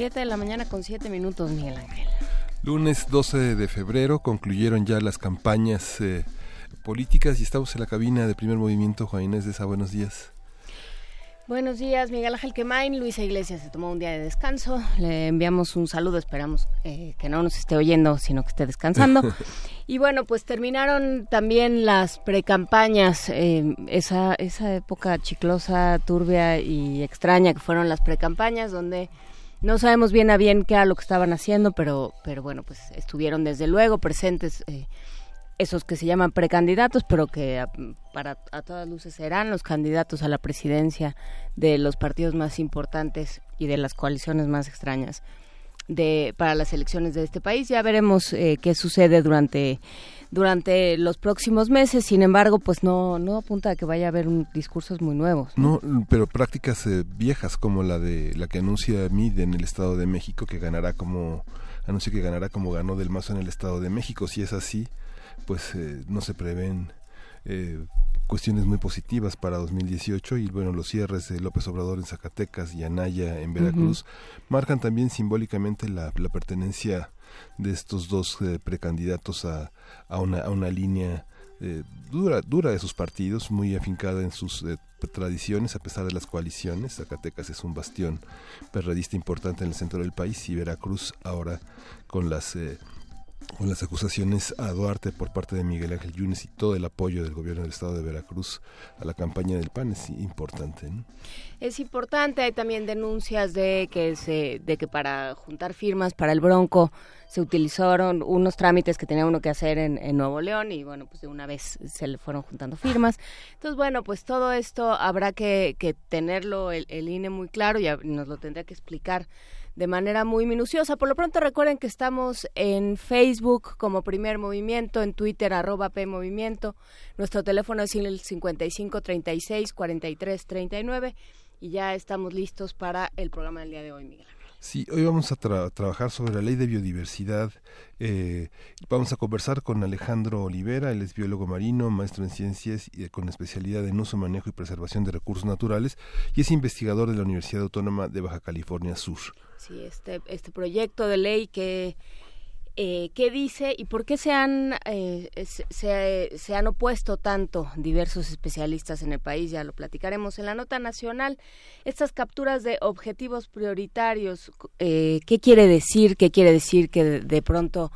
Siete de la mañana con siete minutos, Miguel Ángel. Lunes 12 de febrero concluyeron ya las campañas eh, políticas y estamos en la cabina de primer movimiento. Juan Inés de esa, buenos días. Buenos días, Miguel Ángel Quemain. Luisa Iglesias se tomó un día de descanso. Le enviamos un saludo. Esperamos eh, que no nos esté oyendo, sino que esté descansando. y bueno, pues terminaron también las precampañas. Eh, esa, esa época chiclosa, turbia y extraña que fueron las precampañas, donde no sabemos bien a bien qué era lo que estaban haciendo, pero, pero bueno, pues estuvieron desde luego presentes. Eh, esos que se llaman precandidatos, pero que para a todas luces serán los candidatos a la presidencia de los partidos más importantes y de las coaliciones más extrañas de para las elecciones de este país. Ya veremos eh, qué sucede durante durante los próximos meses. Sin embargo, pues no no apunta a que vaya a haber un, discursos muy nuevos. No, pero prácticas eh, viejas como la de la que anuncia MID en el Estado de México que ganará como anuncia que ganará como ganó Del Mazo en el Estado de México. Si es así, pues eh, no se prevén eh, cuestiones muy positivas para 2018 y bueno los cierres de López Obrador en Zacatecas y Anaya en Veracruz marcan también simbólicamente la, pertenencia de estos dos eh, precandidatos a, a, una, a una línea dura, dura de sus partidos, muy afincada en sus tradiciones a pesar de las coaliciones. Zacatecas es un bastión perredista importante en el centro del país y Veracruz ahora con las con las acusaciones a Duarte por parte de Miguel Ángel Yunes y todo el apoyo del gobierno del estado de Veracruz a la campaña del PAN es importante. Es importante, hay también denuncias de que se, de que para juntar firmas para el Bronco se utilizaron unos trámites que tenía uno que hacer en, Nuevo León y bueno, pues de una vez se le fueron juntando firmas. Entonces, bueno, pues todo esto habrá que, que tenerlo el, el INE muy claro y nos lo tendrá que explicar de manera muy minuciosa. Por lo pronto recuerden que estamos en Facebook como Primer Movimiento, en Twitter arroba P Movimiento. Nuestro teléfono es el 55 36 43 39 y ya estamos listos para el programa del día de hoy, Miguel. Sí, hoy vamos a trabajar sobre la ley de biodiversidad. Eh, vamos a conversar con Alejandro Olivera, él es biólogo marino, maestro en ciencias y con especialidad en uso, manejo y preservación de recursos naturales y es investigador de la Universidad Autónoma de Baja California Sur. Sí, este, este proyecto de ley que eh, qué dice y por qué se han, eh, se, se, han opuesto tanto diversos especialistas en el país, ya lo platicaremos en la nota nacional, estas capturas de objetivos prioritarios, eh, ¿qué quiere decir? ¿Qué quiere decir que de, pronto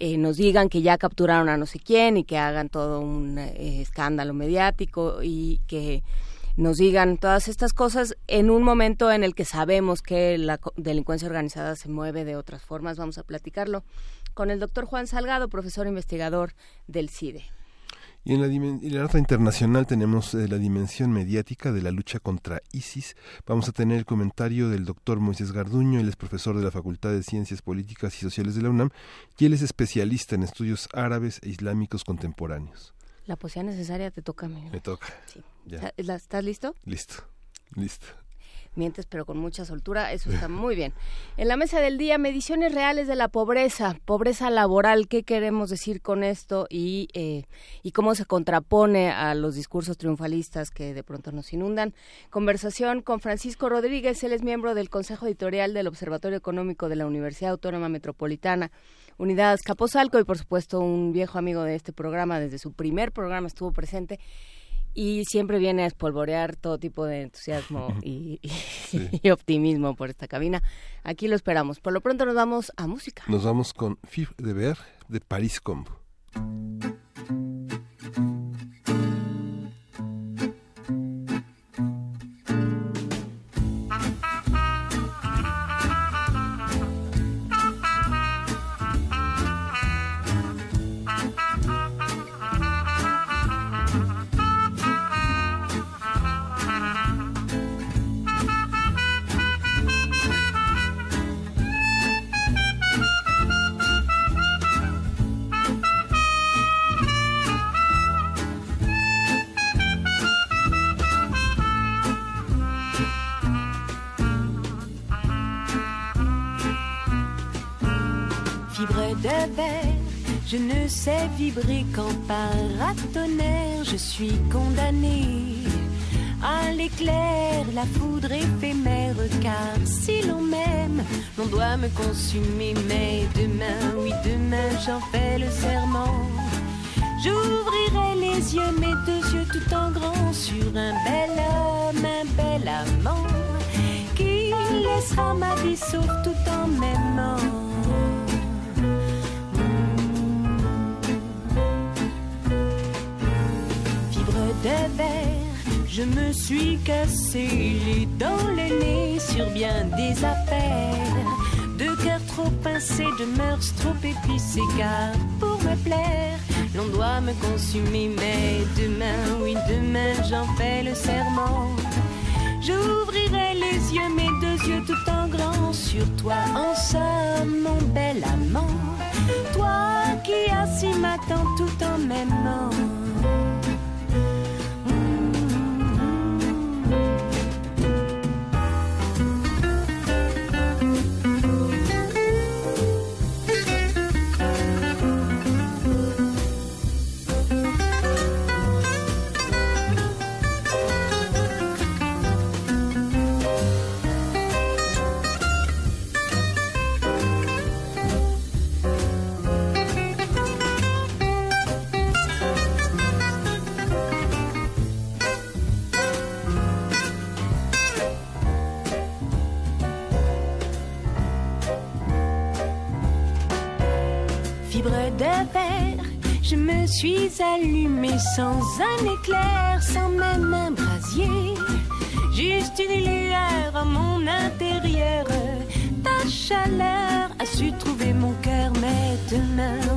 nos digan que ya capturaron a no sé quién y que hagan todo un escándalo mediático y que nos digan todas estas cosas en un momento en el que sabemos que la delincuencia organizada se mueve de otras formas. Vamos a platicarlo con el doctor Juan Salgado, profesor investigador del CIDE. Y en la, en la nota internacional tenemos eh, la dimensión mediática de la lucha contra ISIS. Vamos a tener el comentario del doctor Moisés Garduño, él es profesor de la Facultad de Ciencias Políticas y Sociales de la UNAM y él es especialista en estudios árabes e islámicos contemporáneos. La poesía necesaria te toca, amigo. Me toca. Sí. ¿Estás listo? Listo, listo. Mientes, pero con mucha soltura, eso está muy bien. En la mesa del día, mediciones reales de la pobreza, pobreza laboral, ¿qué queremos decir con esto? Y, eh, y cómo se contrapone a los discursos triunfalistas que de pronto nos inundan. Conversación con Francisco Rodríguez, él es miembro del Consejo Editorial del Observatorio Económico de la Universidad Autónoma Metropolitana. Unidad Escaposalco y por supuesto un viejo amigo de este programa, desde su primer programa estuvo presente y siempre viene a espolvorear todo tipo de entusiasmo y, optimismo por esta cabina. Aquí lo esperamos. Por lo pronto nos vamos a música. Nos vamos con Fif de Ver de Paris Combo. Je ne sais vibrer qu'en paratonnerre, je suis condamné à l'éclair, la foudre éphémère, car si l'on m'aime, l'on doit me consumer, mais demain, oui demain, j'en fais le serment. J'ouvrirai les yeux, mes deux yeux tout en grand, sur un bel homme, un bel amant, qui laissera ma vie sauve tout en m'aimant. Je me suis cassé les dents, le nez sur bien des affaires. De cœur trop pincé, de mœurs trop épicées, car pour me plaire, l'on doit me consumer. Mais demain, oui, demain, j'en fais le serment. J'ouvrirai les yeux, mes deux yeux tout en grand sur toi, en somme, mon bel amant. Toi qui as si m'attends tout en m'aimant. Suis allumée sans un éclair, sans même un brasier. Juste une lueur à mon intérieur, ta chaleur a su trouver mon cœur, mais demain.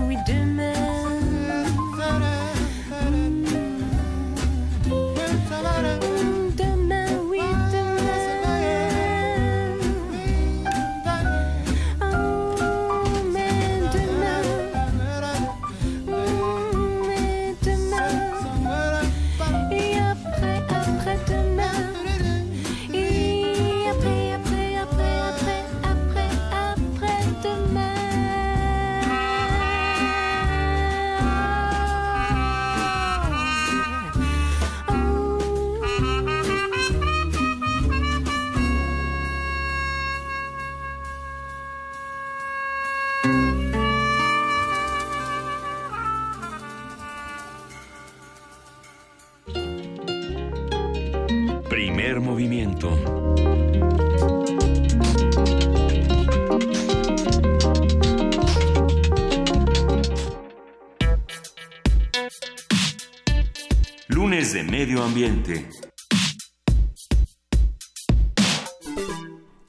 Ambiente.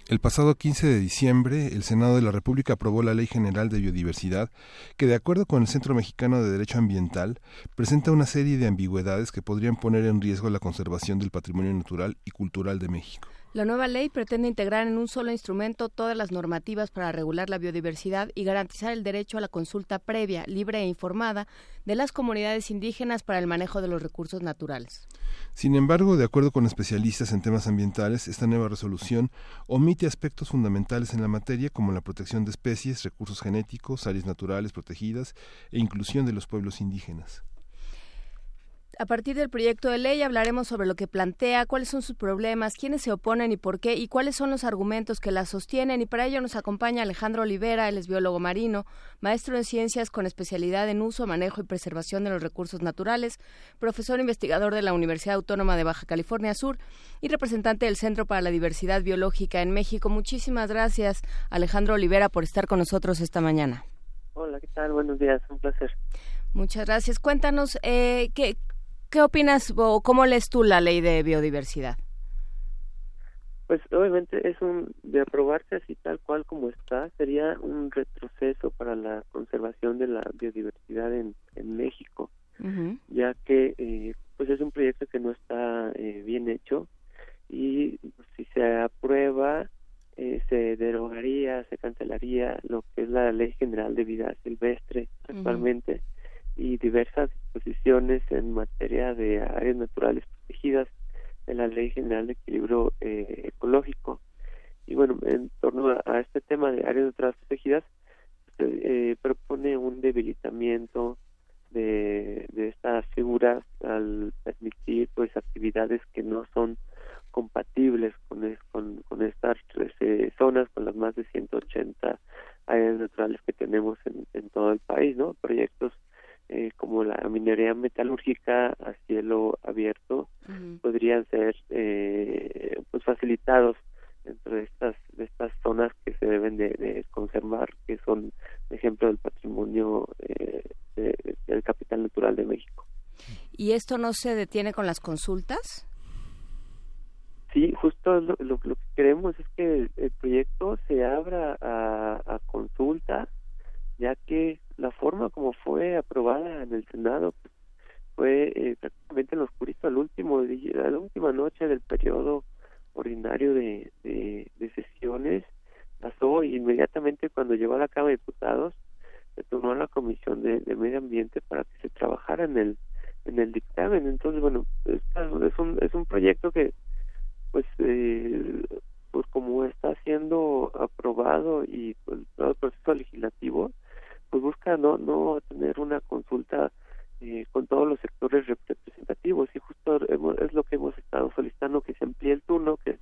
El pasado 15 de diciembre, el Senado de la República aprobó la Ley General de Biodiversidad, que, de acuerdo con el Centro Mexicano de Derecho Ambiental, presenta una serie de ambigüedades que podrían poner en riesgo la conservación del patrimonio natural y cultural de México. La nueva ley pretende integrar en un solo instrumento todas las normativas para regular la biodiversidad y garantizar el derecho a la consulta previa, libre e informada de las comunidades indígenas para el manejo de los recursos naturales. Sin embargo, de acuerdo con especialistas en temas ambientales, esta nueva resolución omite aspectos fundamentales en la materia como la protección de especies, recursos genéticos, áreas naturales protegidas e inclusión de los pueblos indígenas. A partir del proyecto de ley hablaremos sobre lo que plantea, cuáles son sus problemas, quiénes se oponen y por qué, y cuáles son los argumentos que la sostienen. Y para ello nos acompaña Alejandro Olivera, él es biólogo marino, maestro en ciencias con especialidad en uso, manejo y preservación de los recursos naturales, profesor investigador de la Universidad Autónoma de Baja California Sur y representante del Centro para la Diversidad Biológica en México. Muchísimas gracias, Alejandro Olivera, por estar con nosotros esta mañana. Hola, ¿qué tal? Buenos días, un placer. Muchas gracias. Cuéntanos, eh, ¿qué, ¿Qué opinas o cómo lees tú la ley de biodiversidad? Pues obviamente es un de aprobarse así tal cual como está sería un retroceso para la conservación de la biodiversidad en, en México, ya que eh, pues es un proyecto que no está eh, bien hecho y si se aprueba eh, se derogaría, se cancelaría lo que es la Ley General de Vida Silvestre actualmente y diversas disposiciones en materia de áreas naturales protegidas de la Ley General de Equilibrio eh, Ecológico. Y bueno, en torno a, este tema de áreas naturales protegidas, eh, supone un debilitamiento de, de estas figuras al permitir pues actividades que no son compatibles con, con, con estas eh, zonas, con las más de 180 áreas naturales que tenemos en, en todo el país, ¿no? Proyectos eh, como la minería metalúrgica a cielo abierto podrían ser eh, pues facilitados dentro de estas de estas zonas que se deben de, conservar que son ejemplo del patrimonio eh, del capital natural de México. Y esto no se detiene con las consultas sí justo lo, que queremos es que el, proyecto se abra a, a consulta ya que la forma como fue aprobada en el Senado fue eh, prácticamente en oscurito al último la última noche del periodo ordinario de, de, sesiones pasó inmediatamente cuando llegó a la Cámara de Diputados se tomó la Comisión de, Medio Ambiente para que se trabajara en el en el dictamen. Entonces bueno es un es un proyecto que pues eh, pues como está siendo aprobado y pues, todo el proceso legislativo pues busca no no tener una consulta eh, con todos los sectores representativos. Y justo es lo que hemos estado solicitando que se amplíe el turno que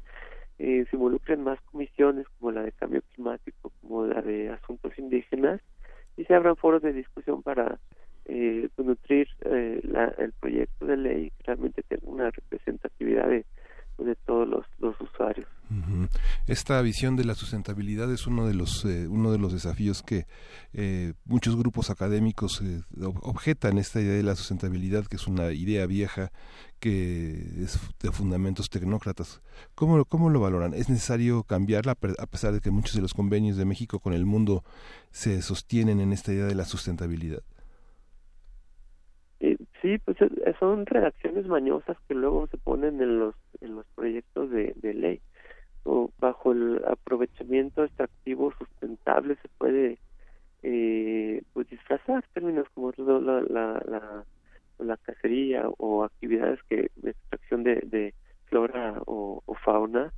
eh, se involucren más comisiones como la de cambio climático como la de asuntos indígenas y se abran foros de discusión para eh, pues, nutrir eh, la, el proyecto de ley que realmente tenga una representatividad de de todos los, usuarios. Esta visión de la sustentabilidad es uno de los eh, uno de los desafíos que eh, muchos grupos académicos eh, objetan esta idea de la sustentabilidad que es una idea vieja que es de fundamentos tecnócratas. ¿Cómo, cómo lo valoran? ¿Es necesario cambiarla a pesar de que muchos de los convenios de México con el mundo se sostienen en esta idea de la sustentabilidad? Sí, pues eh, son redacciones mañosas que luego se ponen en los en los proyectos de, ley. O bajo el aprovechamiento extractivo sustentable se puede eh, pues disfrazar términos como la, la, la, la cacería o actividades que de extracción de, de flora o, fauna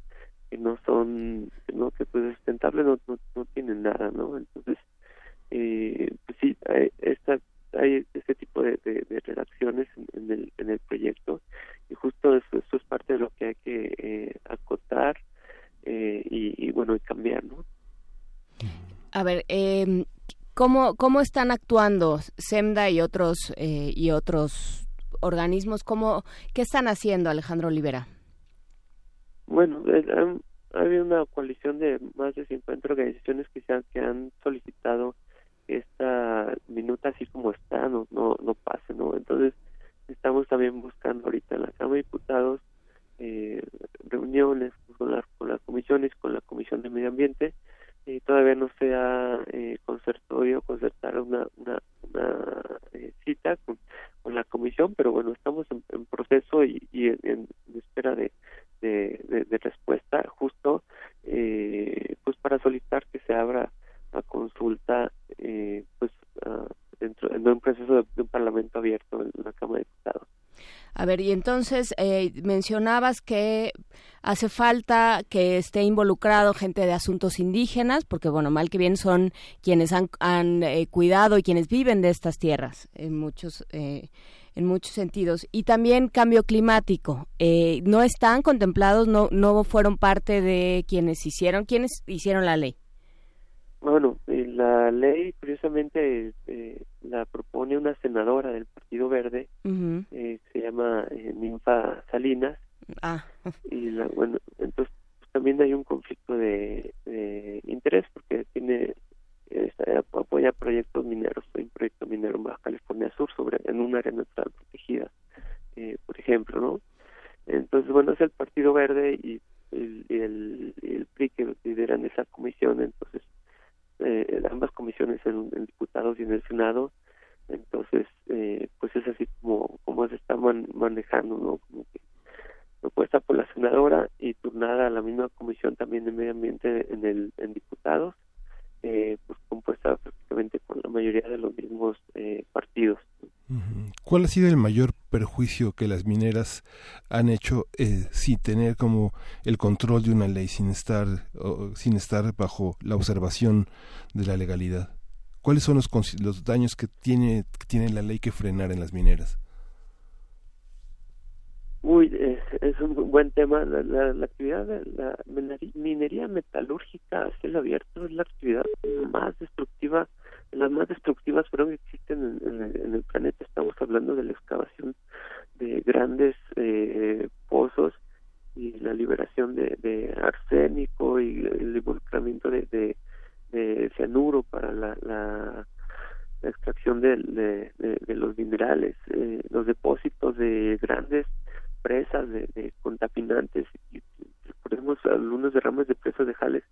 que no son no que pues sustentable no, no, no tienen nada no entonces eh, pues sí esta hay este tipo de, redacciones en, el, en el proyecto y justo eso, es parte de lo que hay que eh, acotar eh, y, bueno y cambiar no a ver eh, cómo cómo están actuando SEMDA y otros eh, y otros organismos cómo qué están haciendo Alejandro Olivera bueno ha habido una coalición de más de 50 organizaciones que se han, que han solicitado esta minuta así como está no no no pase no entonces estamos también buscando ahorita en la Cámara de Diputados eh, reuniones con las con las comisiones con la Comisión de Medio Ambiente. Y todavía no se ha eh, concertado concertar una una, una eh, cita con, la comisión pero bueno estamos en, proceso y, y en, espera de, de, de, respuesta justo eh, pues para solicitar que se abra la consulta eh, pues uh, dentro de un proceso de, un parlamento abierto en la Cámara de Diputados. A ver, y entonces eh, mencionabas que hace falta que esté involucrado gente de asuntos indígenas, porque bueno, mal que bien son quienes han, eh, cuidado y quienes viven de estas tierras en muchos eh, en muchos sentidos. Y también cambio climático. Eh, no están contemplados no no fueron parte de quienes hicieron quienes hicieron la ley bueno, la ley curiosamente eh, la propone una senadora del Partido Verde, eh, se llama eh, Ninfa Salinas. Ah. Y la, bueno, entonces pues, también hay un conflicto de, interés porque tiene apoya proyectos mineros, hay un proyecto minero en Baja California Sur sobre en un área natural protegida, por ejemplo, ¿no? Entonces, bueno, es el Partido Verde y el, el, el PRI que lideran esa comisión, entonces eh, ambas comisiones en, diputados y en el senado entonces eh, pues es así como como se está manejando no como que propuesta por la senadora y turnada a la misma comisión también de medio ambiente en el en diputados eh, pues compuesta prácticamente con la mayoría de los mismos eh, partidos ¿Cuál ha sido el mayor perjuicio que las mineras han hecho eh, sin tener como el control de una ley, sin estar, sin estar bajo la observación de la legalidad? ¿Cuáles son los, los daños que tiene, que tiene la ley que frenar en las mineras? Uy, es, un buen tema. La, la, actividad de la minería metalúrgica a cielo abierto es la actividad más destructiva, las más destructivas pero que existen en, el, planeta. Estamos hablando de la excavación de grandes eh, pozos y la liberación de, arsénico y el involucramiento de, cianuro para la, la, extracción de, de, los minerales, eh, los depósitos de grandes presas de, de contaminantes y recordemos algunos derrames de presas de jales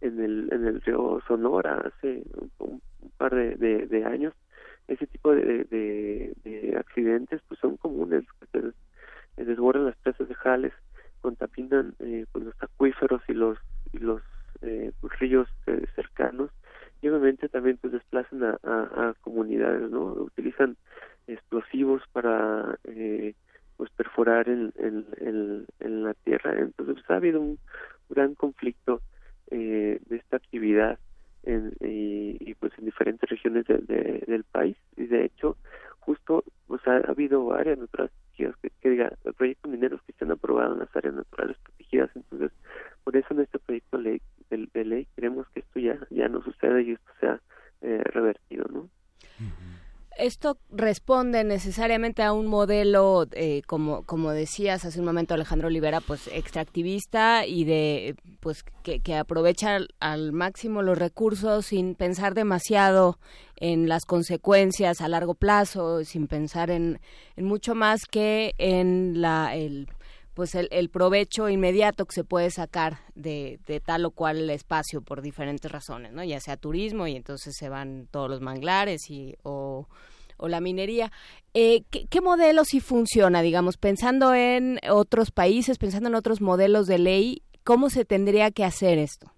en el en el río Sonora hace un, par de, de, años ese tipo de, de, accidentes pues son comunes se desbordan las presas de jales contaminan eh, pues los acuíferos y los y los eh, pues, ríos eh, cercanos y obviamente también pues desplazan a, a, comunidades no utilizan explosivos para eh, pues perforar en, en, en, la tierra. Entonces ha habido un gran conflicto eh, de esta actividad en, y, pues en diferentes regiones del país. Y de hecho justo pues ha, habido varias naturales protegidas que, que diga proyectos mineros que se han aprobado en las áreas naturales protegidas. Entonces por eso en este proyecto de, de ley queremos que esto ya ya no suceda y esto sea eh, revertido no esto responde necesariamente a un modelo, eh, como, como decías hace un momento Alejandro Olivera, pues extractivista y de pues que, que aprovecha al, máximo los recursos sin pensar demasiado en las consecuencias a largo plazo, sin pensar en, mucho más que en la el pues el, el, provecho inmediato que se puede sacar de, de, tal o cual espacio por diferentes razones, ¿no? Ya sea turismo y entonces se van todos los manglares y o, o la minería. Eh, ¿qué, ¿qué, modelo sí funciona, digamos, pensando en otros países, pensando en otros modelos de ley, cómo se tendría que hacer esto?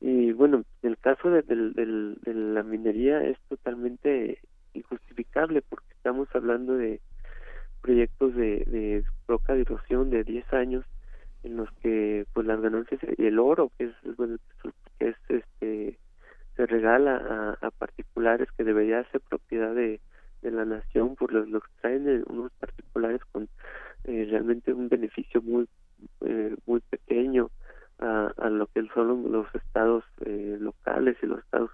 Y bueno, el caso de, de la minería es totalmente injustificable porque estamos hablando de proyectos de, de roca de erosión de 10 años en los que pues las ganancias y el oro que es que es este se regala a, particulares que debería ser propiedad de, de la nación por los lo extraen unos particulares con eh, realmente un beneficio muy eh, muy pequeño a, lo que son los estados eh, locales y los estados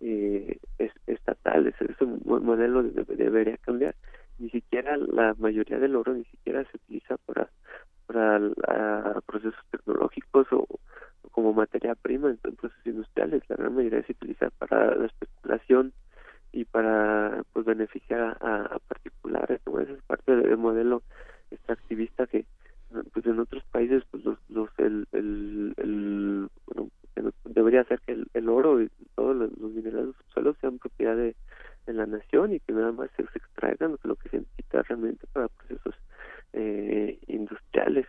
eh, estatales. Ese modelo debería cambiar. Ni siquiera la mayoría del oro ni siquiera se utiliza para para procesos tecnológicos o, como materia prima en, procesos industriales la gran mayoría se utiliza para la especulación y para pues beneficiar a, particulares ¿no? esa es parte del modelo extractivista que pues en otros países pues los, los el, el, el bueno debería ser que el, oro y todos los, minerales solo sean propiedad de, la nación y que nada más se, extraigan lo que se necesita realmente para procesos eh, industriales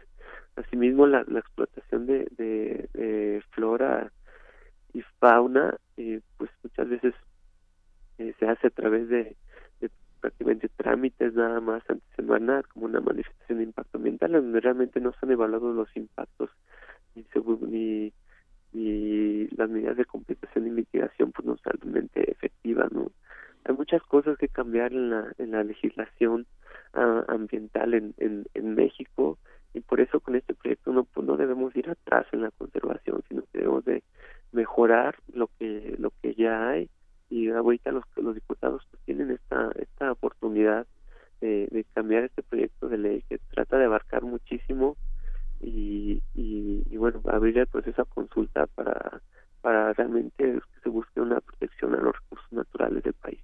asimismo la, la explotación de, de, flora y fauna eh, pues muchas veces eh, se hace a través de, de, prácticamente trámites nada más antes de como una manifestación de impacto ambiental donde realmente no se han evaluado los impactos ni, ni y las medidas de compensación y mitigación pues no son realmente efectivas no hay muchas cosas que cambiar en la en la legislación uh, ambiental en, en, en México y por eso con este proyecto no pues, no debemos ir atrás en la conservación sino que debemos de mejorar lo que lo que ya hay y ahorita los los diputados pues tienen esta esta oportunidad de, de cambiar este proyecto de ley que trata de abarcar muchísimo y, y, bueno, abrir el proceso consulta para, para realmente que se busque una protección a los recursos naturales del país.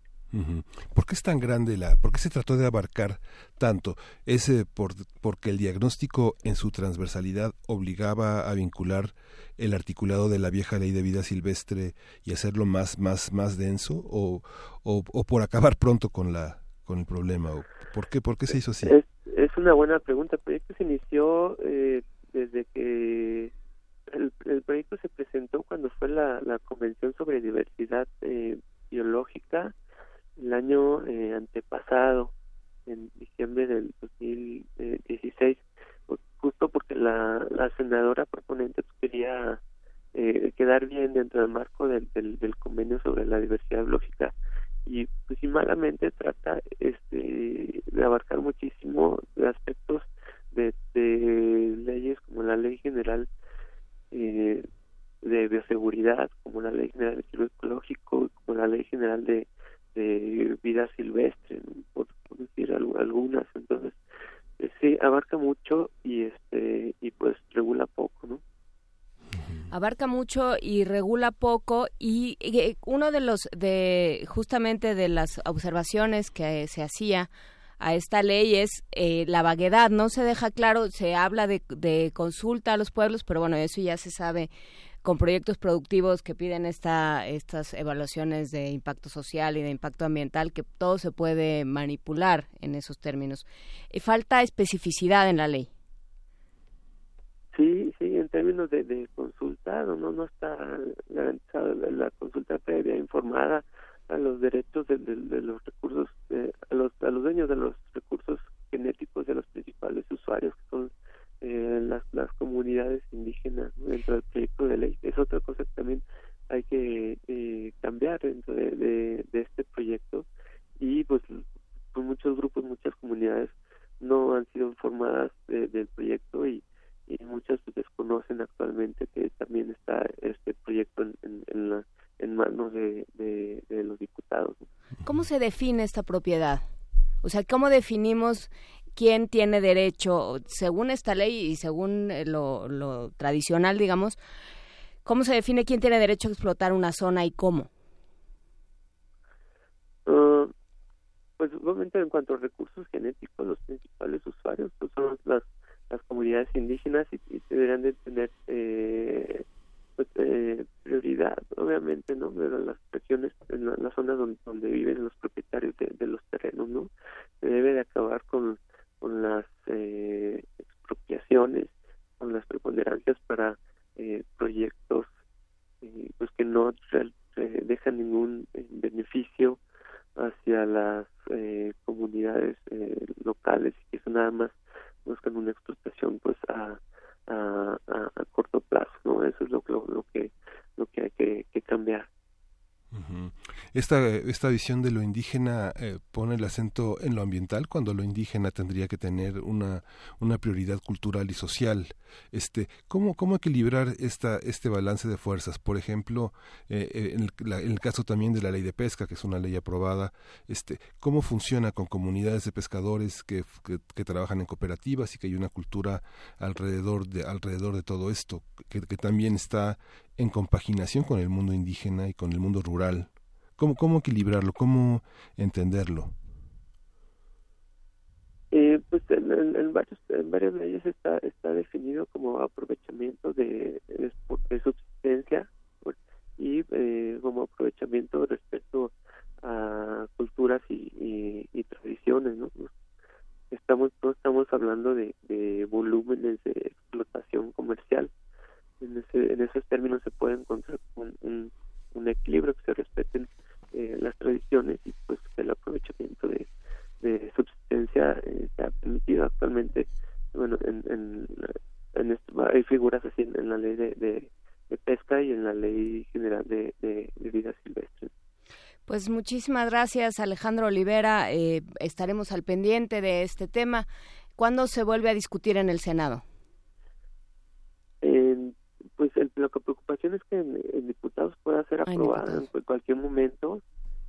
¿Por qué es tan grande la, por qué se trató de abarcar tanto? ¿Es por, porque el diagnóstico en su transversalidad obligaba a vincular el articulado de la vieja ley de vida silvestre y hacerlo más, más, más denso? ¿O, o, o por acabar pronto con la, con el problema? ¿O ¿Por qué, por qué se hizo así? Es, una buena pregunta. El proyecto se inició eh, desde que el, el, proyecto se presentó cuando fue la, la Convención sobre Diversidad eh, Biológica el año eh, antepasado, en diciembre del 2016, justo porque la, la senadora proponente quería eh, que quedar bien dentro del marco del, del, convenio sobre la diversidad biológica y pues y malamente trata este de abarcar muchísimo de aspectos de, de leyes como la ley general eh, de bioseguridad como la ley general de giro ecológico como la ley general de, de vida silvestre por, decir algunas. Entonces eh, sí abarca mucho y este y pues regula poco no abarca mucho y regula poco. Y, uno de los de justamente de las observaciones que se hacía a esta ley es eh, la vaguedad. No se deja claro, se habla de, de, consulta a los pueblos, pero bueno, eso ya se sabe con proyectos productivos que piden esta, estas evaluaciones de impacto social y de impacto ambiental, que todo se puede manipular en esos términos. Falta especificidad en la ley. Sí, sí, en términos de, de consultar, no no está garantizada la, consulta previa informada a los derechos de, los recursos, a, los, a los dueños de los recursos genéticos de los principales usuarios, que son eh, las, las comunidades indígenas dentro del proyecto de ley. Es otra cosa que también hay que eh, cambiar dentro de, de, este proyecto y pues, pues muchos grupos, muchas comunidades no han sido informadas del proyecto y y muchas desconocen actualmente que también está este proyecto en, en, manos de, de, los diputados. ¿Cómo se define esta propiedad? O sea, ¿cómo definimos quién tiene derecho, según esta ley y según eh, lo, lo tradicional, digamos, cómo se define quién tiene derecho a explotar una zona y cómo? Uh, pues obviamente en cuanto a recursos genéticos, los principales usuarios pues son las las comunidades indígenas y, deberían de tener eh, pues, eh, prioridad, obviamente, ¿no? Pero las regiones, en las zonas donde, viven los propietarios de, los terrenos, ¿no? Se debe de acabar con, con las eh, expropiaciones, con las preponderancias para proyectos pues que no dejan ningún beneficio hacia las comunidades locales y que nada más buscan una explotación pues a, a, a, corto plazo no eso es lo, lo, lo que lo que hay que, que cambiar esta, esta visión de lo indígena eh, pone el acento en lo ambiental, cuando lo indígena tendría que tener una, una prioridad cultural y social. Este, ¿cómo, ¿Cómo equilibrar esta, este balance de fuerzas? Por ejemplo, eh, eh, en, el, en, el, caso también de la ley de pesca, que es una ley aprobada, este, ¿cómo funciona con comunidades de pescadores que, que, trabajan en cooperativas y que hay una cultura alrededor de, alrededor de todo esto, que también está en compaginación con el mundo indígena y con el mundo rural? ¿Cómo, equilibrarlo? ¿Cómo entenderlo? Eh, pues en, varios, en varias leyes está, está definido como aprovechamiento de, subsistencia y eh, como aprovechamiento respecto a culturas y, y, tradiciones. ¿no? Estamos, no estamos hablando de volúmenes de explotación comercial. En, ese, en esos términos se puede encontrar un, un, equilibrio que se respeten eh, las tradiciones y pues el aprovechamiento de, de subsistencia eh, se ha permitido actualmente bueno en, en, en hay figuras así en, la ley de, de, pesca y en la ley general de, de, vida silvestre pues muchísimas gracias Alejandro Olivera. Eh, estaremos al pendiente de este tema. ¿cuándo se vuelve a discutir en el Senado? Pues el, la preocupación es que en, diputados pueda ser aprobada en cualquier momento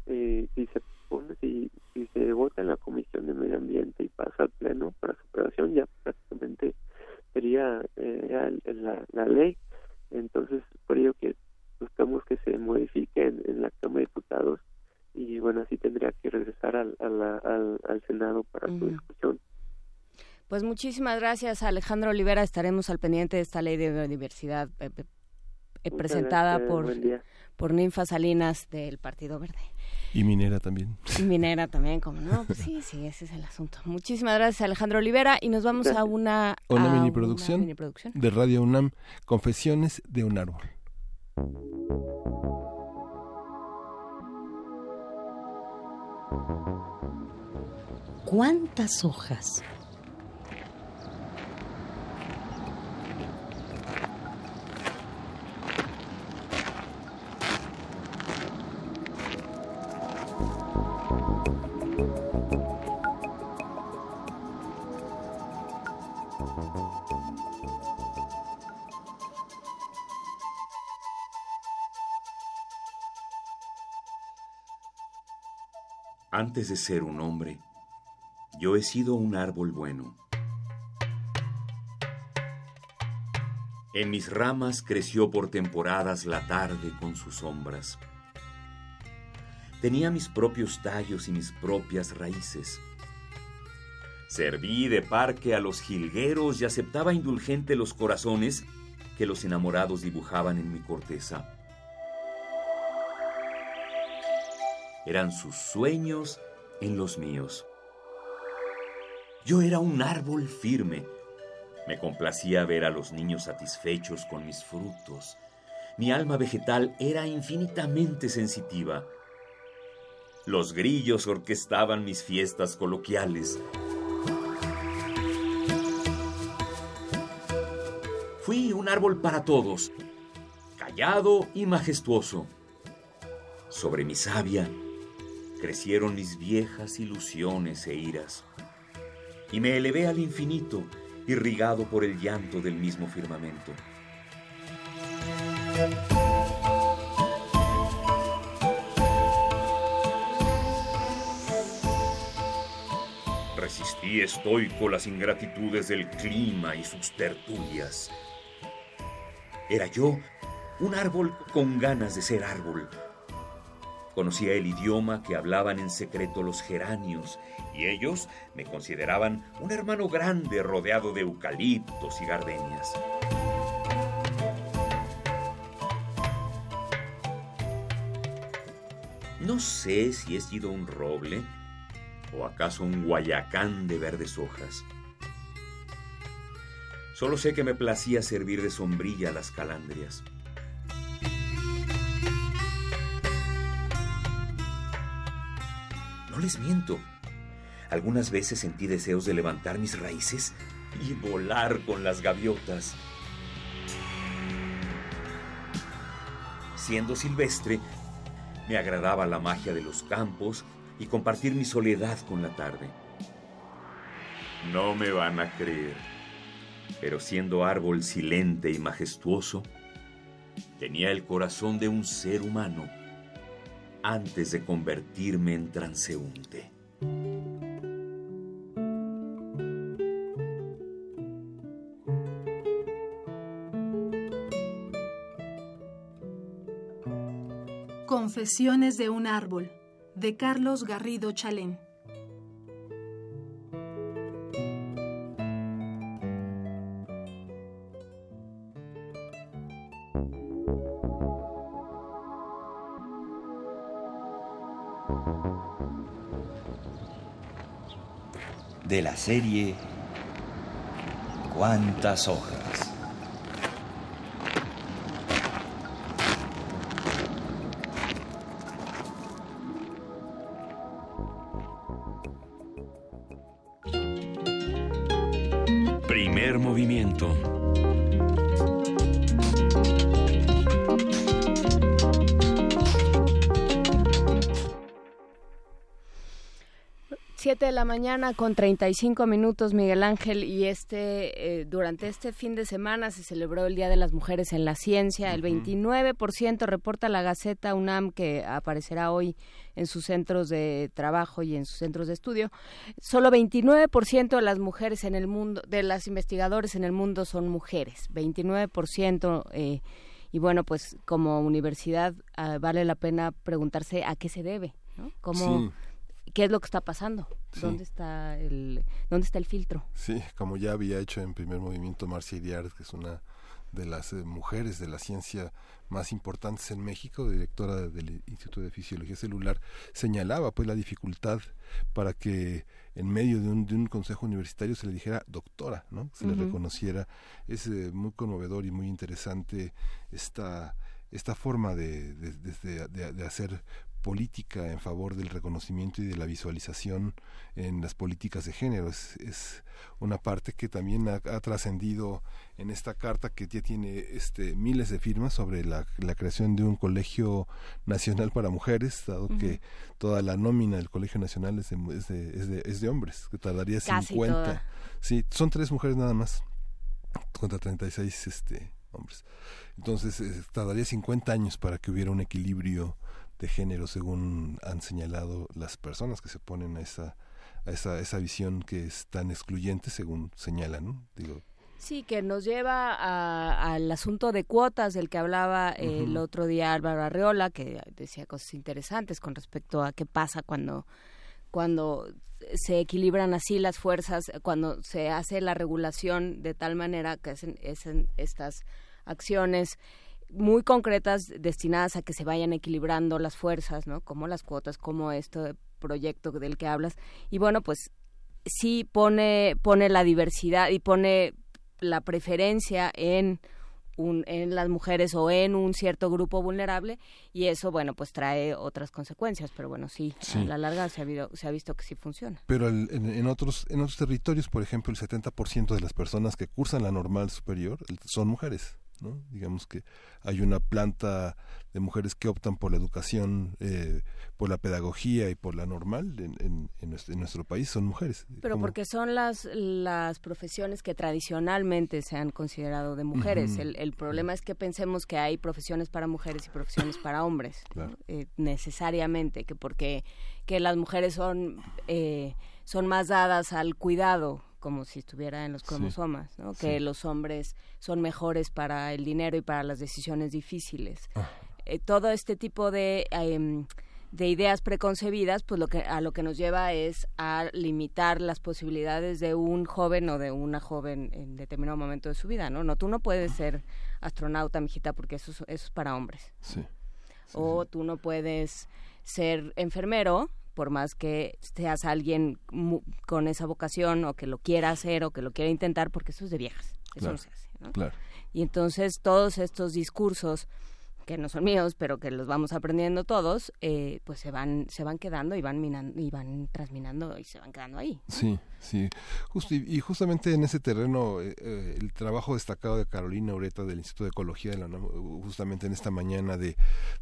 eh, si se pone si, si se vota en la comisión de medio ambiente y pasa al pleno para su aprobación ya prácticamente sería eh, la, la, ley. Entonces por ello que buscamos que se modifique en, la Cámara de Diputados y bueno así tendría que regresar al, al, al Senado para su discusión pues muchísimas gracias, Alejandro Olivera. Estaremos al pendiente de esta ley de biodiversidad eh, eh, presentada por, por Ninfa Salinas del Partido Verde. Y minera también. Y minera también, como no. Pues sí, sí, ese es el asunto. Muchísimas gracias, Alejandro Olivera. Y nos vamos a una, una, mini, producción de Radio UNAM, Confesiones de un árbol. ¿Cuántas hojas? Antes de ser un hombre, yo he sido un árbol bueno. En mis ramas creció por temporadas la tarde con sus sombras. Tenía mis propios tallos y mis propias raíces. Serví de parque a los jilgueros y aceptaba indulgente los corazones que los enamorados dibujaban en mi corteza. Eran sus sueños en los míos. Yo era un árbol firme. Me complacía ver a los niños satisfechos con mis frutos. Mi alma vegetal era infinitamente sensitiva. Los grillos orquestaban mis fiestas coloquiales. Fui un árbol para todos, callado y majestuoso. Sobre mi savia crecieron mis viejas ilusiones e iras, y me elevé al infinito, irrigado por el llanto del mismo firmamento. Resistí estoico las ingratitudes del clima y sus tertulias. Era yo un árbol con ganas de ser árbol, Conocía el idioma que hablaban en secreto los geranios y ellos me consideraban un hermano grande rodeado de eucaliptos y gardenias. No sé si he sido un roble o acaso un guayacán de verdes hojas. Solo sé que me placía servir de sombrilla a las calandrias. No les miento. Algunas veces sentí deseos de levantar mis raíces y volar con las gaviotas. Siendo silvestre, me agradaba la magia de los campos y compartir mi soledad con la tarde. No me van a creer, pero siendo árbol silente y majestuoso, tenía el corazón de un ser humano antes de convertirme en transeúnte. Confesiones de un árbol, de Carlos Garrido Chalén. De la serie ¿Cuántas hojas? La mañana con 35 minutos, Miguel Ángel, y este eh, durante este fin de semana se celebró el Día de las Mujeres en la Ciencia. El 29% reporta la Gaceta UNAM que aparecerá hoy en sus centros de trabajo y en sus centros de estudio. Solo 29% de las mujeres en el mundo, de las investigadores en el mundo son mujeres. 29%. Eh, y bueno, pues como universidad ah, vale la pena preguntarse a qué se debe, ¿no? ¿Cómo, qué es lo que está pasando, dónde está el dónde está el filtro. Sí, como ya había hecho en primer movimiento Marcia Iriart, que es una de las eh, mujeres de la ciencia más importantes en México, directora del Instituto de Fisiología Celular, señalaba pues la dificultad para que en medio de un, de un consejo universitario se le dijera doctora, ¿no? Se le reconociera. Es eh, muy conmovedor y muy interesante esta esta forma de, de, de, de hacer política en favor del reconocimiento y de la visualización en las políticas de género. Es, es una parte que también ha, trascendido en esta carta que ya tiene este, miles de firmas sobre la, la creación de un colegio nacional para mujeres, dado que toda la nómina del colegio nacional es de, es de, es de, hombres, que tardaría Casi 50. Sí, son tres mujeres nada más contra 36 este, hombres. Entonces, eh, tardaría 50 años para que hubiera un equilibrio de género, según han señalado las personas que se oponen a esa, a esa, esa visión que es tan excluyente, según señalan, Digo, Sí, que nos lleva al asunto de cuotas del que hablaba el otro día Álvaro Arreola, que decía cosas interesantes con respecto a qué pasa cuando cuando se equilibran así las fuerzas, cuando se hace la regulación de tal manera que hacen, estas acciones muy concretas destinadas a que se vayan equilibrando las fuerzas, ¿no? Como las cuotas, como este proyecto del que hablas. Y bueno, pues sí pone, pone la diversidad y pone la preferencia en en las mujeres o en un cierto grupo vulnerable y eso bueno pues trae otras consecuencias pero bueno sí, a la larga se ha, se ha visto que sí funciona pero en, otros en otros territorios por ejemplo el 70% de las personas que cursan la normal superior son mujeres ¿no? Digamos que hay una planta de mujeres que optan por la educación, eh, por la pedagogía y por la normal en, nuestro, país, son mujeres. Pero porque son las, las profesiones que tradicionalmente se han considerado de mujeres. el, problema es que pensemos que hay profesiones para mujeres y profesiones para hombres, eh, necesariamente, que porque que las mujeres son, eh, son más dadas al cuidado como si estuviera en los cromosomas, ¿no? que los hombres son mejores para el dinero y para las decisiones difíciles. Ah. Eh, todo este tipo de, em, de ideas preconcebidas, pues lo que, a lo que nos lleva es a limitar las posibilidades de un joven o de una joven en determinado momento de su vida, ¿no? No, tú no puedes ser astronauta, mijita, porque eso, eso es para hombres. o tú no puedes ser enfermero, por más que seas alguien con esa vocación o que lo quiera hacer o que lo quiera intentar, porque eso es de viejas, eso no se hace. ¿no? Y entonces todos estos discursos que no son míos, pero que los vamos aprendiendo todos, eh, pues se van, se van quedando y van minando, y van transminando y se van quedando ahí. Sí, sí. Justo, y, justamente en ese terreno, eh, eh, el trabajo destacado de Carolina Ureta del Instituto de Ecología de la justamente en esta mañana de,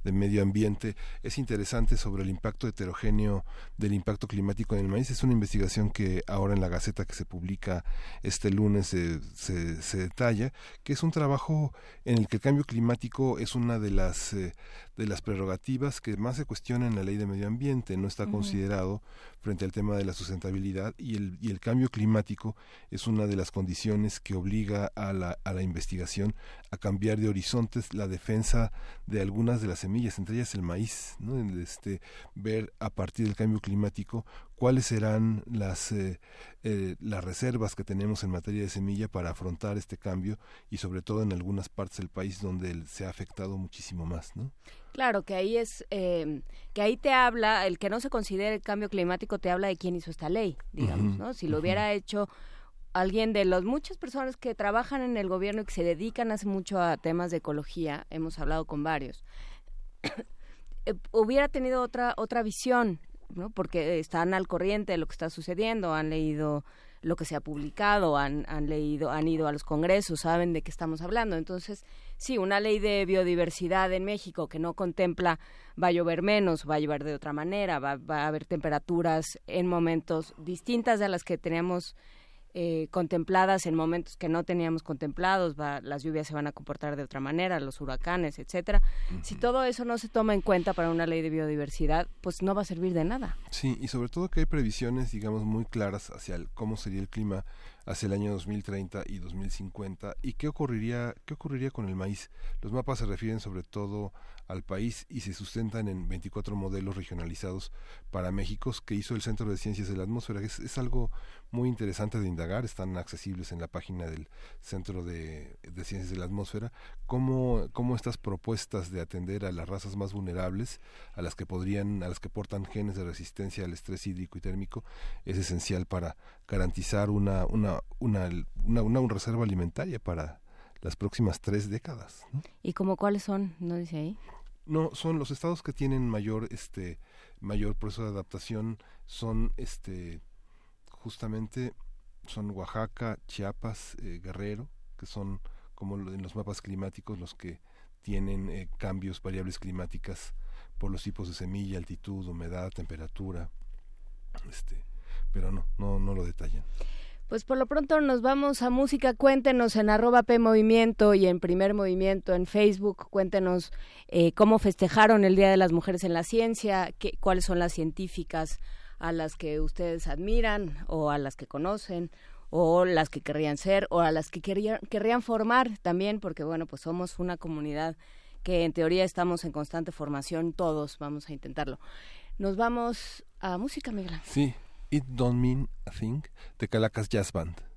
de, medio ambiente, es interesante sobre el impacto heterogéneo del impacto climático en el maíz. Es una investigación que ahora en la Gaceta que se publica este lunes se, se detalla, que es un trabajo en el que el cambio climático es una de las eh, de las prerrogativas que más se cuestionan en la ley de medio ambiente no está considerado frente al tema de la sustentabilidad y el y el cambio climático es una de las condiciones que obliga a la a la investigación a cambiar de horizontes la defensa de algunas de las semillas entre ellas el maíz ¿no? este ver a partir del cambio climático cuáles serán las, eh, eh, las reservas que tenemos en materia de semilla para afrontar este cambio y sobre todo en algunas partes del país donde se ha afectado muchísimo más, ¿no? Claro, que ahí es, eh, que ahí te habla, el que no se considere el cambio climático te habla de quién hizo esta ley, digamos, ¿no? Si lo hubiera hecho alguien de las muchas personas que trabajan en el gobierno y que se dedican hace mucho a temas de ecología, hemos hablado con varios, hubiera tenido otra otra visión ¿no? porque están al corriente de lo que está sucediendo, han leído lo que se ha publicado, han, han leído, han ido a los congresos, saben de qué estamos hablando. Entonces, sí, una ley de biodiversidad en México que no contempla va a llover menos, va a llover de otra manera, va, va a haber temperaturas en momentos distintas de las que teníamos eh, contempladas en momentos que no teníamos contemplados, va, las lluvias se van a comportar de otra manera, los huracanes, etcétera. Si todo eso no se toma en cuenta para una ley de biodiversidad, pues no va a servir de nada. Sí, y sobre todo que hay previsiones, digamos, muy claras hacia cómo sería el clima hacia el año 2030 y 2050 y qué ocurriría qué ocurriría con el maíz. Los mapas se refieren sobre todo al país y se sustentan en 24 modelos regionalizados para México que hizo el Centro de Ciencias de la Atmósfera. Es, es algo muy interesante de indagar, están accesibles en la página del Centro de, Ciencias de la Atmósfera, cómo, cómo estas propuestas de atender a las razas más vulnerables, a las que podrían, a las que portan genes de resistencia al estrés hídrico y térmico, es esencial para garantizar una, una, una, una, una reserva alimentaria para las próximas tres décadas. ¿Y como cuáles son? ¿No dice ahí? No, son los estados que tienen mayor, este, mayor proceso de adaptación son, este, justamente, son Oaxaca, Chiapas, eh, Guerrero, que son como en los mapas climáticos los que tienen eh, cambios, variables climáticas por los tipos de semilla, altitud, humedad, temperatura, este, pero no, no, no lo detallan. Pues por lo pronto nos vamos a música. Cuéntenos en arroba P Movimiento y en Primer Movimiento en Facebook. Cuéntenos eh, cómo festejaron el Día de las Mujeres en la Ciencia, qué, cuáles son las científicas a las que ustedes admiran o a las que conocen o las que querrían ser o a las que querrían, querrían formar también, porque bueno, pues somos una comunidad que en teoría estamos en constante formación, todos vamos a intentarlo. Nos vamos a música, Miguel. Sí, It Don't Mean a Thing de Calacas Jazz Band.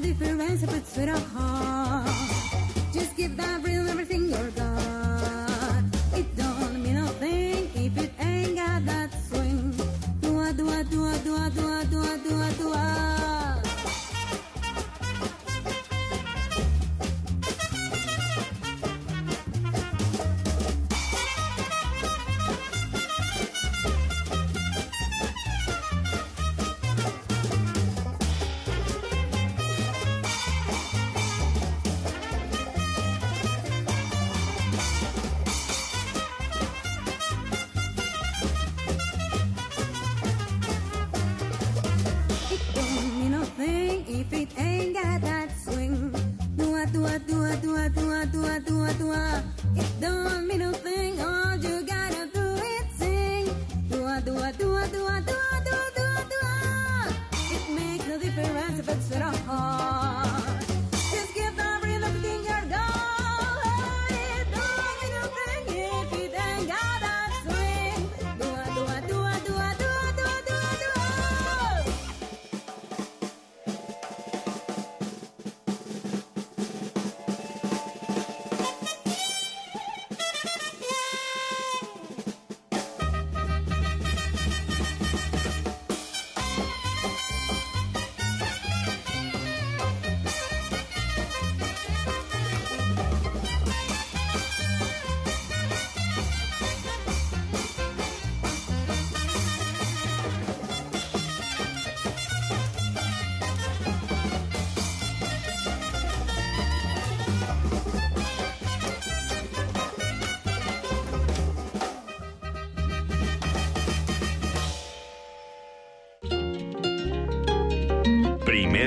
the difference if it's with a heart. Just give that rhythm everything you're got. It don't mean a thing if it ain't got that swing. Do-a, do-a, do-a, do-a, do-a, do-a, do-a, do-a.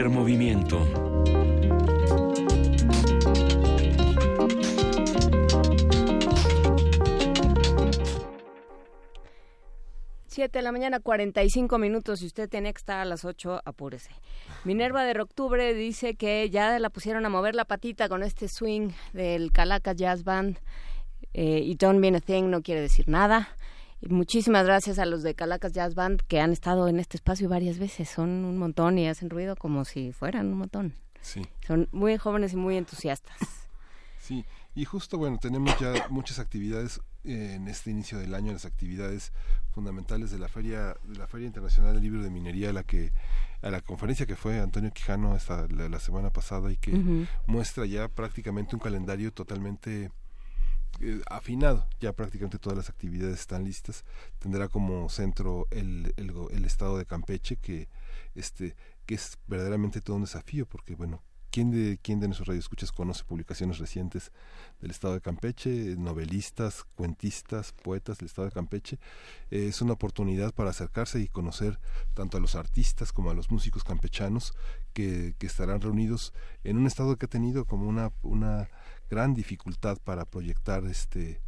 Movimiento. Siete de la mañana, 45 minutos. Si usted tiene que estar a las 8, apúrese. Minerva de Octubre dice que ya la pusieron a mover la patita con este swing del Calaca Jazz Band. Eh, y Don't Mean a Thing no quiere decir nada muchísimas gracias a los de Calacas Jazz Band que han estado en este espacio varias veces. Son un montón y hacen ruido como si fueran un montón. Sí. Son muy jóvenes y muy entusiastas. Sí, y justo bueno, tenemos ya muchas actividades eh, en este inicio del año, las actividades fundamentales de la Feria de la Feria Internacional del Libro de Minería, a la que a la conferencia que fue Antonio Quijano esta, la, semana pasada y que muestra ya prácticamente un calendario totalmente eh, afinado, ya prácticamente todas las actividades están listas. Tendrá como centro el, el, estado de Campeche, que, este, que es verdaderamente todo un desafío, porque bueno, ¿quién de, quién de nuestros radioescuchas conoce publicaciones recientes del estado de Campeche? Novelistas, cuentistas, poetas del estado de Campeche. es una oportunidad para acercarse y conocer tanto a los artistas como a los músicos campechanos que, que estarán reunidos en un estado que ha tenido como una gran dificultad para proyectar este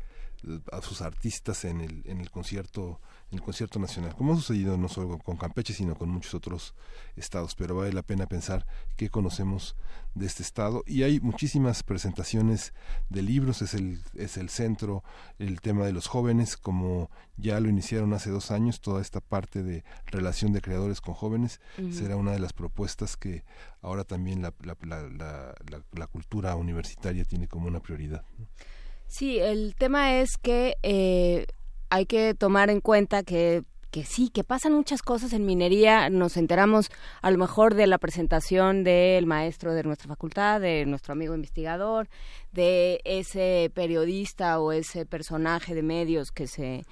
a sus artistas en el, en el concierto el concierto nacional. Como ha sucedido no solo con Campeche sino con muchos otros estados. Pero vale la pena pensar qué conocemos de este estado. Y hay muchísimas presentaciones de libros. Es el es el centro el tema de los jóvenes como ya lo iniciaron hace dos años. Toda esta parte de relación de creadores con jóvenes será una de las propuestas que ahora también la, la, la, la cultura universitaria tiene como una prioridad Sí, el tema es que eh, hay que tomar en cuenta que que sí, que pasan muchas cosas en minería. Nos enteramos a lo mejor de la presentación del maestro de nuestra facultad, de nuestro amigo investigador, de ese periodista o ese personaje de medios que se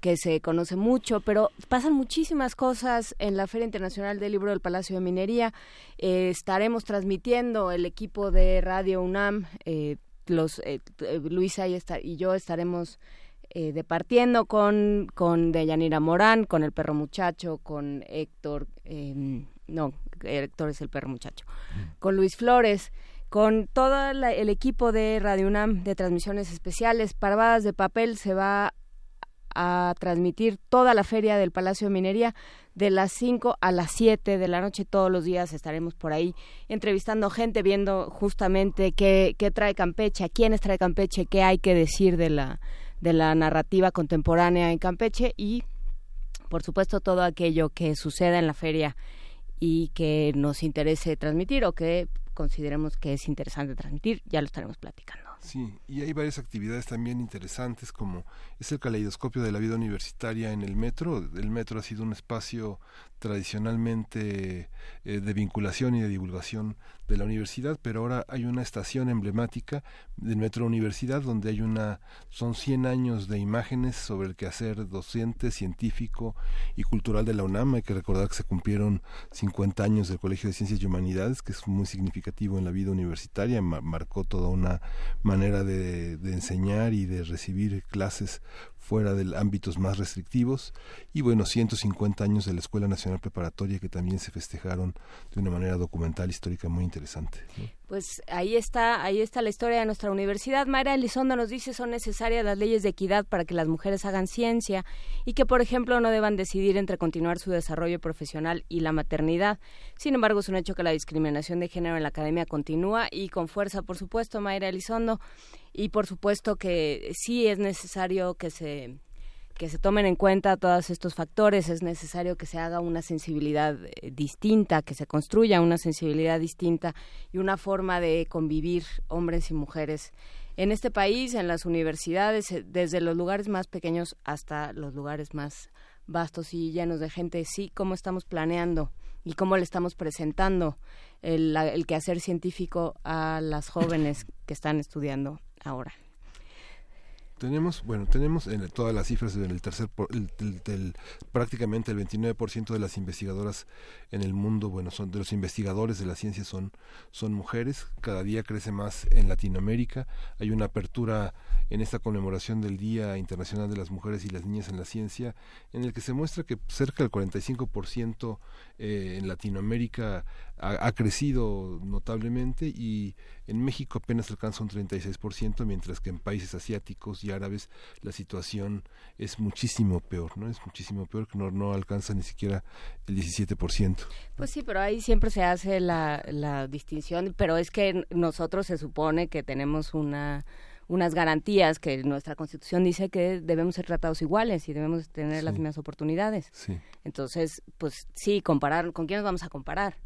que se conoce mucho, pero pasan muchísimas cosas en la Feria Internacional del Libro del Palacio de Minería. Eh, estaremos transmitiendo el equipo de Radio UNAM eh, los eh, eh, Luisa y, y yo estaremos eh, departiendo con, con Deyanira Morán, con el perro muchacho, con Héctor, em, no, Héctor es el perro muchacho, mm. con Luis Flores, con todo el equipo de Radio UNAM de transmisiones especiales. Paradas de Papel se va a transmitir toda la feria del Palacio de Minería de las 5 a las 7 de la noche todos los días estaremos por ahí entrevistando gente, viendo justamente qué, qué trae Campeche, a quiénes trae Campeche, qué hay que decir de la, de la narrativa contemporánea en Campeche y, por supuesto, todo aquello que suceda en la feria y que nos interese transmitir o que consideremos que es interesante transmitir, ya lo estaremos platicando. Sí, y hay varias actividades también interesantes como es el caleidoscopio de la vida universitaria en el metro. El metro ha sido un espacio tradicionalmente eh, de vinculación y de divulgación de la universidad, pero ahora hay una estación emblemática del Metro Universidad donde hay una son 100 años de imágenes sobre el quehacer docente, científico y cultural de la UNAM. Hay que recordar que se cumplieron 50 años del Colegio de Ciencias y Humanidades, que es muy significativo en la vida universitaria, marcó toda una manera de, de enseñar y de recibir clases fuera de ámbitos más restrictivos. Y bueno 150 años de la Escuela Nacional Preparatoria que también se festejaron de una manera documental histórica muy interesante pues ahí está ahí está la historia de nuestra universidad. Mayra Elizondo nos dice son necesarias las leyes de equidad para que las mujeres hagan ciencia y que por ejemplo no deban decidir entre continuar su desarrollo profesional y la maternidad. Sin embargo es un hecho que la discriminación de género en la academia continúa y con fuerza por supuesto Mayra Elizondo y por supuesto que sí es necesario que se que se tomen en cuenta todos estos factores, es necesario que se haga una sensibilidad eh, distinta, que se construya una sensibilidad distinta y una forma de convivir hombres y mujeres en este país, en las universidades, eh, desde los lugares más pequeños hasta los lugares más vastos y llenos de gente, sí, cómo estamos planeando y cómo le estamos presentando el, el quehacer científico a las jóvenes que están estudiando ahora. Tenemos, bueno, tenemos en todas las cifras del tercer, del, prácticamente el 29% de las investigadoras en el mundo, bueno, son de los investigadores de la ciencia son, son mujeres. Cada día crece más en Latinoamérica. Hay una apertura en esta conmemoración del Día Internacional de las Mujeres y las Niñas en la Ciencia, en el que se muestra que cerca del 45% eh, en Latinoamérica ha, crecido notablemente y en México apenas alcanza un 36%, mientras que en países asiáticos y árabes la situación es muchísimo peor, ¿no? Es muchísimo peor que no, no alcanza ni siquiera el 17%. Pues sí, pero ahí siempre se hace la, la distinción, pero es que nosotros se supone que tenemos una unas garantías que nuestra constitución dice que debemos ser tratados iguales y debemos tener las mismas oportunidades. Entonces, pues sí, comparar, ¿con quién nos vamos a comparar?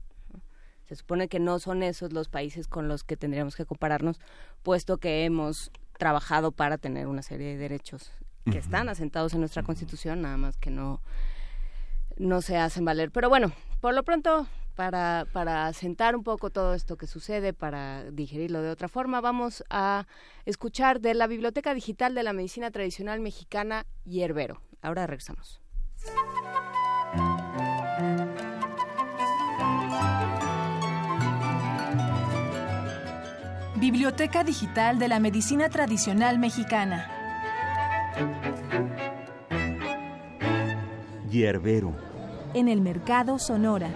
Se supone que no son esos los países con los que tendríamos que compararnos, puesto que hemos trabajado para tener una serie de derechos que están asentados en nuestra constitución, nada más que no no se hacen valer. Pero bueno, por lo pronto para, para sentar un poco todo esto que sucede, para digerirlo de otra forma, vamos a escuchar de la Biblioteca Digital de la Medicina Tradicional Mexicana, Hierbero. Ahora regresamos. Biblioteca Digital de la Medicina Tradicional Mexicana. Hierbero. En el mercado Sonora.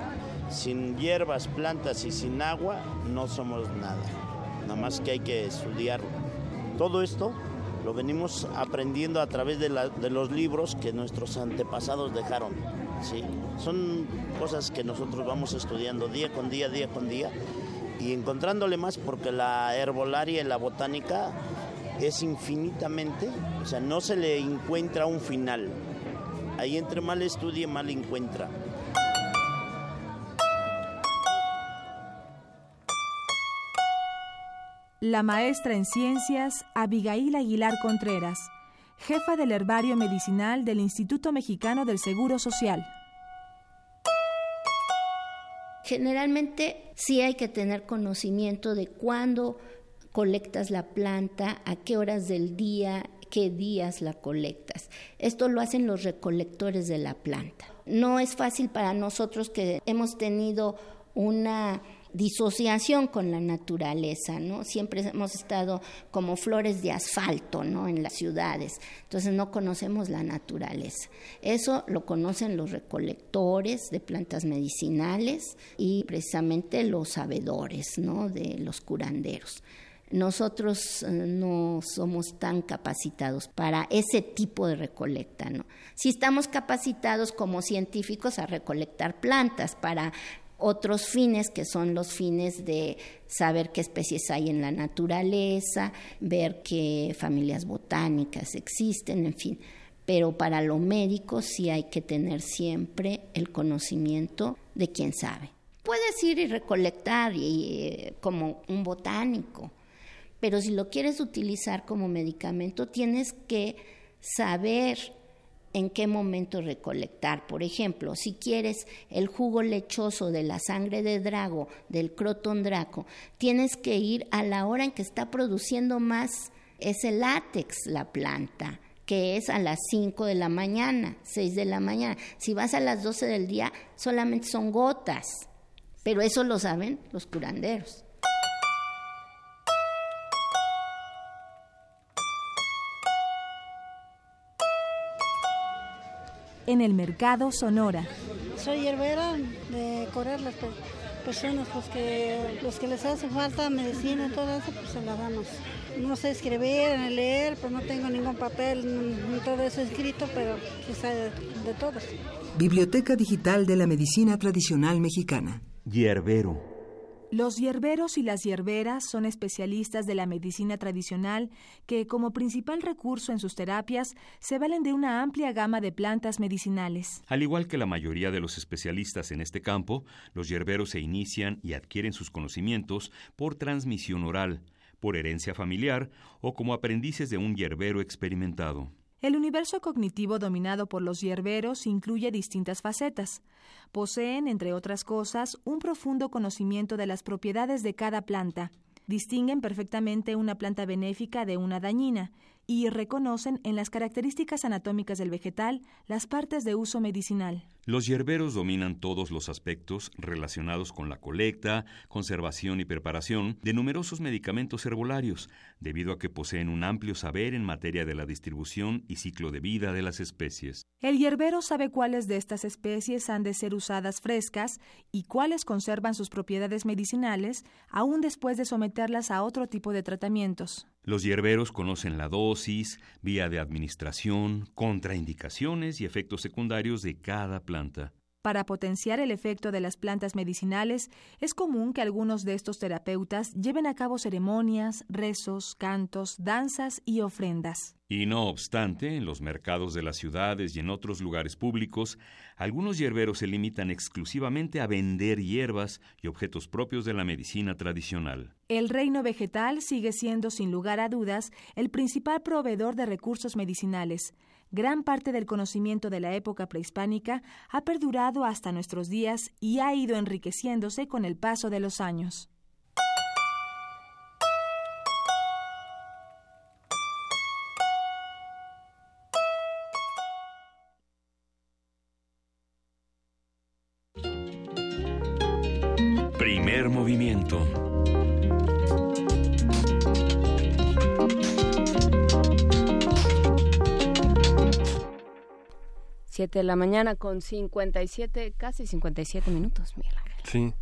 Sin hierbas, plantas y sin agua no somos nada. Nada más que hay que estudiarlo. Todo esto lo venimos aprendiendo a través de, de los libros que nuestros antepasados dejaron. ¿sí? Son cosas que nosotros vamos estudiando día con día, día con día y encontrándole más porque la herbolaria y la botánica es infinitamente, o sea, no se le encuentra un final. Ahí entre mal estudie, mal encuentra. La maestra en ciencias Abigail Aguilar Contreras, jefa del herbario medicinal del Instituto Mexicano del Seguro Social. Generalmente sí hay que tener conocimiento de cuándo colectas la planta, a qué horas del día, qué días la colectas. Esto lo hacen los recolectores de la planta. No es fácil para nosotros que hemos tenido una disociación con la naturaleza, ¿no? Siempre hemos estado como flores de asfalto, ¿no? En las ciudades. Entonces no conocemos la naturaleza. Eso lo conocen los recolectores de plantas medicinales y precisamente los sabedores, ¿no? De los curanderos. Nosotros eh, no somos tan capacitados para ese tipo de recolecta, ¿no? Si estamos capacitados como científicos a recolectar plantas para otros fines que son los fines de saber qué especies hay en la naturaleza, ver qué familias botánicas existen, en fin. Pero para lo médico sí hay que tener siempre el conocimiento de quien sabe. Puedes ir y recolectar y, como un botánico, pero si lo quieres utilizar como medicamento tienes que saber en qué momento recolectar. Por ejemplo, si quieres el jugo lechoso de la sangre de drago, del croton draco, tienes que ir a la hora en que está produciendo más ese látex la planta que es a las 5 de la mañana, 6 de la mañana. Si vas a las 12 del día, solamente son gotas. Pero eso lo saben los curanderos. En el mercado Sonora. Soy herbera de correr las personas, pues que los que les hace falta medicina y todo eso, pues se la damos. No sé escribir, ni leer, pues no tengo ningún papel, ni todo eso escrito, pero quizá de, de todos. Biblioteca Digital de la Medicina Tradicional Mexicana. Hierbero. Los hierberos y las hierberas son especialistas de la medicina tradicional que, como principal recurso en sus terapias, se valen de una amplia gama de plantas medicinales. Al igual que la mayoría de los especialistas en este campo, los hierberos se inician y adquieren sus conocimientos por transmisión oral, por herencia familiar o como aprendices de un hierbero experimentado. El universo cognitivo dominado por los hierberos incluye distintas facetas. Poseen, entre otras cosas, un profundo conocimiento de las propiedades de cada planta. Distinguen perfectamente una planta benéfica de una dañina y reconocen en las características anatómicas del vegetal las partes de uso medicinal. Los hierberos dominan todos los aspectos relacionados con la colecta, conservación y preparación de numerosos medicamentos herbolarios, debido a que poseen un amplio saber en materia de la distribución y ciclo de vida de las especies. El hierbero sabe cuáles de estas especies han de ser usadas frescas y cuáles conservan sus propiedades medicinales aún después de someterlas a otro tipo de tratamientos. Los hierberos conocen la dosis, vía de administración, contraindicaciones y efectos secundarios de cada planta. Para potenciar el efecto de las plantas medicinales, es común que algunos de estos terapeutas lleven a cabo ceremonias, rezos, cantos, danzas y ofrendas. Y no obstante, en los mercados de las ciudades y en otros lugares públicos, algunos hierberos se limitan exclusivamente a vender hierbas y objetos propios de la medicina tradicional. El reino vegetal sigue siendo, sin lugar a dudas, el principal proveedor de recursos medicinales. Gran parte del conocimiento de la época prehispánica ha perdurado hasta nuestros días y ha ido enriqueciéndose con el paso de los años. Primer movimiento 7 de la mañana con 57, casi 57 minutos, Miguel Ángel. Sí,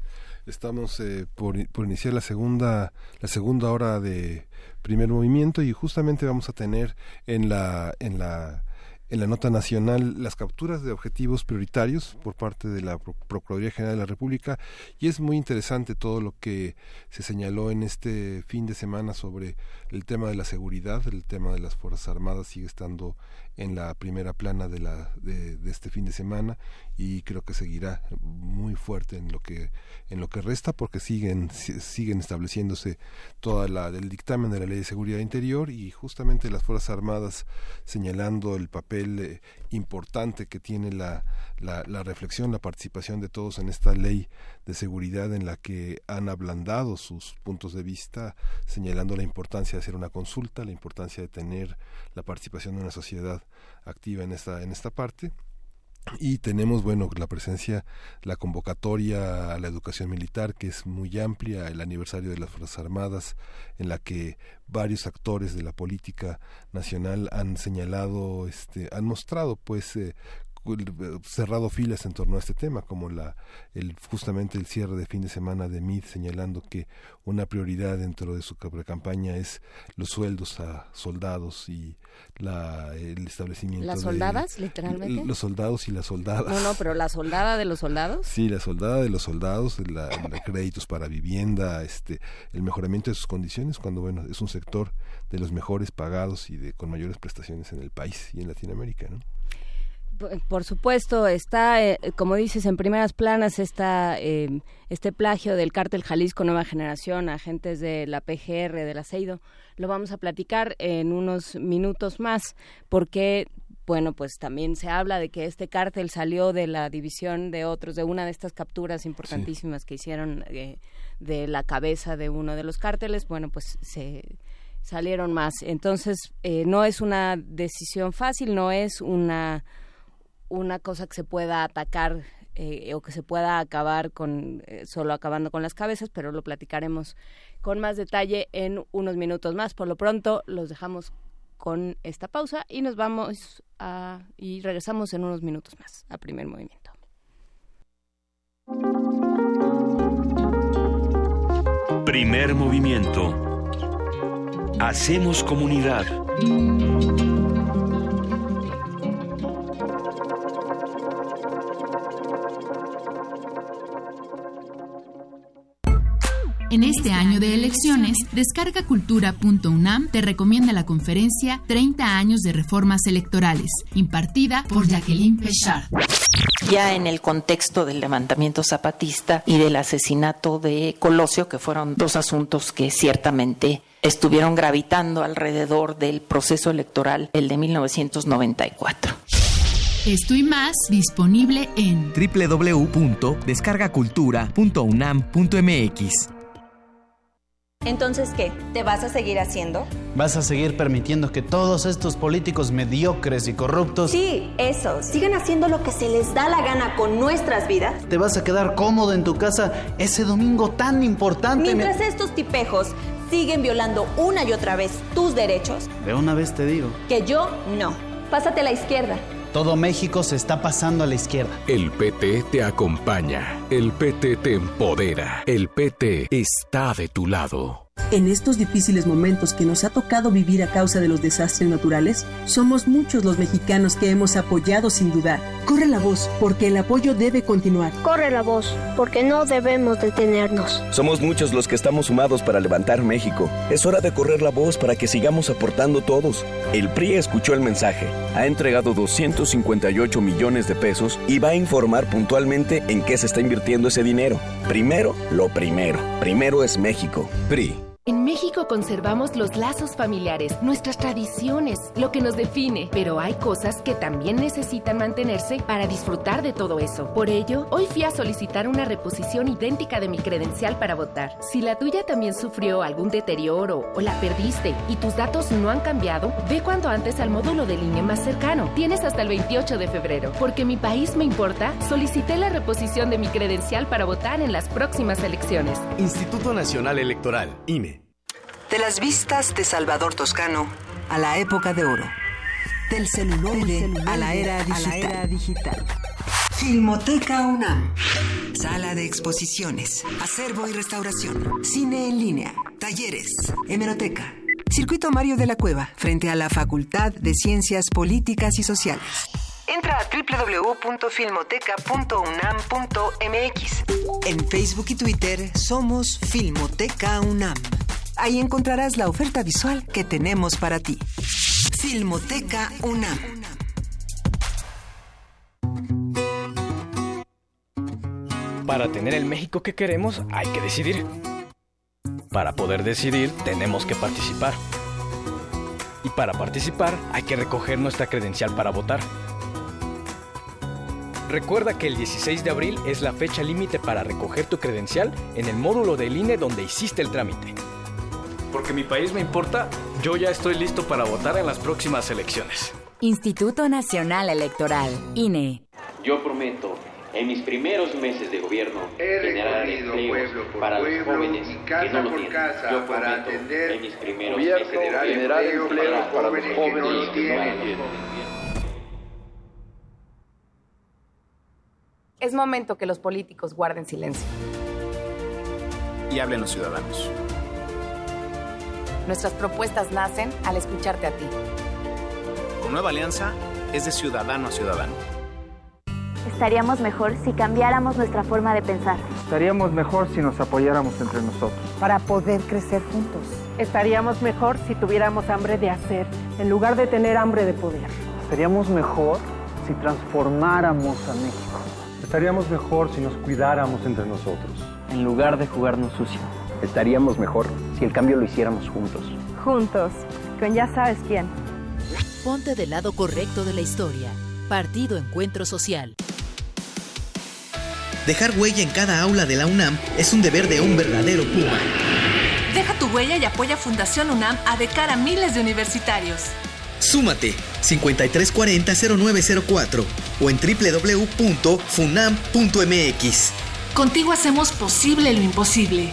estamos eh, por, por, iniciar la segunda, la segunda hora de primer movimiento y justamente vamos a tener en la, en la en la nota nacional las capturas de objetivos prioritarios por parte de la Procuraduría General de la República y es muy interesante todo lo que se señaló en este fin de semana sobre el tema de la seguridad, el tema de las Fuerzas Armadas sigue estando en la primera plana de, la, de, este fin de semana y creo que seguirá muy fuerte en lo que en lo que resta porque siguen siguen estableciéndose toda la del dictamen de la ley de seguridad interior y justamente las fuerzas armadas señalando el papel eh, importante que tiene la, la, la reflexión la participación de todos en esta ley de seguridad en la que han ablandado sus puntos de vista señalando la importancia de hacer una consulta la importancia de tener la participación de una sociedad activa en esta, en esta parte. Y tenemos, bueno, la presencia, la convocatoria a la educación militar, que es muy amplia, el aniversario de las Fuerzas Armadas, en la que varios actores de la política nacional han señalado, este, han mostrado, pues, eh, cerrado filas en torno a este tema, como la, el, justamente el cierre de fin de semana de MID señalando que una prioridad dentro de su campaña es los sueldos a soldados y la, el establecimiento ¿Las soldadas, literalmente? Los soldados y las soldadas. No, no, pero la soldada de los soldados. Sí, la soldada de los soldados, la, créditos para vivienda, este, el mejoramiento de sus condiciones, cuando, bueno, es un sector de los mejores pagados y de con mayores prestaciones en el país y en Latinoamérica, ¿no? Por supuesto, está, eh, como dices, en primeras planas está eh, este plagio del cártel Jalisco Nueva Generación, agentes de la PGR, del Aceido. Lo vamos a platicar en unos minutos más, porque, bueno, pues también se habla de que este cártel salió de la división de otros, de una de estas capturas importantísimas que hicieron eh, de la cabeza de uno de los cárteles. Bueno, pues se salieron más. Entonces, no es una decisión fácil, no es una una cosa que se pueda atacar eh, o que se pueda acabar con eh, solo acabando con las cabezas, pero lo platicaremos con más detalle en unos minutos más. Por lo pronto los dejamos con esta pausa y nos vamos a y regresamos en unos minutos más a primer movimiento. Primer movimiento. Hacemos comunidad. En este año de elecciones, descargacultura.unam te recomienda la conferencia 30 años de reformas electorales, impartida por Jacqueline Pechard. Ya en el contexto del levantamiento zapatista y del asesinato de Colosio, que fueron dos asuntos que ciertamente estuvieron gravitando alrededor del proceso electoral, el de 1994. Esto y más disponible en www.descargacultura.unam.mx. Entonces, ¿qué? ¿Te vas a seguir haciendo? ¿Vas a seguir permitiendo que todos estos políticos mediocres y corruptos... Sí, eso. Sigan haciendo lo que se les da la gana con nuestras vidas. ¿Te vas a quedar cómodo en tu casa ese domingo tan importante? Mientras estos tipejos siguen violando una y otra vez tus derechos. De una vez te digo. Que yo no. Pásate a la izquierda. Todo México se está pasando a la izquierda. El PT te acompaña. El PT te empodera. El PT está de tu lado. En estos difíciles momentos que nos ha tocado vivir a causa de los desastres naturales, somos muchos los mexicanos que hemos apoyado sin dudar. Corre la voz, porque el apoyo debe continuar. Corre la voz, porque no debemos detenernos. Somos muchos los que estamos sumados para levantar México. Es hora de correr la voz para que sigamos aportando todos. El PRI escuchó el mensaje, ha entregado 258 millones de pesos y va a informar puntualmente en qué se está invirtiendo ese dinero. Primero, lo primero. Primero es México. PRI. En México conservamos los lazos familiares, nuestras tradiciones, lo que nos define, pero hay cosas que también necesitan mantenerse para disfrutar de todo eso. Por ello, hoy fui a solicitar una reposición idéntica de mi credencial para votar. Si la tuya también sufrió algún deterioro o la perdiste y tus datos no han cambiado, ve cuanto antes al módulo de línea más cercano. Tienes hasta el 28 de febrero. Porque mi país me importa, solicité la reposición de mi credencial para votar en las próximas elecciones. Instituto Nacional Electoral, INE. De las vistas de Salvador Toscano a la época de oro Del celular a la era digital. Filmoteca UNAM. Sala de exposiciones, acervo y restauración, cine en línea, talleres, hemeroteca. Circuito Mario de la Cueva, frente a la Facultad de Ciencias Políticas y Sociales. Entra a www.filmoteca.unam.mx. En Facebook y Twitter somos Filmoteca UNAM. Ahí encontrarás la oferta visual que tenemos para ti. Filmoteca UNAM. Para tener el México que queremos hay que decidir. Para poder decidir tenemos que participar. Y para participar hay que recoger nuestra credencial para votar. Recuerda que el 16 de abril es la fecha límite para recoger tu credencial en el módulo del INE donde hiciste el trámite. Porque mi país me importa, yo ya estoy listo para votar en las próximas elecciones. Instituto Nacional Electoral, INE. Yo prometo, en mis primeros meses de gobierno, He generar pueblo por para los pueblo jóvenes y que casa no lo por tienen. casa Yo para prometo, atender en mis primeros gobierno, meses de generar gobierno, empleo para los jóvenes que no lo tienen. Es momento que los políticos guarden silencio. Y hablen los ciudadanos. Nuestras propuestas nacen al escucharte a ti. Con Nueva Alianza es de ciudadano a ciudadano. Estaríamos mejor si cambiáramos nuestra forma de pensar. Estaríamos mejor si nos apoyáramos entre nosotros. Para poder crecer juntos. Estaríamos mejor si tuviéramos hambre de hacer, en lugar de tener hambre de poder. Estaríamos mejor si transformáramos a México. Estaríamos mejor si nos cuidáramos entre nosotros. En lugar de jugarnos sucio. Estaríamos mejor si el cambio lo hiciéramos juntos. Juntos, con ya sabes quién. Ponte del lado correcto de la historia. Partido Encuentro Social. Dejar huella en cada aula de la UNAM es un deber de un verdadero Puma. Deja tu huella y apoya Fundación UNAM a de cara a miles de universitarios. Súmate 5340-0904 o en www.funam.mx. Contigo hacemos posible lo imposible.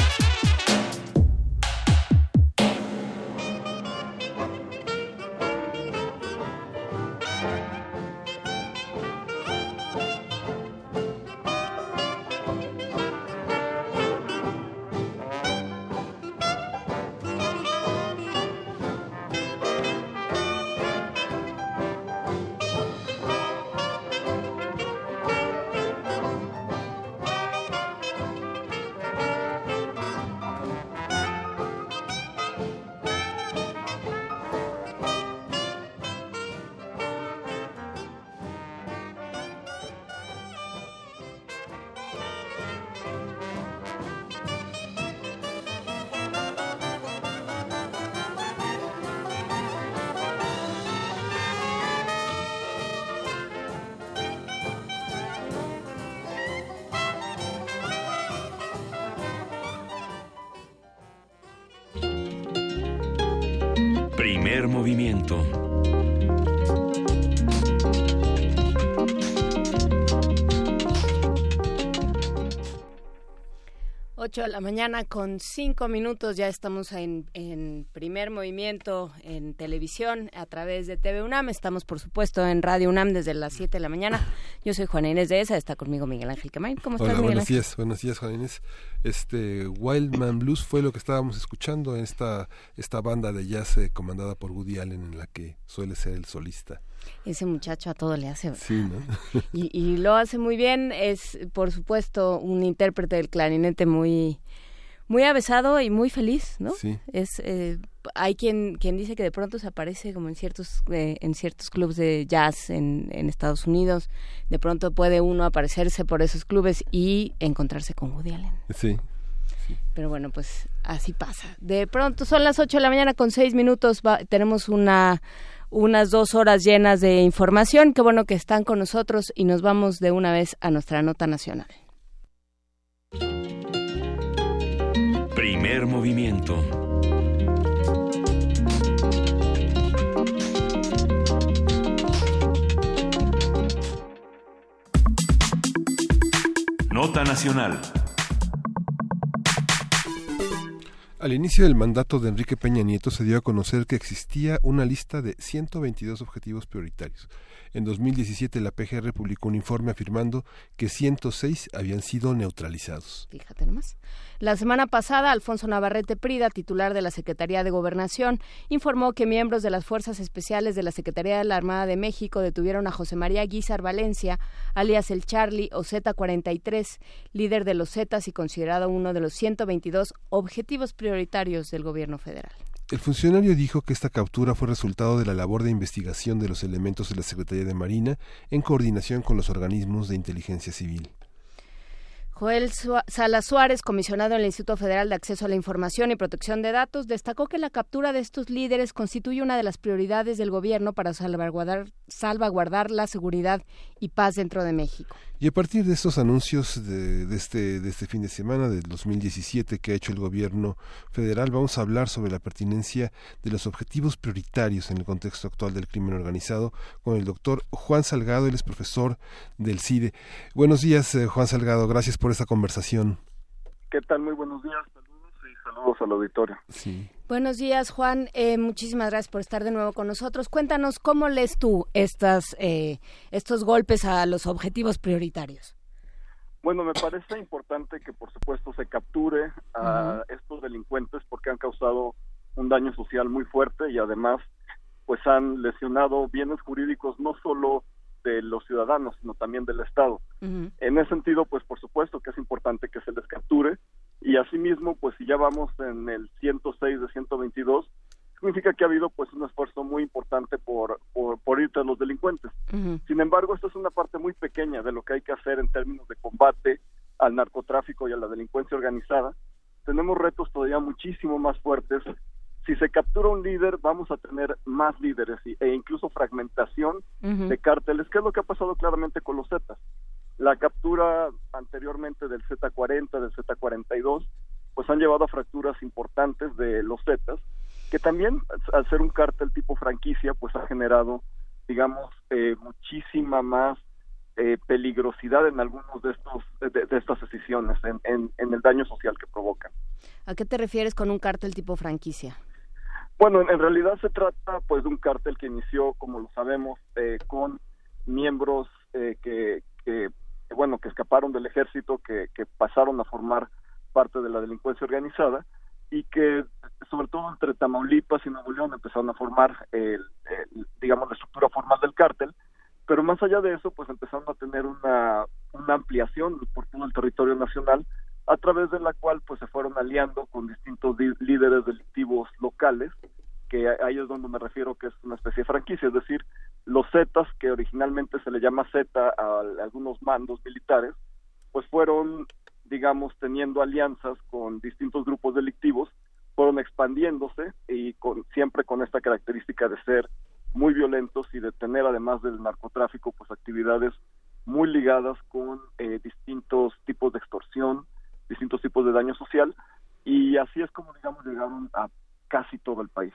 8 de la mañana con 5 minutos. Ya estamos en, en, primer movimiento en televisión a través de TV UNAM. Estamos, por supuesto, en Radio UNAM desde las 7 de la mañana. Yo soy Juana Inés de ESA. Está conmigo Miguel Ángel Quemain. ¿Cómo estás, Hola, Miguel buenos días, buenos días, Juana Inés. Este Wildman Blues fue lo que estábamos escuchando, esta, esta banda de jazz eh, comandada por Woody Allen en la que suele ser el solista. Ese muchacho a todo le hace. Sí, ¿no? y, y lo hace muy bien. Es, por supuesto, un intérprete del clarinete muy muy avesado y muy feliz, ¿no? Sí. Es eh, hay quien quien dice que de pronto se aparece como en ciertos eh, en ciertos clubes de jazz en, en Estados Unidos. De pronto puede uno aparecerse por esos clubes y encontrarse con Woody Allen. Sí. Pero bueno, pues así pasa. De pronto son las 8 de la mañana con 6 minutos. va- tenemos una unas dos horas llenas de información. Qué bueno que están con nosotros y nos vamos de una vez a nuestra nota nacional. Primer movimiento. Nota nacional. Al inicio del mandato de Enrique Peña Nieto se dio a conocer que existía una lista de 122 objetivos prioritarios. En 2017 la PGR publicó un informe afirmando que 106 habían sido neutralizados. Fíjate nomás. La semana pasada, Alfonso Navarrete Prida, titular de la Secretaría de Gobernación, informó que miembros de las Fuerzas Especiales de la Secretaría de la Armada de México detuvieron a José María Guizar Valencia, alias el Charlie o Z43, líder de los Zetas y considerado uno de los 122 objetivos prioritarios del gobierno federal. El funcionario dijo que esta captura fue resultado de la labor de investigación de los elementos de la Secretaría de Marina en coordinación con los organismos de inteligencia civil. Joel Sala Suárez, comisionado en el Instituto Federal de Acceso a la Información y Protección de Datos, destacó que la captura de estos líderes constituye una de las prioridades del gobierno para salvaguardar, salvaguardar la seguridad y paz dentro de México. Y a partir de estos anuncios de, este, de este fin de semana, del 2017, que ha hecho el gobierno federal, vamos a hablar sobre la pertinencia de los objetivos prioritarios en el contexto actual del crimen organizado con el doctor Juan Salgado, él es profesor del CIDE. Buenos días, eh, Juan Salgado, gracias por esta conversación. ¿Qué tal? Muy buenos días, saludos y saludos al auditorio. Sí. Buenos días, Juan. Eh, muchísimas gracias por estar de nuevo con nosotros. Cuéntanos cómo lees tú estas, eh, estos golpes a los objetivos prioritarios. Bueno, me parece importante que, por supuesto, se capture a estos delincuentes porque han causado un daño social muy fuerte y además, pues han lesionado bienes jurídicos no solo de los ciudadanos, sino también del Estado. En ese sentido, pues por supuesto que es importante que se les capture y asimismo, pues si ya vamos en el 106 de 122, significa que ha habido pues un esfuerzo muy importante por, por, ir tras los delincuentes. Sin embargo, esto es una parte muy pequeña de lo que hay que hacer en términos de combate al narcotráfico y a la delincuencia organizada. Tenemos retos todavía muchísimo más fuertes. Si se captura un líder, vamos a tener más líderes e incluso fragmentación de cárteles, que es lo que ha pasado claramente con los Zetas la captura anteriormente del Z40, del Z42, pues han llevado a fracturas importantes de los Zetas, que también al ser un cártel tipo franquicia, pues ha generado, digamos, eh, muchísima más eh, peligrosidad en algunos de estos de, estas decisiones, en, el daño social que provocan. ¿A qué te refieres con un cártel tipo franquicia? Bueno, en, realidad se trata pues de un cártel que inició, como lo sabemos, eh, con miembros que, que bueno, que escaparon del ejército, que, pasaron a formar parte de la delincuencia organizada y que sobre todo entre Tamaulipas y Nuevo León empezaron a formar el, digamos la estructura formal del cártel pero más allá de eso pues empezaron a tener una ampliación por todo el territorio nacional a través de la cual pues se fueron aliando con distintos líderes delictivos locales que ahí es donde me refiero que es una especie de franquicia, es decir, los Zetas, que originalmente se le llama Z a, algunos mandos militares, pues fueron, digamos, teniendo alianzas con distintos grupos delictivos, fueron expandiéndose y con, siempre con esta característica de ser muy violentos y de tener además del narcotráfico pues actividades muy ligadas con eh, distintos tipos de extorsión, distintos tipos de daño social y así es como digamos llegaron a casi todo el país.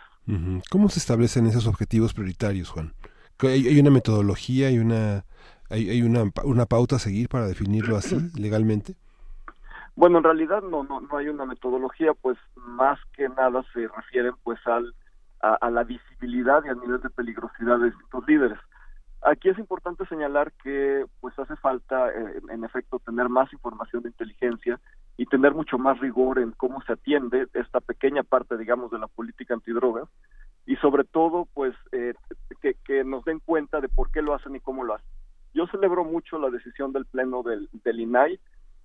¿Cómo se establecen esos objetivos prioritarios, Juan? ¿Hay, una metodología, hay una hay, hay una, una pauta a seguir para definirlo así legalmente? Bueno, en realidad no, no, no hay una metodología, pues más que nada se refieren pues al, a, la visibilidad y al nivel de peligrosidad de estos líderes. Aquí es importante señalar que pues hace falta eh, en efecto tener más información de inteligencia y tener mucho más rigor en cómo se atiende esta pequeña parte, digamos, de la política antidrogas y sobre todo, pues, eh, que, nos den cuenta de por qué lo hacen y cómo lo hacen. Yo celebro mucho la decisión del Pleno del, del INAI,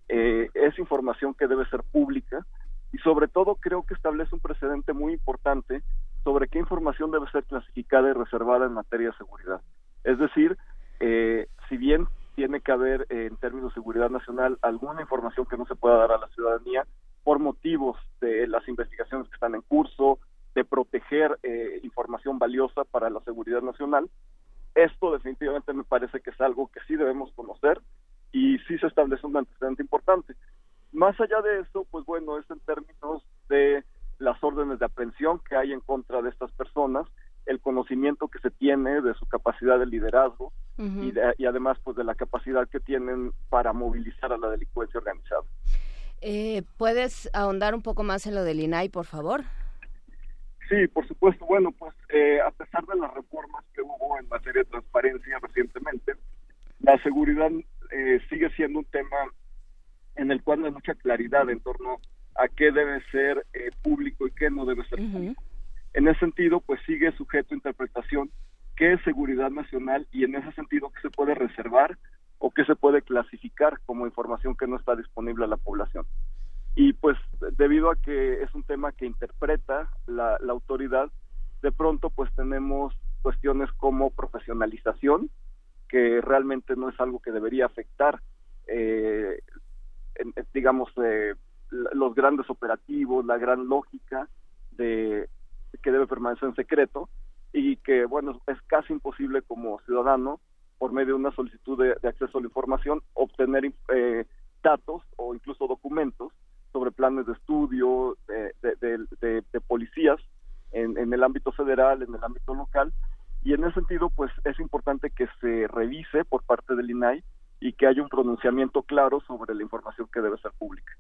eh, es información que debe ser pública y sobre todo creo que establece un precedente muy importante sobre qué información debe ser clasificada y reservada en materia de seguridad. Es decir, eh, si bien tiene que haber eh, en términos de seguridad nacional alguna información que no se pueda dar a la ciudadanía por motivos de las investigaciones que están en curso, de proteger eh, información valiosa para la seguridad nacional. Esto definitivamente me parece que es algo que sí debemos conocer y sí se establece un antecedente importante. Más allá de eso, pues bueno, es en términos de las órdenes de aprehensión que hay en contra de estas personas, el conocimiento que se tiene de su capacidad de liderazgo, y, y, además pues de la capacidad que tienen para movilizar a la delincuencia organizada. Eh, ¿Puedes ahondar un poco más en lo del INAI, por favor? Sí, por supuesto. Bueno, pues eh, a pesar de las reformas que hubo en materia de transparencia recientemente, la seguridad eh, sigue siendo un tema en el cual no hay mucha claridad en torno a qué debe ser eh, público y qué no debe ser público. En ese sentido, pues sigue sujeto a interpretación qué es seguridad nacional y en ese sentido qué se puede reservar o qué se puede clasificar como información que no está disponible a la población. Y pues debido a que es un tema que interpreta la, autoridad, de pronto pues tenemos cuestiones como profesionalización, que realmente no es algo que debería afectar, eh, digamos, eh, los grandes operativos, la gran lógica de que debe permanecer en secreto y que, bueno, es casi imposible como ciudadano, por medio de una solicitud de, acceso a la información, obtener eh, datos o incluso documentos sobre planes de estudio de, policías en, en, el ámbito federal, en el ámbito local, y en ese sentido, pues es importante que se revise por parte del INAI y que haya un pronunciamiento claro sobre la información que debe ser pública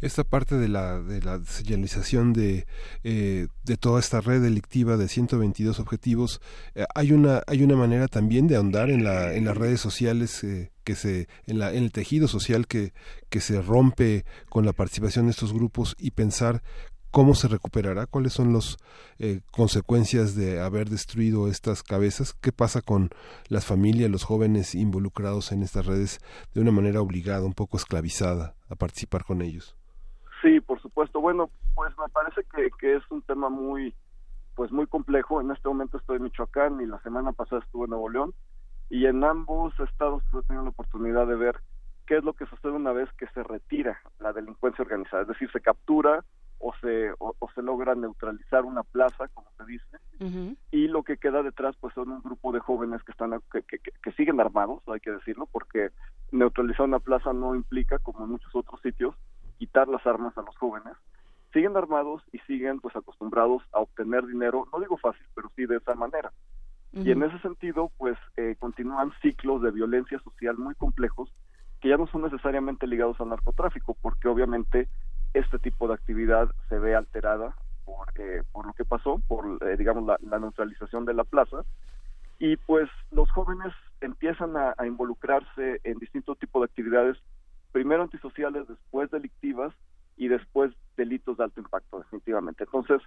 esta parte de la, de la señalización de, eh, de toda esta red delictiva de 122 objetivos, eh, hay una hay una manera también de ahondar en la en las redes sociales eh, que se en la en el tejido social que que se rompe con la participación de estos grupos y pensar cómo se recuperará, cuáles son las consecuencias de haber destruido estas cabezas, qué pasa con las familias, los jóvenes involucrados en estas redes de una manera obligada, un poco esclavizada a participar con ellos. Supuesto. Bueno, pues me parece que, que es un tema muy, pues muy complejo. En este momento estoy en Michoacán y la semana pasada estuve en Nuevo León y en ambos estados he tenido la oportunidad de ver qué es lo que sucede una vez que se retira la delincuencia organizada, es decir, se captura o se o, se logra neutralizar una plaza, como se dice, y lo que queda detrás pues son un grupo de jóvenes que están que, que, que siguen armados, hay que decirlo, porque neutralizar una plaza no implica, como en muchos otros sitios, quitar las armas a los jóvenes, siguen armados y siguen pues acostumbrados a obtener dinero, no digo fácil, pero sí de esa manera. Y en ese sentido, pues eh, continúan ciclos de violencia social muy complejos que ya no son necesariamente ligados al narcotráfico, porque obviamente este tipo de actividad se ve alterada por, eh, por lo que pasó, por, eh, digamos, la, neutralización de la plaza, y pues los jóvenes empiezan a, a involucrarse en distintos tipos de actividades primero antisociales, después delictivas y después delitos de alto impacto, definitivamente. Entonces,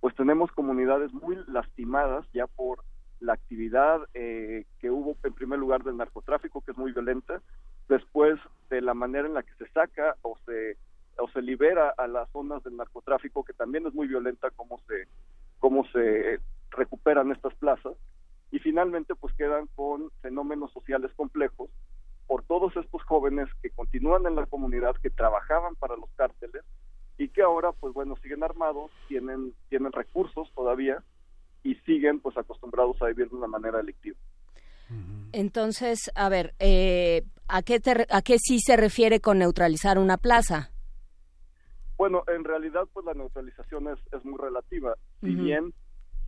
pues tenemos comunidades muy lastimadas ya por la actividad eh, que hubo en primer lugar del narcotráfico, que es muy violenta, después de la manera en la que se saca o se o se libera a las zonas del narcotráfico, que también es muy violenta cómo se cómo se recuperan estas plazas y finalmente pues quedan con fenómenos sociales complejos por todos estos jóvenes que continúan en la comunidad, que trabajaban para los cárteles y que ahora, pues bueno, siguen armados, tienen, tienen recursos todavía y siguen pues acostumbrados a vivir de una manera delictiva. Entonces, a ver, eh, ¿a, qué ¿a qué sí se refiere con neutralizar una plaza? Bueno, en realidad pues la neutralización es, es muy relativa. Si bien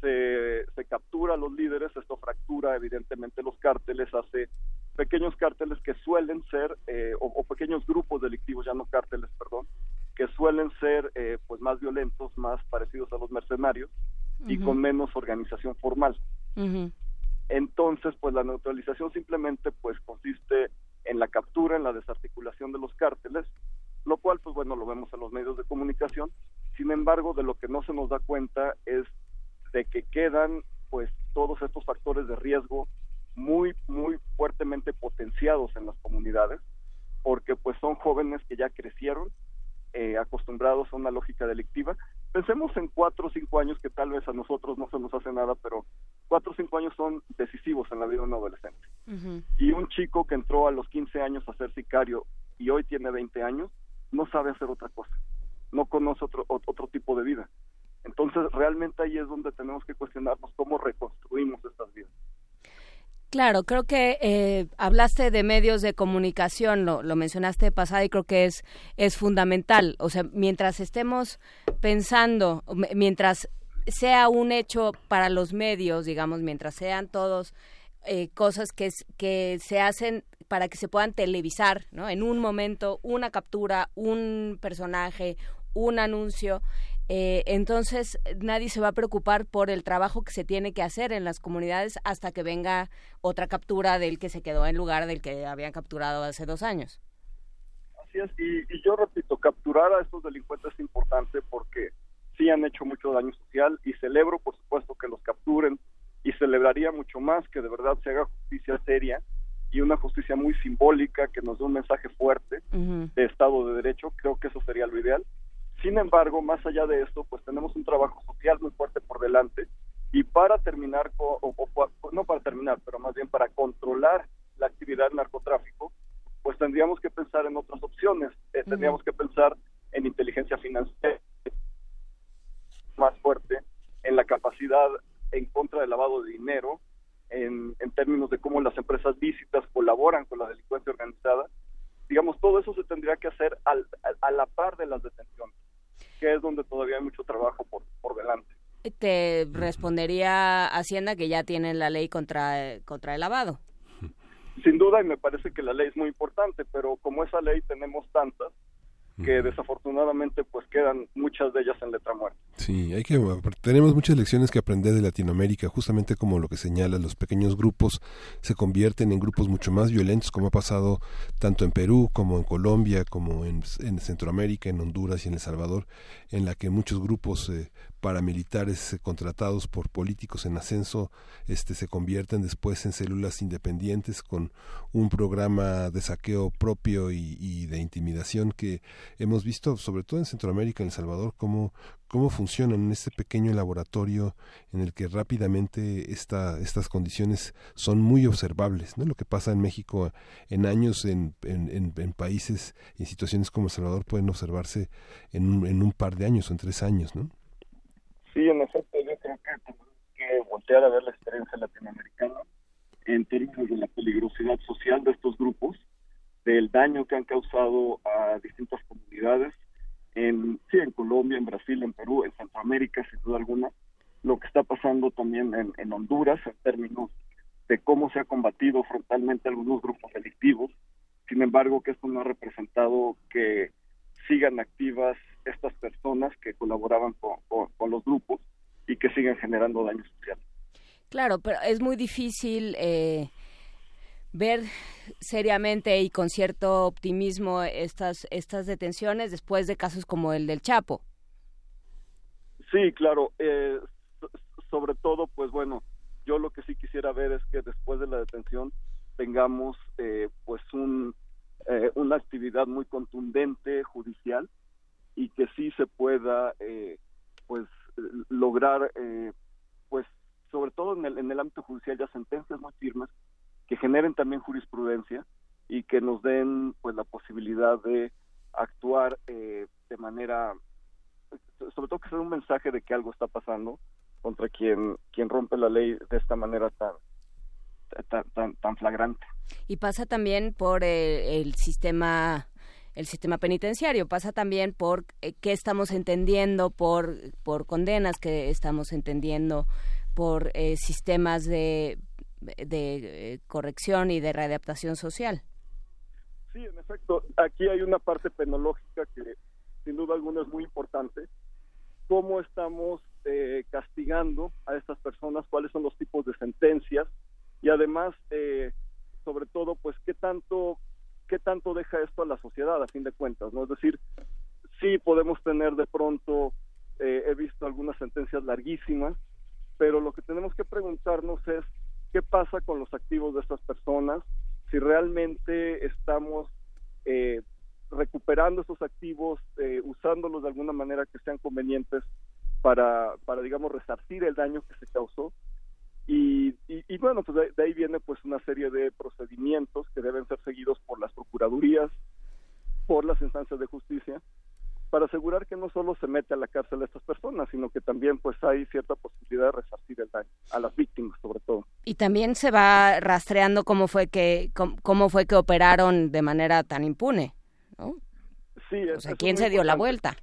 se, se captura a los líderes, esto fractura evidentemente los cárteles, hace pequeños cárteles que suelen ser, eh, o, pequeños grupos delictivos, ya no cárteles, perdón, que suelen ser eh, pues más violentos, más parecidos a los mercenarios y con menos organización formal. Entonces, pues la neutralización simplemente pues consiste en la captura, en la desarticulación de los cárteles, lo cual pues bueno, lo vemos en los medios de comunicación. Sin embargo, de lo que no se nos da cuenta es de que quedan pues todos estos factores de riesgo muy, muy fuertemente potenciados en las comunidades, porque pues son jóvenes que ya crecieron, eh, acostumbrados a una lógica delictiva. Pensemos en cuatro o cinco años que tal vez a nosotros no se nos hace nada, pero cuatro o cinco años son decisivos en la vida de un adolescente. Y un chico que entró a los 15 años a ser sicario y hoy tiene 20 años, no sabe hacer otra cosa, no conoce otro, otro tipo de vida. Entonces, realmente ahí es donde tenemos que cuestionarnos cómo reconstruimos estas vidas. Claro, creo que eh, hablaste de medios de comunicación, lo, lo mencionaste pasado y creo que es, es fundamental. O sea, mientras estemos pensando, mientras sea un hecho para los medios, digamos, mientras sean todos eh, cosas que se hacen para que se puedan televisar, ¿no? En un momento, una captura, un personaje, un anuncio. Eh, entonces, nadie se va a preocupar por el trabajo que se tiene que hacer en las comunidades hasta que venga otra captura del que se quedó en lugar del que habían capturado hace dos años. Así es, y, y yo repito, capturar a estos delincuentes es importante porque sí han hecho mucho daño social y celebro, por supuesto, que los capturen, y celebraría mucho más que de verdad se haga justicia seria y una justicia muy simbólica que nos dé un mensaje fuerte de Estado de Derecho, creo que eso sería lo ideal. Sin embargo, más allá de esto, pues tenemos un trabajo social muy fuerte por delante y para terminar, o, no para terminar, pero más bien para controlar la actividad del narcotráfico, pues tendríamos que pensar en otras opciones, eh, tendríamos que pensar en inteligencia financiera más fuerte, en la capacidad en contra del lavado de dinero, en, términos de cómo las empresas lícitas colaboran con la delincuencia organizada. Digamos, todo eso se tendría que hacer a la par de las detenciones, que es donde todavía hay mucho trabajo por, por delante. Te respondería Hacienda que ya tienen la ley contra, contra el lavado. Sin duda, y me parece que la ley es muy importante, pero como esa ley tenemos tantas, que desafortunadamente pues quedan muchas de ellas en letra muerta. Sí, hay que tenemos muchas lecciones que aprender de Latinoamérica, justamente como lo que señala, los pequeños grupos se convierten en grupos mucho más violentos, como ha pasado tanto en Perú como en Colombia, como en, Centroamérica, en Honduras y en El Salvador, en la que muchos grupos eh, paramilitares eh, contratados por políticos en ascenso este se convierten después en células independientes con un programa de saqueo propio y, de intimidación que hemos visto sobre todo en Centroamérica en El Salvador cómo cómo funcionan en este pequeño laboratorio en el que rápidamente esta, estas condiciones son muy observables. ¿no? Lo que pasa en México en años, en, en, países en situaciones como El Salvador pueden observarse en un, en un par de años o en tres años. ¿no? Sí, en efecto, yo creo que tenemos que voltear a ver la experiencia latinoamericana en términos de la peligrosidad social de estos grupos, del daño que han causado a distintas comunidades, en, sí, en Colombia, en Brasil, en Perú, en Centroamérica, sin duda alguna, lo que está pasando también en, en Honduras en términos de cómo se ha combatido frontalmente algunos grupos delictivos. Sin embargo, que esto no ha representado que sigan activas estas personas que colaboraban con, los grupos y que siguen generando daño social. Claro, pero es muy difícil eh, ver seriamente y con cierto optimismo estas, estas detenciones después de casos como el del Chapo. Sí, claro. Eh, sobre todo, pues bueno, yo lo que sí quisiera ver es que después de la detención tengamos eh, pues un, una actividad muy contundente judicial y que sí se pueda eh, pues lograr eh, pues sobre todo en el, en el ámbito judicial ya sentencias muy firmes que generen también jurisprudencia y que nos den pues la posibilidad de actuar eh, de manera sobre todo que sea un mensaje de que algo está pasando contra quien quien rompe la ley de esta manera tan tan tan, flagrante. Y pasa también por el sistema el sistema penitenciario, pasa también por eh, qué estamos entendiendo por, por condenas, que estamos entendiendo por eh, sistemas de, de eh, corrección y de readaptación social. Sí, en efecto, aquí hay una parte penológica que sin duda alguna es muy importante. ¿Cómo estamos castigando a estas personas? ¿Cuáles son los tipos de sentencias? Y además, sobre todo, pues, ¿qué tanto qué tanto deja esto a la sociedad a fin de cuentas, ¿no? Es decir, sí podemos tener de pronto, eh, he visto algunas sentencias larguísimas, pero lo que tenemos que preguntarnos es qué pasa con los activos de estas personas, si realmente estamos eh, recuperando esos activos, eh, usándolos de alguna manera que sean convenientes para, para, digamos, resarcir el daño que se causó y, y, bueno, pues de, ahí viene pues una serie de procedimientos que deben ser seguidos por las procuradurías, por las instancias de justicia, para asegurar que no solo se mete a la cárcel a estas personas, sino que también pues hay cierta posibilidad de resarcir el daño a las víctimas sobre todo. Y también se va rastreando cómo fue que cómo, fue que operaron de manera tan impune, ¿no? Sí, o sea, quién se dio la vuelta.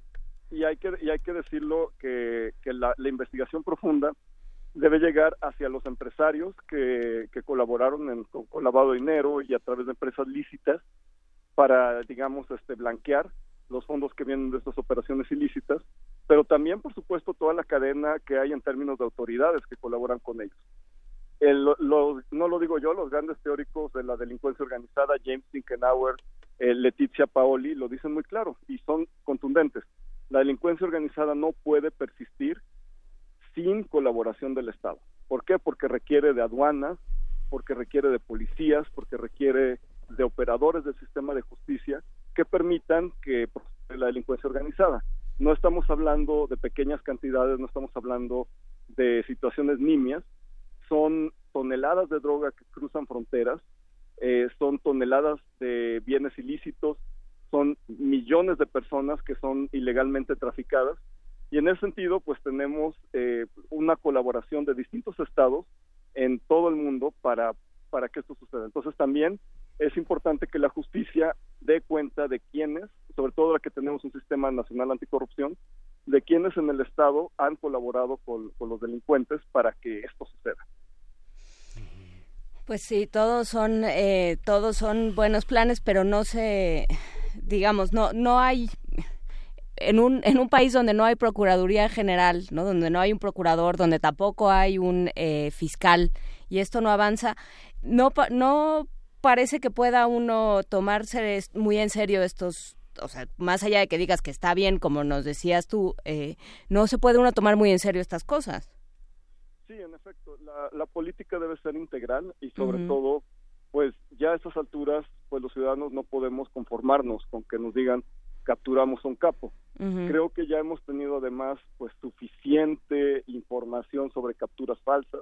Y hay que y hay que decirlo que, que la, la investigación profunda debe llegar hacia los empresarios que, colaboraron en, con, lavado de dinero y a través de empresas lícitas para, digamos, este, blanquear los fondos que vienen de estas operaciones ilícitas, pero también, por supuesto, toda la cadena que hay en términos de autoridades que colaboran con ellos. no lo digo yo, los grandes teóricos de la delincuencia organizada, James Finkenauer, eh, Letizia Paoli, lo dicen muy claro y son contundentes. La delincuencia organizada no puede persistir sin colaboración del Estado. ¿Por qué? Porque requiere de aduanas, porque requiere de policías, porque requiere de operadores del sistema de justicia que permitan que la delincuencia organizada. No estamos hablando de pequeñas cantidades, no estamos hablando de situaciones nimias, son toneladas de droga que cruzan fronteras, eh, son toneladas de bienes ilícitos, son millones de personas que son ilegalmente traficadas y en ese sentido pues tenemos eh, una colaboración de distintos estados en todo el mundo para, para que esto suceda. Entonces también es importante que la justicia dé cuenta de quiénes, sobre todo ahora que tenemos un sistema nacional anticorrupción, de quiénes en el Estado han colaborado con, los delincuentes para que esto suceda. Pues sí, todos son eh, todos son buenos planes, pero no se, digamos, no no hay en un en un país donde no hay procuraduría general, no, donde no hay un procurador, donde tampoco hay un eh, fiscal y esto no avanza, no no parece que pueda uno tomarse muy en serio estos o sea, más allá de que digas que está bien, como nos decías tú, eh, no se puede uno tomar muy en serio estas cosas. Sí, en efecto, la, política debe ser integral y sobre todo, pues ya a estas alturas, pues los ciudadanos no podemos conformarnos con que nos digan capturamos un capo. Creo que ya hemos tenido además pues suficiente información sobre capturas falsas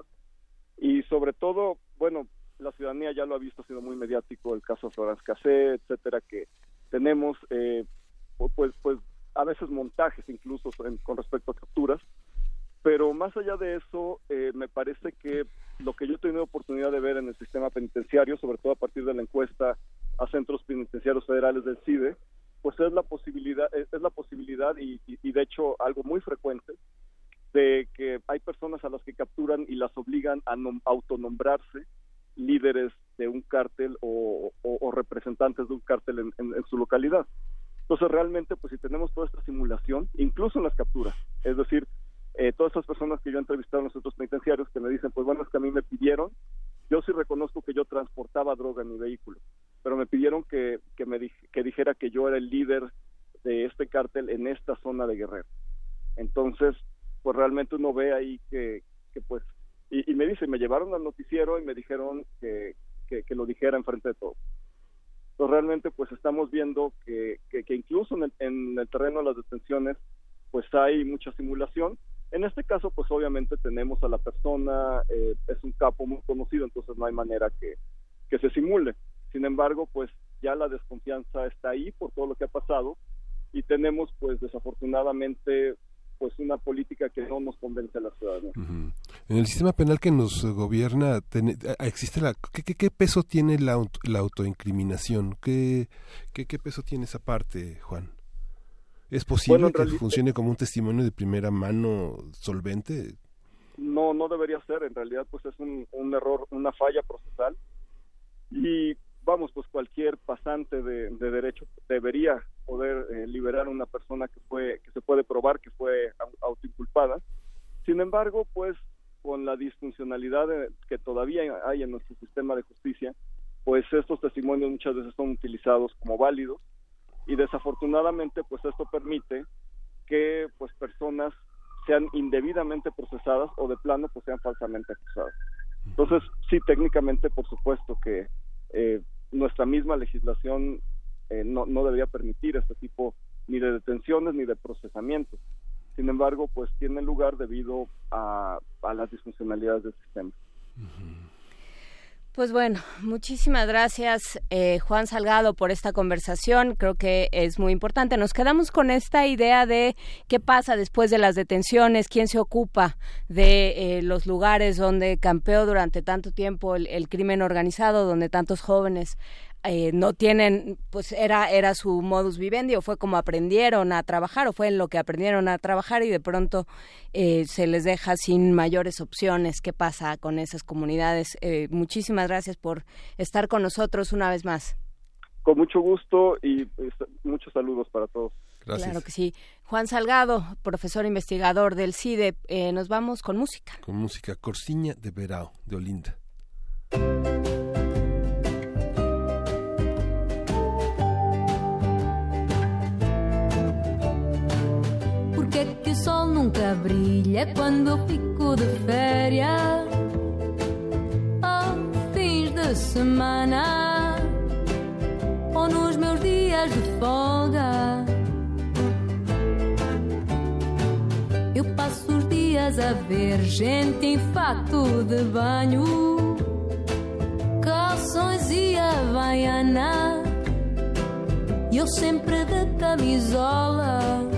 y sobre todo, bueno, la ciudadanía ya lo ha visto, ha sido muy mediático el caso Florence Cassé, etcétera, que tenemos eh, pues pues a veces montajes incluso con respecto a capturas, pero más allá de eso, eh, me parece que lo que yo he tenido oportunidad de ver en el sistema penitenciario, sobre todo a partir de la encuesta a centros penitenciarios federales del CIDE, pues es la posibilidad, es, la posibilidad y, de hecho algo muy frecuente de que hay personas a las que capturan y las obligan a autonombrarse líderes de un cártel o, representantes de un cártel en, su localidad. Entonces realmente, pues si tenemos toda esta simulación, incluso en las capturas, es decir, eh, todas esas personas que yo he entrevistado en los centros penitenciarios que me dicen, pues bueno, es que a mí me pidieron, yo sí reconozco que yo transportaba droga en mi vehículo, pero me pidieron que, que me que dijera que yo era el líder de este cártel en esta zona de Guerrero. Entonces, pues realmente uno ve ahí que, que pues y, me dice, me llevaron al noticiero y me dijeron que, que, lo dijera enfrente de todos. Entonces realmente pues estamos viendo que, que, incluso en el, terreno de las detenciones pues hay mucha simulación. En este caso pues obviamente tenemos a la persona, eh, es un capo muy conocido, entonces no hay manera que, que se simule. Sin embargo pues ya la desconfianza está ahí por todo lo que ha pasado y tenemos pues desafortunadamente pues una política que no nos convence a la ciudadanía. En el sistema penal que nos gobierna, existe la, ¿qué, peso tiene la, la autoincriminación? ¿Qué, ¿Qué, peso tiene esa parte, Juan? ¿Es posible que funcione como un testimonio de primera mano solvente? No, no debería ser. En realidad, pues es un, un error, una falla procesal. Y vamos, pues cualquier pasante de, derecho debería poder eh, liberar a una persona que fue que se puede probar que fue autoinculpada. Sin embargo, pues con la disfuncionalidad que todavía hay en nuestro sistema de justicia, pues estos testimonios muchas veces son utilizados como válidos y desafortunadamente pues esto permite que pues personas sean indebidamente procesadas o de plano pues sean falsamente acusadas. Entonces, sí, técnicamente, por supuesto que eh, nuestra misma legislación eh, no, no debería permitir este tipo ni de detenciones ni de procesamientos. Sin embargo, pues tiene lugar debido a, a las disfuncionalidades del sistema. Pues bueno, muchísimas gracias eh, Juan Salgado por esta conversación. Creo que es muy importante. Nos quedamos con esta idea de qué pasa después de las detenciones, quién se ocupa de eh, los lugares donde campeó durante tanto tiempo el, crimen organizado, donde tantos jóvenes eh, no tienen, pues era, era su modus vivendi o fue como aprendieron a trabajar o fue en lo que aprendieron a trabajar y de pronto eh, se les deja sin mayores opciones. ¿Qué pasa con esas comunidades? Eh, muchísimas gracias por estar con nosotros una vez más. Con mucho gusto y pues, muchos saludos para todos. Gracias. Claro que sí. Juan Salgado, profesor investigador del CIDE, nos vamos con música. Con música, Corsiña de Verao, de Olinda. Porque é que o sol nunca brilha quando eu fico de férias? Aos fins de semana ou nos meus dias de folga. Eu passo os dias a ver gente em fato de banho, calções e havaiana. E eu sempre de camisola.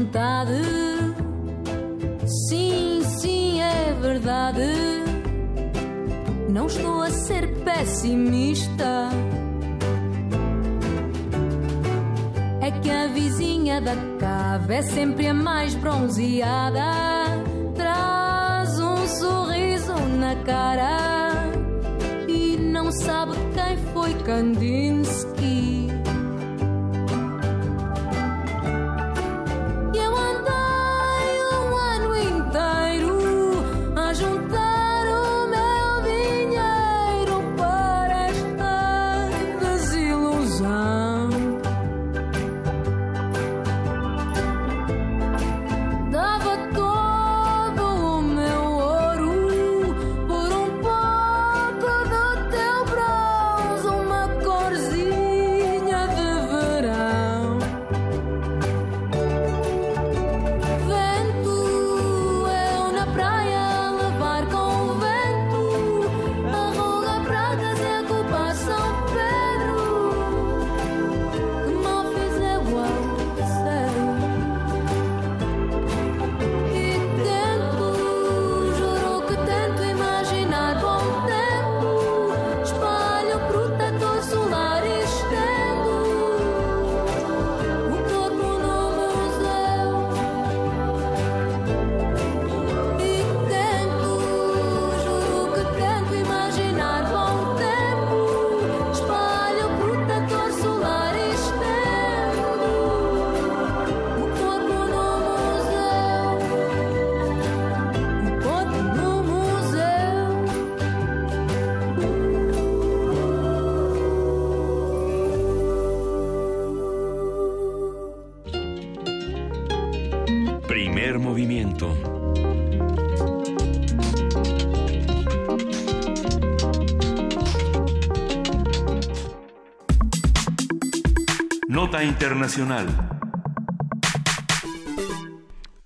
Vontade? Sim, sim, é verdade. Não estou a ser pessimista. É que a vizinha da cave é sempre a mais bronzeada.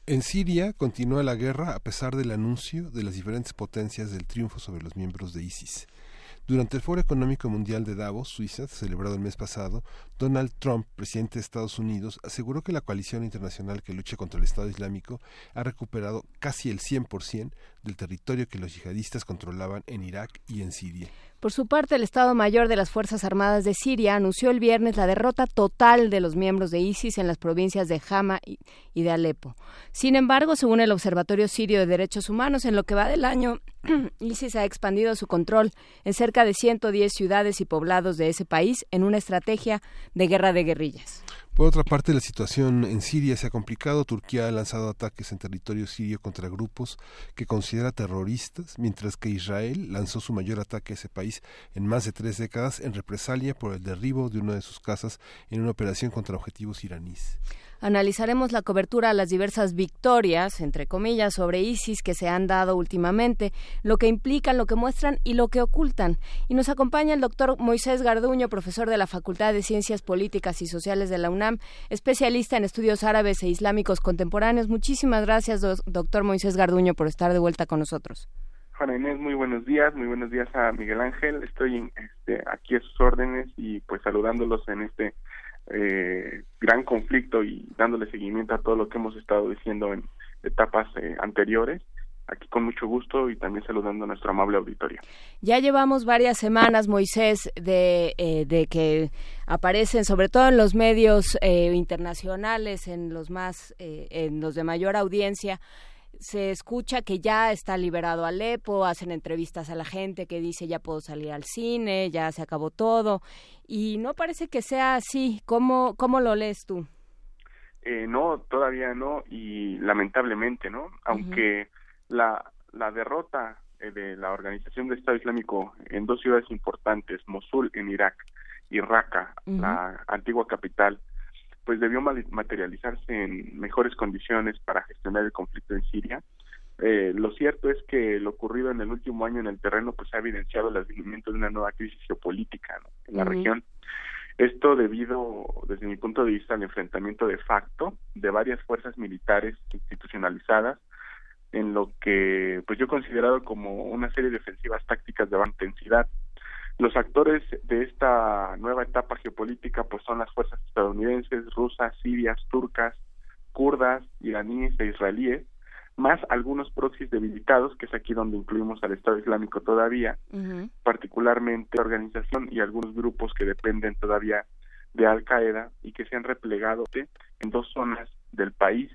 En Siria continúa la guerra a pesar del anuncio de las diferentes potencias del triunfo sobre los miembros de ISIS. Durante el Foro Económico Mundial de Davos, Suiza, celebrado el mes pasado, Donald Trump, presidente de Estados Unidos, aseguró que la coalición internacional que lucha contra el Estado Islámico ha recuperado casi el 100% del territorio que los yihadistas controlaban en Irak y en Siria. Por su parte, el Estado Mayor de las Fuerzas Armadas de Siria anunció el viernes la derrota total de los miembros de ISIS en las provincias de Hama y de Alepo. Sin embargo, según el Observatorio Sirio de Derechos Humanos, en lo que va del año, ISIS ha expandido su control en cerca de 110 ciudades y poblados de ese país en una estrategia de guerra de guerrillas. Por otra parte, la situación en Siria se ha complicado. Turquía ha lanzado ataques en territorio sirio contra grupos que considera terroristas, mientras que Israel lanzó su mayor ataque a ese país en más de tres décadas en represalia por el derribo de una de sus casas en una operación contra objetivos iraníes. Analizaremos la cobertura a las diversas victorias, entre comillas, sobre ISIS que se han dado últimamente, lo que implican, lo que muestran y lo que ocultan. Y nos acompaña el doctor Moisés Garduño, profesor de la Facultad de Ciencias Políticas y Sociales de la UNAM, especialista en estudios árabes e islámicos contemporáneos. Muchísimas gracias, doctor Moisés Garduño, por estar de vuelta con nosotros. Juana Inés, muy buenos días, muy buenos días a Miguel Ángel. Estoy este, aquí a sus órdenes y pues saludándolos en este eh, gran conflicto y dándole seguimiento a todo lo que hemos estado diciendo en etapas eh, anteriores. Aquí con mucho gusto y también saludando a nuestro amable auditorio. Ya llevamos varias semanas, Moisés, de, eh, de que aparecen, sobre todo en los medios eh, internacionales, en los más, en los de mayor audiencia, se escucha que ya está liberado Alepo, hacen entrevistas a la gente que dice ya puedo salir al cine, ya se acabó todo, y no parece que sea así. ¿Cómo, cómo lo lees tú? Eh, no, todavía no, y lamentablemente, ¿no? Aunque la, la derrota eh, de la Organización del Estado Islámico en dos ciudades importantes, Mosul en Irak y Raqqa, la antigua capital, pues debió materializarse en mejores condiciones para gestionar el conflicto en Siria. Eh, lo cierto es que lo ocurrido en el último año en el terreno pues ha evidenciado el advenimiento de una nueva crisis geopolítica en la región. Esto debido, desde mi punto de vista, al enfrentamiento de facto de varias fuerzas militares institucionalizadas en lo que pues yo he considerado como una serie de ofensivas tácticas de baja intensidad los actores de esta nueva etapa geopolítica pues son las fuerzas estadounidenses, rusas, sirias, turcas, kurdas, iraníes e israelíes, más algunos proxies debilitados, que es aquí donde incluimos al Estado Islámico todavía, particularmente la organización y algunos grupos que dependen todavía de Al Qaeda y que se han replegado en dos zonas del país.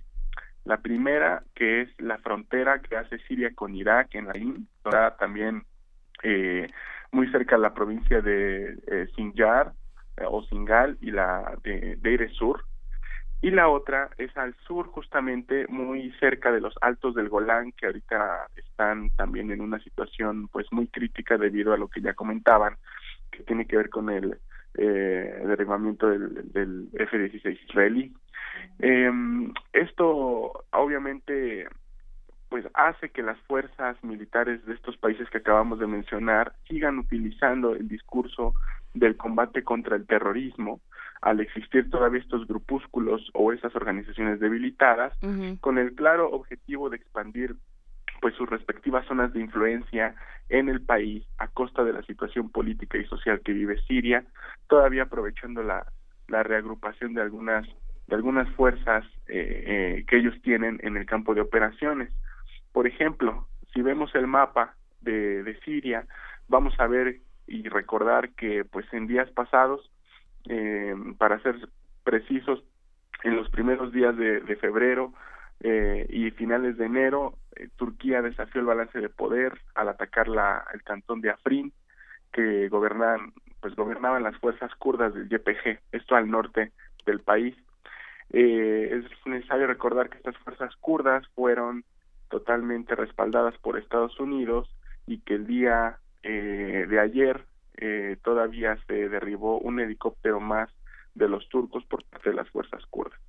La primera, que es la frontera que hace Siria con Irak en la IN, también eh, muy cerca la provincia de eh, Sinjar eh, o Singal y la de Deire Sur. Y la otra es al sur, justamente muy cerca de los altos del Golán, que ahorita están también en una situación pues muy crítica debido a lo que ya comentaban, que tiene que ver con el eh, derribamiento del, del F-16 israelí. Eh, esto obviamente pues hace que las fuerzas militares de estos países que acabamos de mencionar sigan utilizando el discurso del combate contra el terrorismo al existir todavía estos grupúsculos o esas organizaciones debilitadas con el claro objetivo de expandir pues sus respectivas zonas de influencia en el país a costa de la situación política y social que vive Siria, todavía aprovechando la, la reagrupación de algunas de algunas fuerzas eh, eh, que ellos tienen en el campo de operaciones. Por ejemplo, si vemos el mapa de, de Siria, vamos a ver y recordar que pues en días pasados, eh, para ser precisos, en los primeros días de, de febrero eh, y finales de enero, eh, Turquía desafió el balance de poder al atacar la, el cantón de Afrin, que gobernaban, pues gobernaban las fuerzas kurdas del YPG, esto al norte del país. Eh, es necesario recordar que estas fuerzas kurdas fueron totalmente respaldadas por Estados Unidos y que el día eh, de ayer eh, todavía se derribó un helicóptero más de los turcos por parte de las fuerzas kurdas.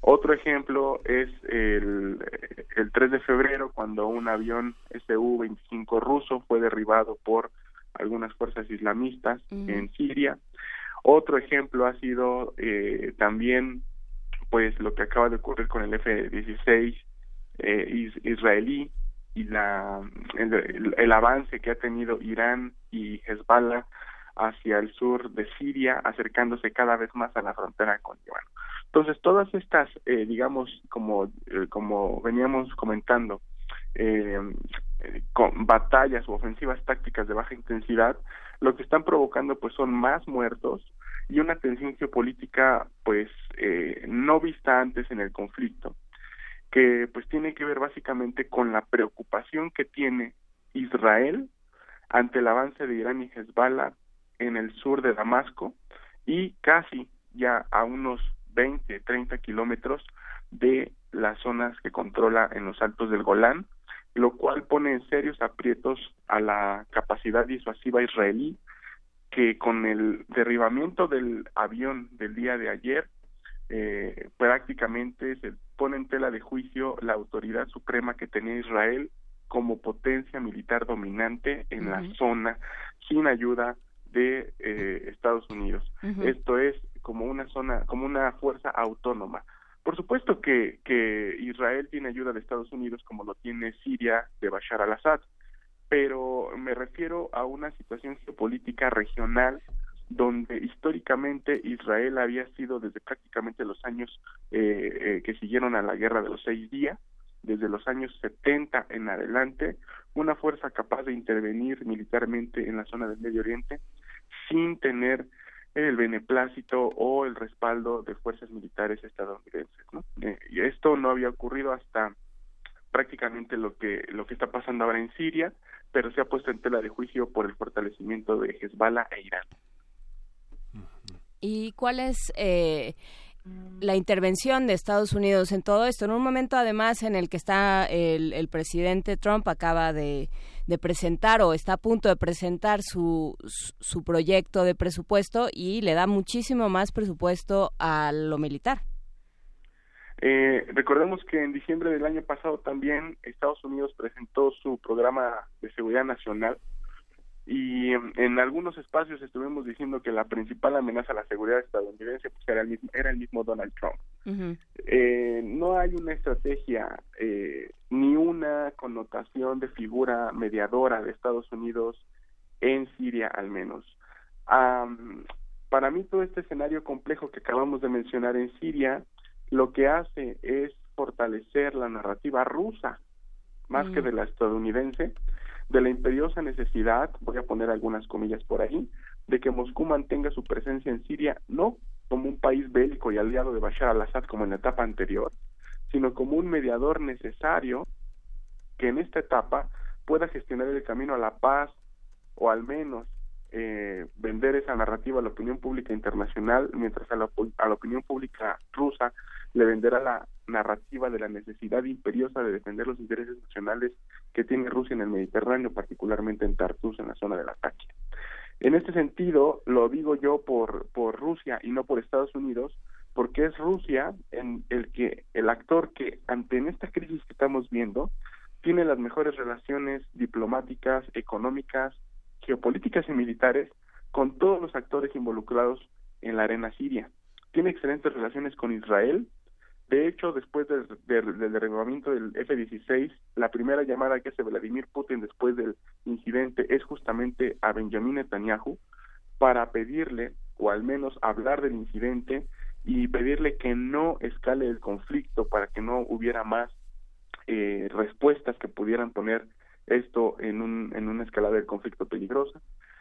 Otro ejemplo es el, el 3 de febrero cuando un avión Su-25 ruso fue derribado por algunas fuerzas islamistas en Siria. Otro ejemplo ha sido eh, también pues lo que acaba de ocurrir con el F-16 eh, israelí y la el, avance que ha tenido Irán y Hezbollah hacia el sur de Siria, acercándose cada vez más a la frontera con Líbano. Entonces, todas estas, eh, digamos, como, eh, como veníamos comentando, eh, con batallas u ofensivas tácticas de baja intensidad, lo que están provocando pues son más muertos y una tensión geopolítica pues eh, no vista antes en el conflicto que pues tiene que ver básicamente con la preocupación que tiene Israel ante el avance de Irán y Hezbollah en el sur de Damasco y casi ya a unos 20, 30 kilómetros de las zonas que controla en los altos del Golán, lo cual pone en serios aprietos a la capacidad disuasiva israelí que con el derribamiento del avión del día de ayer eh, prácticamente se pone en tela de juicio la autoridad suprema que tenía Israel como potencia militar dominante en la zona sin ayuda de eh, Estados Unidos. Esto es como una zona, como una fuerza autónoma. Por supuesto que, que Israel tiene ayuda de Estados Unidos como lo tiene Siria de Bashar al-Assad, pero me refiero a una situación geopolítica regional donde históricamente Israel había sido desde prácticamente los años eh, eh, que siguieron a la guerra de los seis días, desde los años 70 en adelante, una fuerza capaz de intervenir militarmente en la zona del Medio Oriente sin tener el beneplácito o el respaldo de fuerzas militares estadounidenses. ¿no? Eh, y esto no había ocurrido hasta prácticamente lo que lo que está pasando ahora en Siria, pero se ha puesto en tela de juicio por el fortalecimiento de Hezbollah e Irán. ¿Y cuál es eh, la intervención de Estados Unidos en todo esto? En un momento, además, en el que está el, presidente Trump acaba de, presentar o está a punto de presentar su, su proyecto de presupuesto y le da muchísimo más presupuesto a lo militar. Eh, recordemos que en diciembre del año pasado también Estados Unidos presentó su programa de seguridad nacional y en, algunos espacios estuvimos diciendo que la principal amenaza a la seguridad estadounidense pues, era, el mismo, era el mismo Donald Trump. eh, no hay una estrategia eh, ni una connotación de figura mediadora de Estados Unidos en Siria al menos. para mí todo este escenario complejo que acabamos de mencionar en Siria lo que hace es fortalecer la narrativa rusa más que de la estadounidense de la imperiosa necesidad, voy a poner algunas comillas por ahí, de que Moscú mantenga su presencia en Siria no como un país bélico y aliado de Bashar al-Assad como en la etapa anterior, sino como un mediador necesario que en esta etapa pueda gestionar el camino a la paz o al menos eh, vender esa narrativa a la opinión pública internacional, mientras a la, a la opinión pública rusa le venderá la narrativa de la necesidad imperiosa de defender los intereses nacionales que tiene Rusia en el Mediterráneo, particularmente en Tartus, en la zona de la. En este sentido, lo digo yo por, por Rusia y no por Estados Unidos, porque es Rusia en el que el actor que ante esta crisis que estamos viendo tiene las mejores relaciones diplomáticas, económicas, geopolíticas y militares con todos los actores involucrados en la arena siria. Tiene excelentes relaciones con Israel, de hecho, después del, derribamiento del F-16, la primera llamada que hace Vladimir Putin después del incidente es justamente a Benjamin Netanyahu para pedirle, o al menos hablar del incidente y pedirle que no escale el conflicto para que no hubiera más eh, respuestas que pudieran poner esto en, un, en una escalada del conflicto peligrosa.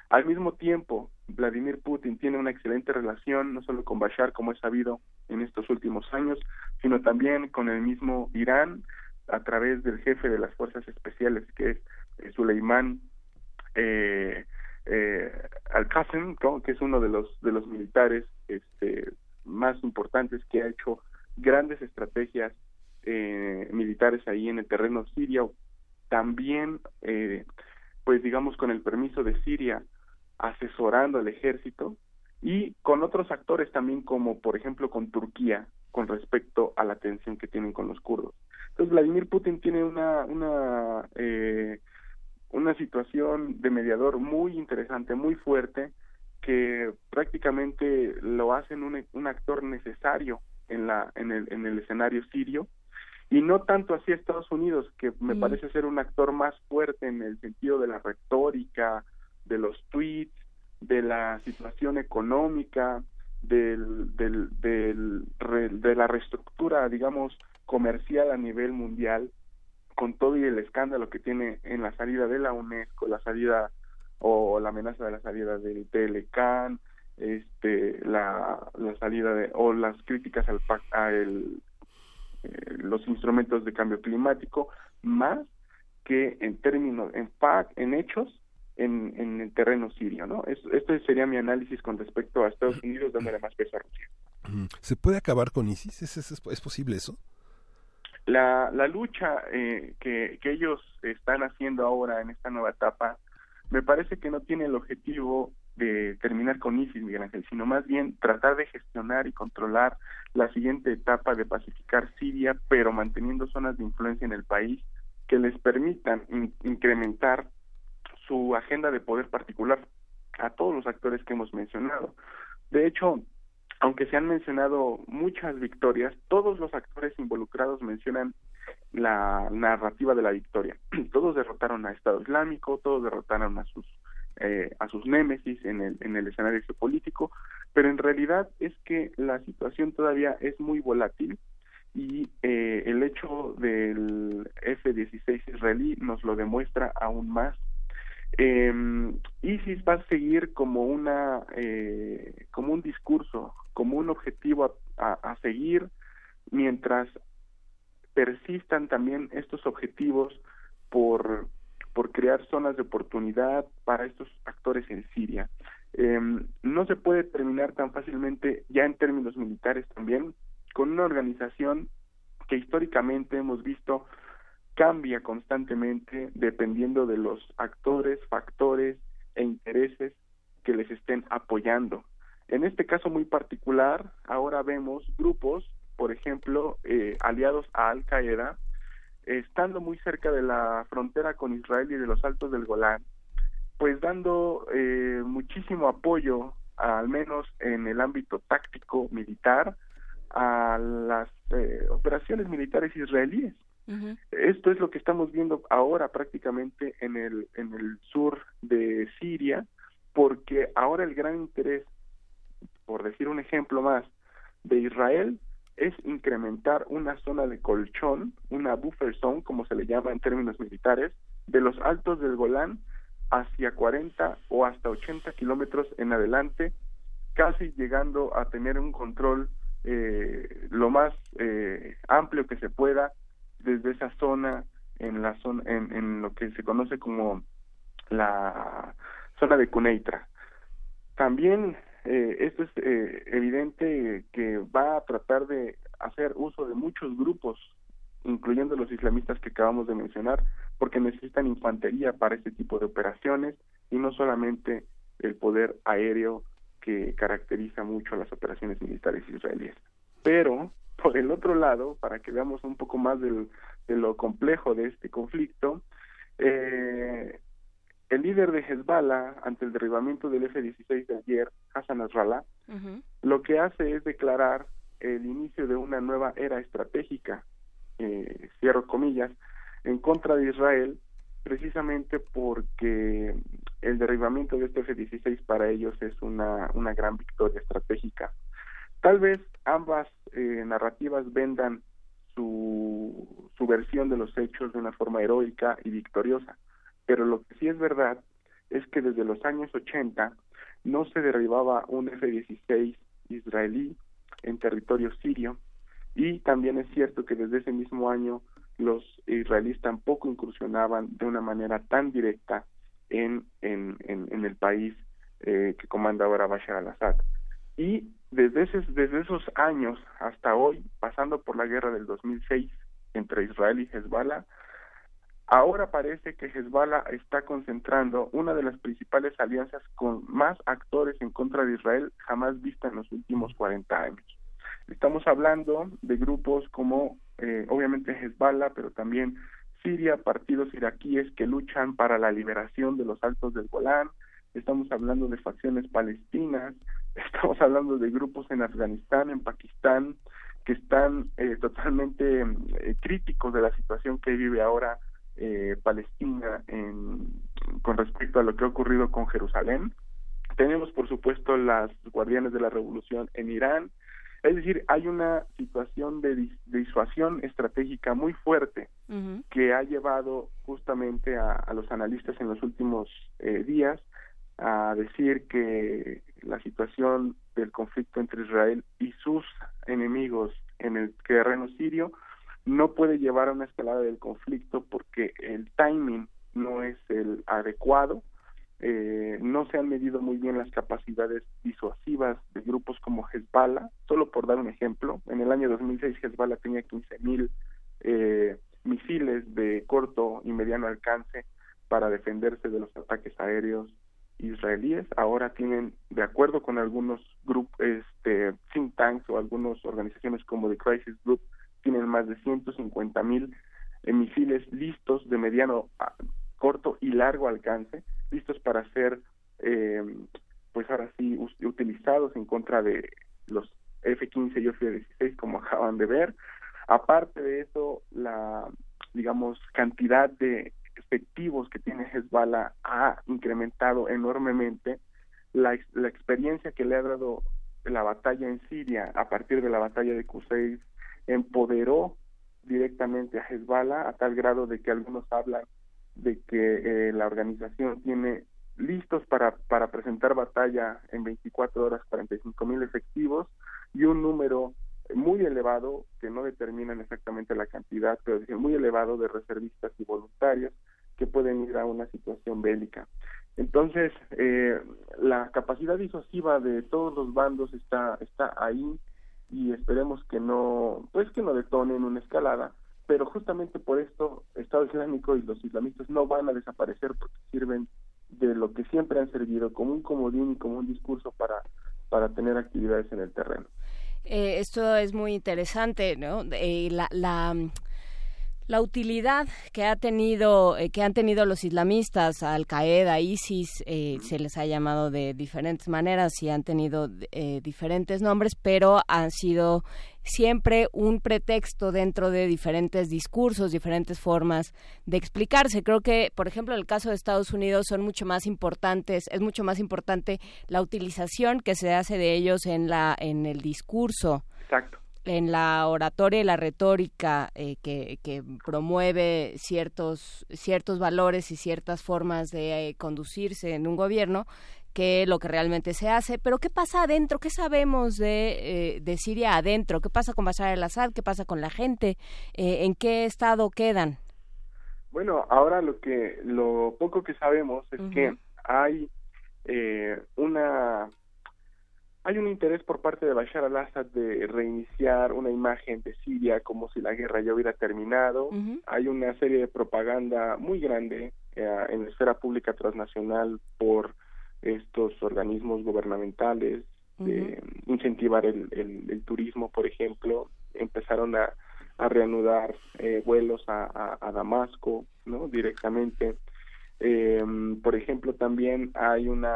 Al mismo tiempo, Vladimir Putin tiene una excelente relación no solo con Bashar, como es sabido en estos últimos años, sino también con el mismo Irán a través del jefe de las fuerzas especiales, que es eh, Suleiman eh, eh, Al-Qasem, que es uno de los de los militares este, más importantes que ha hecho grandes estrategias eh, militares ahí en el terreno sirio. También, eh, pues digamos, con el permiso de Siria, asesorando al ejército y con otros actores también como por ejemplo con Turquía con respecto a la tensión que tienen con los kurdos. Entonces Vladimir Putin tiene una una eh, una situación de mediador muy interesante, muy fuerte que prácticamente lo hacen un, un actor necesario en la en el en el escenario sirio y no tanto así Estados Unidos, que me Mm. parece ser un actor más fuerte en el sentido de la retórica, de los tweets, de la situación económica, del, del, del re- de la reestructura, digamos, comercial a nivel mundial, con todo y el escándalo que tiene en la salida de la UNESCO, la salida o la amenaza de la salida del Telecan, este, la, la salida de o las críticas al pac- a el, eh, los instrumentos de cambio climático, más que en términos, en hechos, en, en el terreno sirio, ¿no? Es- este sería mi análisis con respecto a Estados Unidos dándole más peso a Rusia. ¿Se puede acabar con ISIS? ¿Es, es, es posible eso? la, la lucha eh, que, que ellos están haciendo ahora en esta nueva etapa me parece que no tiene el objetivo de terminar con ISIS, Miguel Ángel, sino más bien tratar de gestionar y controlar la siguiente etapa de pacificar Siria, pero manteniendo zonas de influencia en el país que les permitan in- incrementar su agenda de poder particular a todos los actores que hemos mencionado. De hecho, aunque se han mencionado muchas victorias, todos los actores involucrados mencionan la narrativa de la victoria. todos derrotaron a Estado Islámico, todos derrotaron a sus eh, a sus némesis en el en el escenario geopolítico, pero en realidad es que la situación todavía es muy volátil y eh, el hecho del F-16 israelí nos lo demuestra aún más. Eh, ISIS va a seguir como una eh, como un discurso como un objetivo a, seguir mientras persistan también estos objetivos por por crear zonas de oportunidad para estos actores en Siria Eh, no se puede terminar tan fácilmente ya en términos militares también con una organización que históricamente hemos visto cambia constantemente dependiendo de los actores, factores e intereses que les estén apoyando. En este caso muy particular, ahora vemos grupos, por ejemplo, eh, aliados a Al Qaeda, estando muy cerca de la frontera con Israel y de los Altos del Golán, pues dando eh, muchísimo apoyo, al menos en el ámbito táctico militar, a las eh, operaciones militares israelíes. Esto es lo que estamos viendo ahora prácticamente en el en el sur de Siria, porque ahora el gran interés, por decir un ejemplo más, de Israel es incrementar una zona de colchón, una buffer zone, como se le llama en términos militares, de los altos del Golán hacia 40 o hasta 80 kilómetros en adelante, casi llegando a tener un control eh, lo más eh, amplio que se pueda desde esa zona en la zona en, en lo que se conoce como la zona de Cuneitra. También eh, esto es eh, evidente que va a tratar de hacer uso de muchos grupos, incluyendo los islamistas que acabamos de mencionar, porque necesitan infantería para este tipo de operaciones y no solamente el poder aéreo que caracteriza mucho las operaciones militares israelíes. Pero, por el otro lado, para que veamos un poco más del, de lo complejo de este conflicto, eh, el líder de Hezbollah, ante el derribamiento del F-16 de ayer, Hassan Nasrallah, lo que hace es declarar el inicio de una nueva era estratégica, eh, cierro comillas, en contra de Israel, precisamente porque el derribamiento de este F-16 para ellos es una, una gran victoria estratégica. Tal vez ambas eh, narrativas vendan su, su versión de los hechos de una forma heroica y victoriosa, pero lo que sí es verdad es que desde los años 80 no se derribaba un F-16 israelí en territorio sirio y también es cierto que desde ese mismo año los israelíes tampoco incursionaban de una manera tan directa en, en, en, el país eh, que comanda ahora Bashar al-Assad. Y desde, ese, desde esos años hasta hoy, pasando por la guerra del 2006 entre Israel y Hezbollah, ahora parece que Hezbollah está concentrando una de las principales alianzas con más actores en contra de Israel jamás vista en los últimos 40 años. Estamos hablando de grupos como, eh, obviamente, Hezbollah, pero también Siria, partidos iraquíes que luchan para la liberación de los altos del Golán, estamos hablando de facciones palestinas, estamos hablando de grupos en Afganistán, en Pakistán, que están eh, totalmente eh, críticos de la situación que vive ahora eh, Palestina en, con respecto a lo que ha ocurrido con Jerusalén. Tenemos, por supuesto, las guardianes de la revolución en Irán. Es decir, hay una situación de, disuasión estratégica muy fuerte que ha llevado justamente a, a, los analistas en los últimos eh, días a decir que la situación del conflicto entre Israel y sus enemigos en el terreno sirio no puede llevar a una escalada del conflicto porque el timing no es el adecuado, eh, no se han medido muy bien las capacidades disuasivas de grupos como Hezbollah, solo por dar un ejemplo, en el año 2006 Hezbollah tenía 15.000 eh, misiles de corto y mediano alcance para defenderse de los ataques aéreos israelíes. Ahora tienen, de acuerdo con algunos grupos, este, think tanks o algunas organizaciones como The Crisis Group, tienen más de 150 mil eh, misiles listos de mediano, corto y largo alcance, listos para ser, eh, pues ahora sí, utilizados en contra de los F-15 y F-16, como acaban de ver. Aparte de eso, la, digamos, cantidad de efectivos que tiene Hezbollah ha incrementado enormemente. La, la experiencia que le ha dado la batalla en Siria a partir de la batalla de Qusayr empoderó directamente a Hezbollah a tal grado de que algunos hablan de que eh, la organización tiene listos para, para presentar batalla en 24 horas 45 mil efectivos y un número muy elevado, que no determinan exactamente la cantidad, pero es muy elevado de reservistas y voluntarios que pueden ir a una situación bélica. Entonces, eh, la capacidad disuasiva de todos los bandos está, está ahí y esperemos que no, pues que no detonen una escalada, pero justamente por esto Estado Islámico y los islamistas no van a desaparecer porque sirven de lo que siempre han servido como un comodín y como un discurso para, para tener actividades en el terreno. Eh, esto es muy interesante, ¿no? Eh, la, la utilidad que ha tenido eh, que han tenido los islamistas Al Qaeda ISIS eh, se les ha llamado de diferentes maneras y han tenido eh, diferentes nombres pero han sido siempre un pretexto dentro de diferentes discursos diferentes formas de explicarse. Creo que por ejemplo en el caso de Estados Unidos son mucho más importantes es mucho más importante la utilización que se hace de ellos en la en el discurso Exacto en la oratoria y la retórica eh, que, que, promueve ciertos, ciertos valores y ciertas formas de eh, conducirse en un gobierno que lo que realmente se hace. Pero ¿qué pasa adentro? ¿Qué sabemos de, eh, de Siria adentro? ¿Qué pasa con Bashar al-Assad? ¿Qué pasa con la gente? ¿En qué estado quedan? Bueno, ahora lo que lo poco que sabemos es que hay una hay un interés por parte de Bashar al-Assad de reiniciar una imagen de Siria como si la guerra ya hubiera terminado. Hay una serie de propaganda muy grande eh, en la esfera pública transnacional por estos organismos gubernamentales de incentivar el, el, turismo, por ejemplo. Empezaron a, a reanudar eh, vuelos a, a, Damasco, ¿no? Directamente. Eh, por ejemplo, también hay una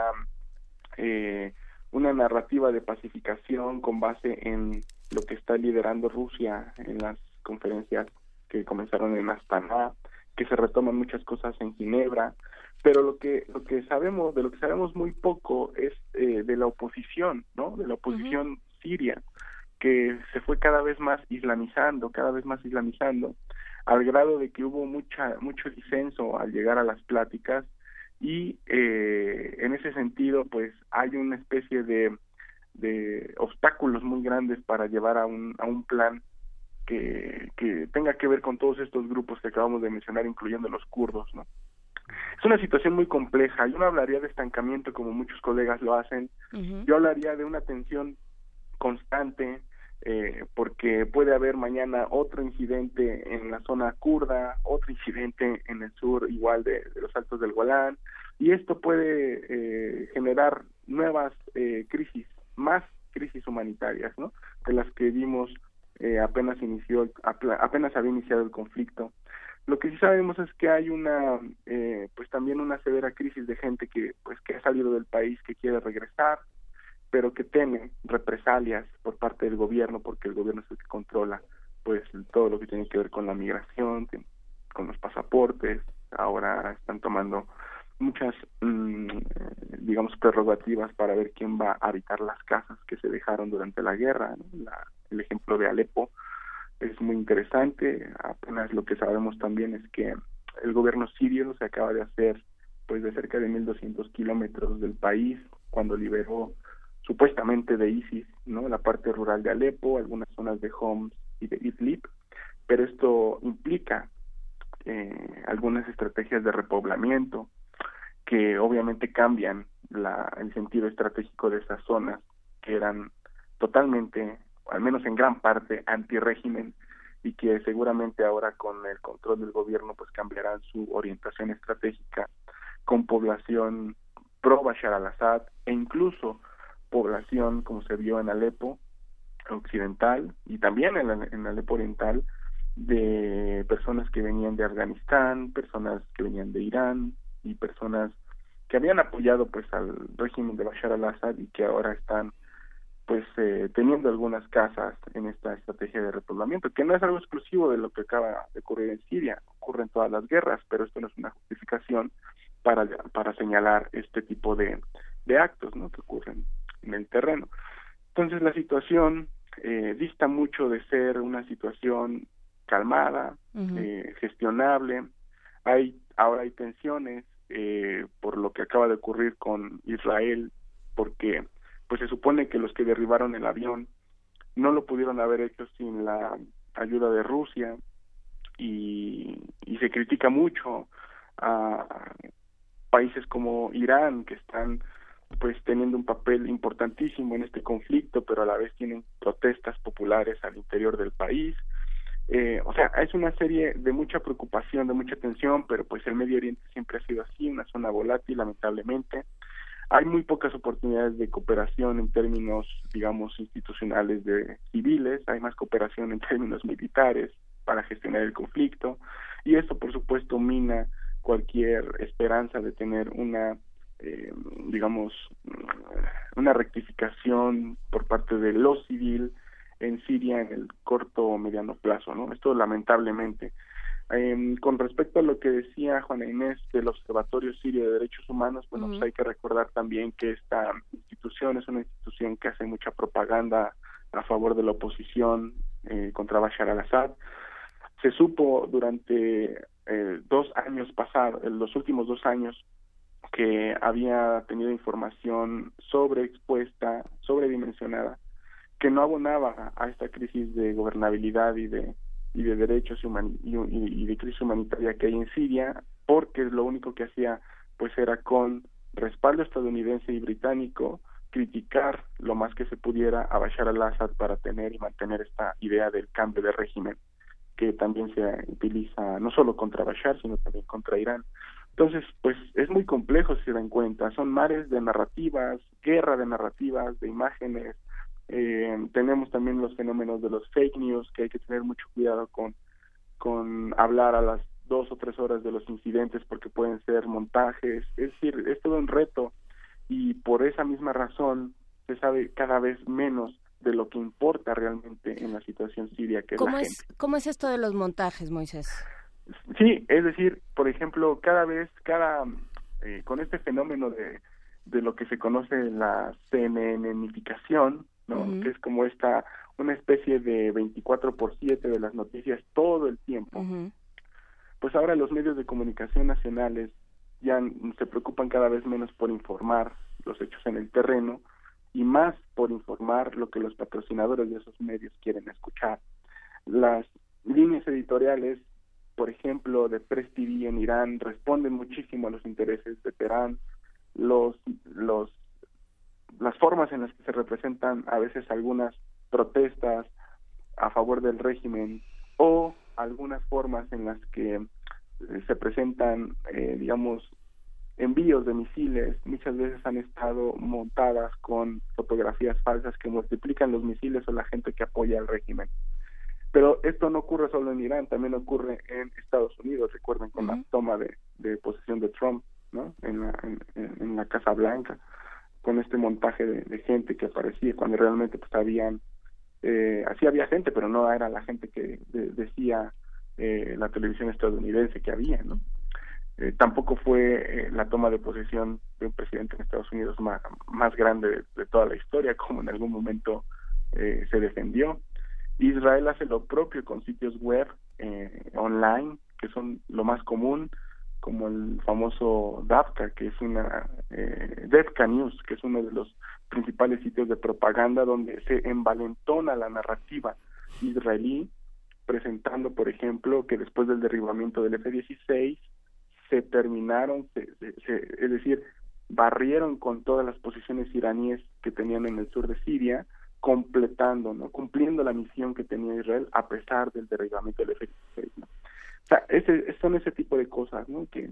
eh, una narrativa de pacificación con base en lo que está liderando Rusia en las conferencias que comenzaron en Astana, que se retoman muchas cosas en Ginebra, pero lo que lo que sabemos de lo que sabemos muy poco es eh, de la oposición, ¿no? De la oposición siria que se fue cada vez más islamizando, cada vez más islamizando, al grado de que hubo mucha mucho disenso al llegar a las pláticas y eh, en ese sentido pues hay una especie de, de obstáculos muy grandes para llevar a un, a un plan que, que tenga que ver con todos estos grupos que acabamos de mencionar, incluyendo los kurdos, ¿no? Es una situación muy compleja. Yo no hablaría de estancamiento como muchos colegas lo hacen. Yo hablaría de una tensión constante, eh, porque puede haber mañana otro incidente en la zona kurda, otro incidente en el sur igual de, los altos del Golán, y esto puede eh, generar nuevas eh, crisis, más crisis humanitarias, ¿no? De las que vimos eh, apenas inició, apenas había iniciado el conflicto. Lo que sí sabemos es que hay una, pues también una severa crisis de gente que, pues, que ha salido del país, que quiere regresar, pero que teme represalias por parte del gobierno, porque el gobierno es el que controla pues todo lo que tiene que ver con la migración, con los pasaportes, ahora están tomando muchas, mm, digamos, prerrogativas para ver quién va a habitar las casas que se dejaron durante la guerra. el ejemplo de Alepo es muy interesante. Apenas lo que sabemos también es que el gobierno sirio se acaba de hacer pues de cerca de 1.200 kilómetros del país cuando liberó supuestamente de ISIS, ¿no? La parte rural de Alepo, algunas zonas de Homs y de Idlib, pero esto implica eh, algunas estrategias de repoblamiento que obviamente cambian la, el sentido estratégico de esas zonas que eran totalmente, al menos en gran parte, anti-régimen y que seguramente ahora con el control del gobierno pues cambiarán su orientación estratégica con población pro Bashar al-Assad e incluso población como se vio en Alepo occidental y también en, en Alepo oriental de personas que venían de Afganistán, personas que venían de Irán y personas que habían apoyado pues al régimen de Bashar al-Assad y que ahora están pues eh, teniendo algunas casas en esta estrategia de repoblamiento, que no es algo exclusivo de lo que acaba de ocurrir en Siria, ocurre en todas las guerras, pero esto no es una justificación para, para señalar este tipo de, de actos ¿no? que ocurren en el terreno. Entonces la situación eh, dista mucho de ser una situación calmada, eh, gestionable. Hay ahora hay tensiones eh, por lo que acaba de ocurrir con Israel, porque pues se supone que los que derribaron el avión no lo pudieron haber hecho sin la ayuda de Rusia y, y se critica mucho a países como Irán que están pues teniendo un papel importantísimo en este conflicto, pero a la vez tienen protestas populares al interior del país. Eh, o sea, es una serie de mucha preocupación, de mucha tensión, pero pues el Medio Oriente siempre ha sido así, una zona volátil, lamentablemente. Hay muy pocas oportunidades de cooperación en términos, digamos, institucionales de civiles, hay más cooperación en términos militares para gestionar el conflicto, y eso, por supuesto, mina cualquier esperanza de tener una eh, digamos, una rectificación por parte de lo civil en Siria en el corto o mediano plazo, ¿no? Esto lamentablemente. Eh, con respecto a lo que decía Juana Inés del Observatorio Sirio de Derechos Humanos, bueno, pues hay que recordar también que esta institución es una institución que hace mucha propaganda a favor de la oposición eh, contra Bashar al-Assad. Se supo durante eh, dos años pasados, los últimos dos años, que había tenido información sobreexpuesta, sobredimensionada, que no abonaba a esta crisis de gobernabilidad y de y de derechos y, de crisis humanitaria que hay en Siria, porque lo único que hacía pues era con respaldo estadounidense y británico criticar lo más que se pudiera a Bashar al-Assad para tener y mantener esta idea del cambio de régimen que también se utiliza no solo contra Bashar sino también contra Irán. Entonces, pues es muy complejo si se dan cuenta, son mares de narrativas, guerra de narrativas, de imágenes, eh, tenemos también los fenómenos de los fake news, que hay que tener mucho cuidado con, con hablar a las dos o tres horas de los incidentes porque pueden ser montajes, es decir, es todo un reto. Y por esa misma razón se sabe cada vez menos de lo que importa realmente en la situación siria que ¿Cómo es la ¿Cómo es esto de los montajes, Moisés? Sí, es decir, por ejemplo, cada vez, cada, eh, con este fenómeno de, de lo que se conoce la CNNificación, ¿no? Que es como esta, una especie de 24 por 7 de las noticias todo el tiempo. Pues ahora los medios de comunicación nacionales ya se preocupan cada vez menos por informar los hechos en el terreno y más por informar lo que los patrocinadores de esos medios quieren escuchar. Las líneas editoriales por ejemplo, de Press TV en Irán responden muchísimo a los intereses de Teherán, los, los, las formas en las que se representan a veces algunas protestas a favor del régimen o algunas formas en las que eh, se presentan, eh, digamos, envíos de misiles, muchas veces han estado montadas con fotografías falsas que multiplican los misiles o la gente que apoya al régimen. Pero esto no ocurre solo en Irán, también ocurre en Estados Unidos, recuerden con la toma de, posesión de Trump, ¿no? En la, en, la Casa Blanca. con este montaje de, gente que aparecía cuando realmente pues habían eh, así había gente pero no era la gente que decía eh, la televisión estadounidense que había no eh, tampoco fue la toma de posesión de un presidente en Estados Unidos más, más grande de, toda la historia como en algún momento se defendió Israel hace lo propio con sitios web online que son lo más común como el famoso DAFCA, que es una eh, News, que es uno de los principales sitios de propaganda donde se envalentona la narrativa israelí, presentando, por ejemplo, que después del derribamiento del F-16 se terminaron, es decir, barrieron con todas las posiciones iraníes que tenían en el sur de Siria, completando, no, cumpliendo la misión que tenía Israel a pesar del derribamiento del F-16. ¿no? O sea, ese, son ese tipo de cosas, ¿no? Que,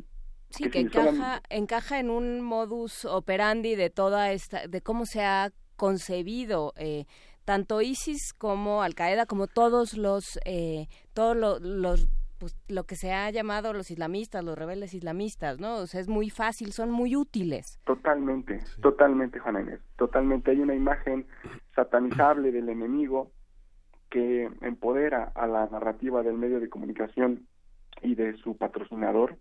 sí, que, encaja, encaja en un modus operandi de toda esta, de cómo se ha concebido eh, tanto ISIS como Al Qaeda, como todos los, eh, todos los, pues, lo que se ha llamado los islamistas, los rebeldes islamistas, ¿no? O sea, es muy fácil, son muy útiles. Totalmente, totalmente, Juana Inés, totalmente. Hay una imagen satanizable del enemigo que empodera a la narrativa del medio de comunicación y de su patrocinador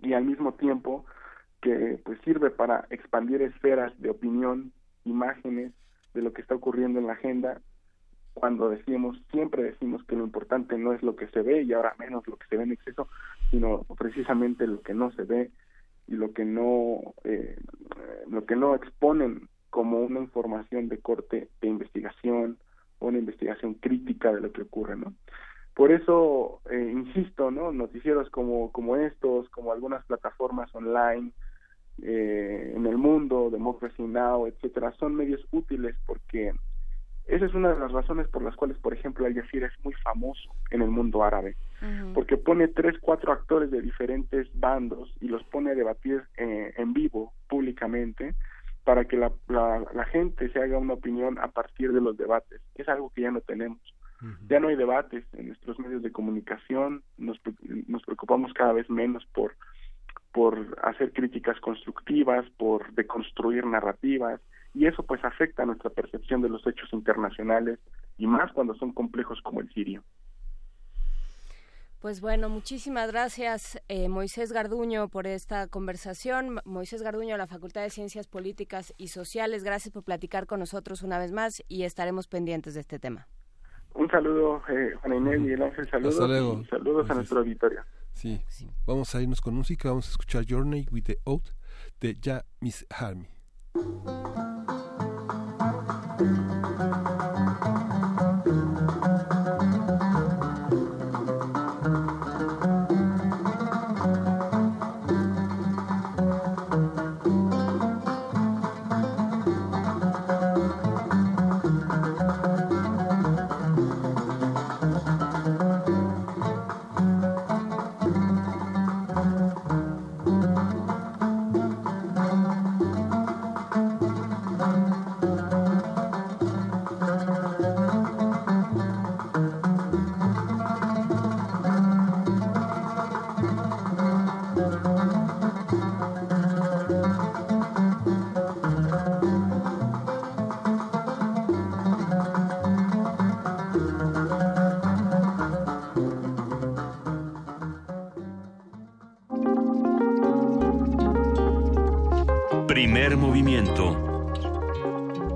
y al mismo tiempo que pues sirve para expandir esferas de opinión, imágenes de lo que está ocurriendo en la agenda cuando decimos, siempre decimos que lo importante no es lo que se ve y ahora menos lo que se ve en exceso, sino precisamente lo que no se ve y lo que no eh, lo que no exponen como una información de corte de investigación o una investigación crítica de lo que ocurre, ¿no? Por eso, eh, insisto, ¿no? Noticieros como, como estos, como algunas plataformas online eh, en el mundo, Democracy Now, etcétera, son medios útiles porque esa es una de las razones por las cuales, por ejemplo, Al Jazeera es muy famoso en el mundo árabe, porque pone tres, cuatro actores de diferentes bandos y los pone a debatir eh, en vivo, públicamente, para que la, la, la gente se haga una opinión a partir de los debates. Es algo que ya no tenemos. Ya no hay debates en nuestros medios de comunicación, nos, nos preocupamos cada vez menos por, por hacer críticas constructivas, por deconstruir narrativas, y eso pues afecta a nuestra percepción de los hechos internacionales, y más cuando son complejos como el sirio. Pues bueno, muchísimas gracias eh, Moisés Garduño por esta conversación. Moisés Garduño, la Facultad de Ciencias Políticas y Sociales, gracias por platicar con nosotros una vez más y estaremos pendientes de este tema. Un saludo, eh, Juana Inés y el Ángel, saludos. saludos a nuestro auditorio. Sí. vamos a irnos con música, vamos a escuchar Journey with the Oath de Ya Miss Harmy. Thank you.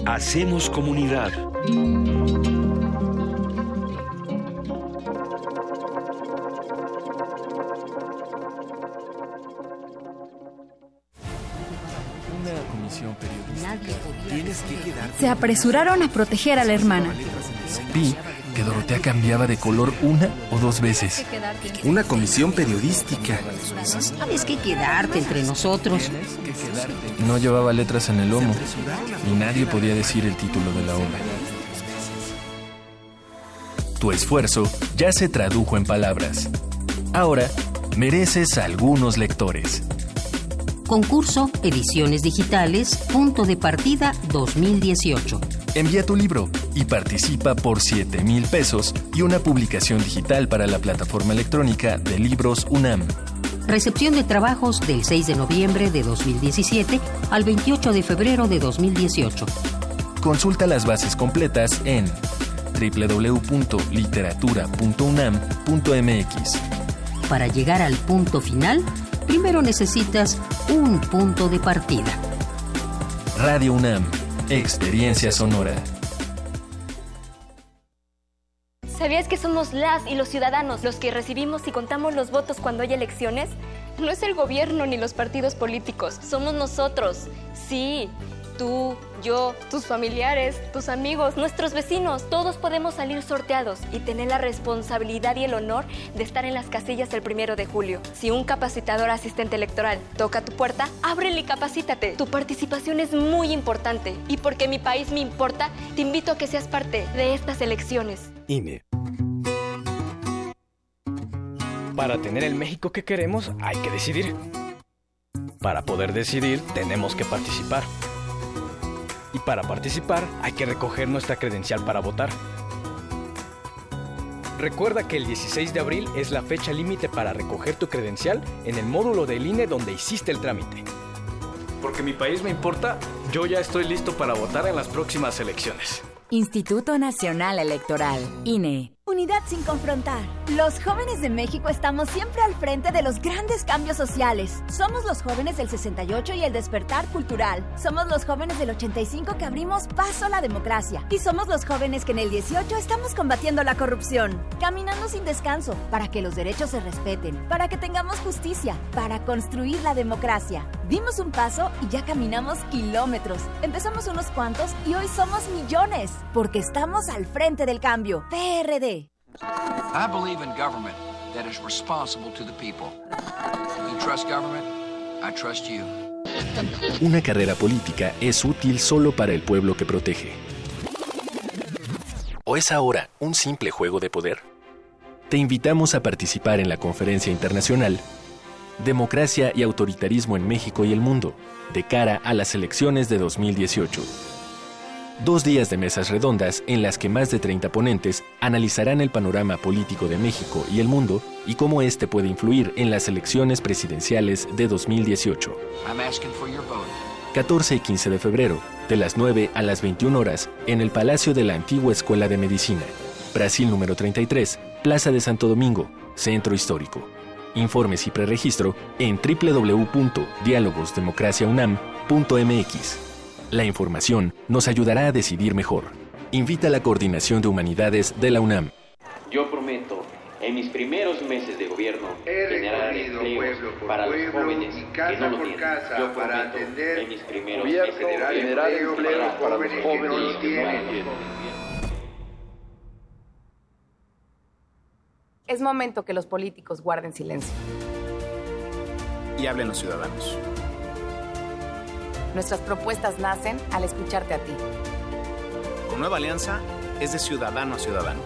Hacemos comunidad. Se apresuraron a proteger a la hermana. Vi Dorotea cambiaba de color una o dos veces. Una comisión periodística. Tienes que quedarte entre nosotros. No llevaba letras en el lomo y nadie podía decir el título de la obra. Tu esfuerzo ya se tradujo en palabras. Ahora mereces algunos lectores. Concurso Ediciones Digitales, punto de partida 2018. Envía tu libro y participa por 7 mil pesos y una publicación digital para la plataforma electrónica de libros UNAM. Recepción de trabajos del 6 de noviembre de 2017 al 28 de febrero de 2018. Consulta las bases completas en www.literatura.unam.mx. Para llegar al punto final, primero necesitas un punto de partida. Radio UNAM, Experiencia Sonora. ¿Sabías que somos las y los ciudadanos los que recibimos y contamos los votos cuando hay elecciones? No es el gobierno ni los partidos políticos, somos nosotros. Sí, tú, yo, tus familiares, tus amigos, nuestros vecinos, todos podemos salir sorteados y tener la responsabilidad y el honor de estar en las casillas el primero de julio. Si un capacitador asistente electoral toca tu puerta, ábrele y capacítate. Tu participación es muy importante y porque mi país me importa, te invito a que seas parte de estas elecciones. INE. Para tener el México que queremos hay que decidir. Para poder decidir tenemos que participar. Y para participar hay que recoger nuestra credencial para votar. Recuerda que el 16 de abril es la fecha límite para recoger tu credencial en el módulo del INE donde hiciste el trámite. Porque mi país me importa, yo ya estoy listo para votar en las próximas elecciones. Instituto Nacional Electoral, INE. Unidad sin confrontar. Los jóvenes de México estamos siempre al frente de los grandes cambios sociales. Somos los jóvenes del 68 y el despertar cultural. Somos los jóvenes del 85 que abrimos paso a la democracia. Y somos los jóvenes que en el 18 estamos combatiendo la corrupción. Caminando sin descanso para que los derechos se respeten, para que tengamos justicia, para construir la democracia. Dimos un paso y ya caminamos kilómetros. Empezamos unos cuantos y hoy somos millones. Porque estamos al frente del cambio. PRD. I believe in government that is responsible to the people. You trust government? I trust you. Una carrera política es útil solo para el pueblo que protege. ¿O es ahora un simple juego de poder? Te invitamos a participar en la conferencia internacional Democracia y Autoritarismo en México y el Mundo, de cara a las elecciones de 2018. Dos días de mesas redondas en las que más de 30 ponentes analizarán el panorama político de México y el mundo y cómo éste puede influir en las elecciones presidenciales de 2018. 14 y 15 de febrero, de las 9 a las 21 horas, en el Palacio de la Antigua Escuela de Medicina, Brasil número 33, Plaza de Santo Domingo, Centro Histórico. Informes y preregistro en www.dialogosdemocraciaunam.mx. La información nos ayudará a decidir mejor. Invita a la Coordinación de Humanidades de la UNAM. Yo prometo, en mis primeros meses de gobierno, generar empleos para los jóvenes que no lo tienen. Yo prometo, en mis primeros meses de gobierno, generar empleos para los jóvenes que no lo tienen. Es momento que los políticos guarden silencio. Y hablen los ciudadanos. Nuestras propuestas nacen al escucharte a ti. Con Nueva Alianza es de ciudadano a ciudadano.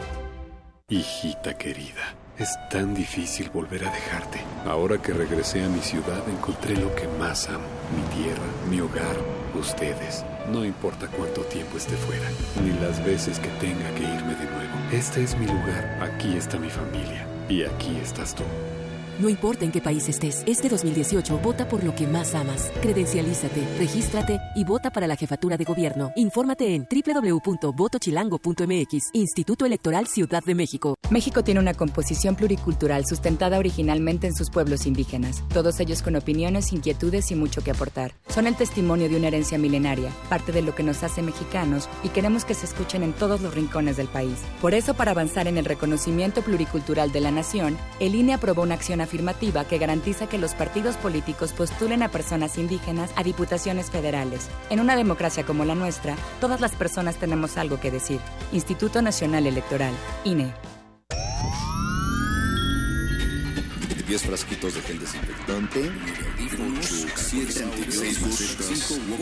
Hijita querida, es tan difícil volver a dejarte. Ahora que regresé a mi ciudad encontré lo que más amo, mi tierra, mi hogar, ustedes. No importa cuánto tiempo esté fuera, ni las veces que tenga que irme de nuevo. Este es mi lugar, aquí está mi familia y aquí estás tú. No importa en qué país estés, este 2018 vota por lo que más amas. Credencialízate, regístrate y vota para la jefatura de gobierno. Infórmate en www.votochilango.mx, Instituto Electoral Ciudad de México. México tiene una composición pluricultural sustentada originalmente en sus pueblos indígenas, todos ellos con opiniones, inquietudes y mucho que aportar. Son el testimonio de una herencia milenaria, parte de lo que nos hace mexicanos y queremos que se escuchen en todos los rincones del país. Por eso, para avanzar en el reconocimiento pluricultural de la nación, el INE aprobó una acción que garantiza que los partidos políticos postulen a personas indígenas a diputaciones federales. En una democracia como la nuestra, todas las personas tenemos algo que decir. Instituto Nacional Electoral, INE. 10 frasquitos de gel desinfectante,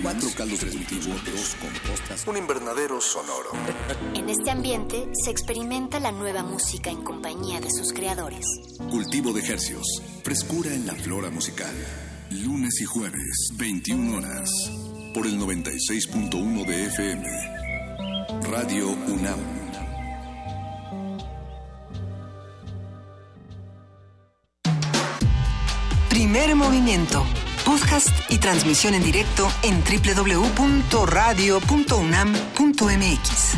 4 caldos cultivos, 2 compostas, un invernadero sonoro. En este ambiente se experimenta la nueva música en compañía de sus creadores. Cultivo de ejercios, frescura en la flora musical. Lunes y jueves, 21 horas, por el 96.1 de FM. Radio UNAM. Primer movimiento. Podcast y transmisión en directo en www.radio.unam.mx.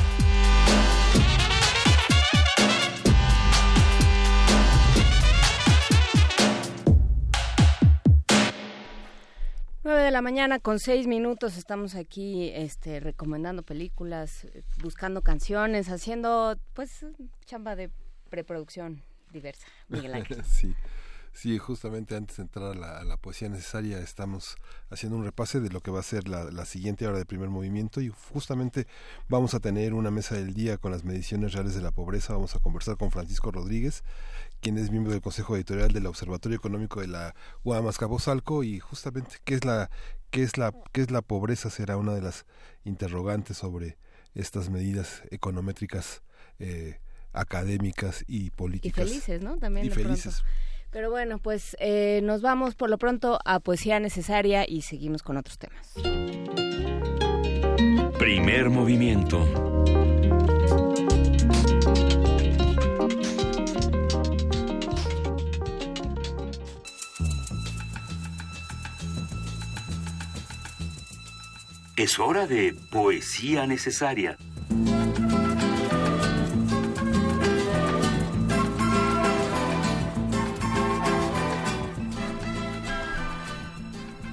9 de la mañana con seis minutos estamos aquí este, recomendando películas, buscando canciones, haciendo pues chamba de preproducción diversa. Miguel Ángel. sí. Sí, justamente antes de entrar a la, poesía necesaria estamos haciendo un repase de lo que va a ser la, siguiente hora de primer movimiento y justamente vamos a tener una mesa del día con las mediciones reales de la pobreza. Vamos a conversar con Francisco Rodríguez, quien es miembro del Consejo Editorial del Observatorio Económico de la UAM Capozalco y justamente qué es la qué es la qué es la pobreza será una de las interrogantes sobre estas medidas econométricas eh, académicas y políticas. Y felices, ¿no? También y felices. Pero bueno, pues eh, nos vamos por lo pronto a Poesía Necesaria y seguimos con otros temas. Primer movimiento. Es hora de Poesía Necesaria.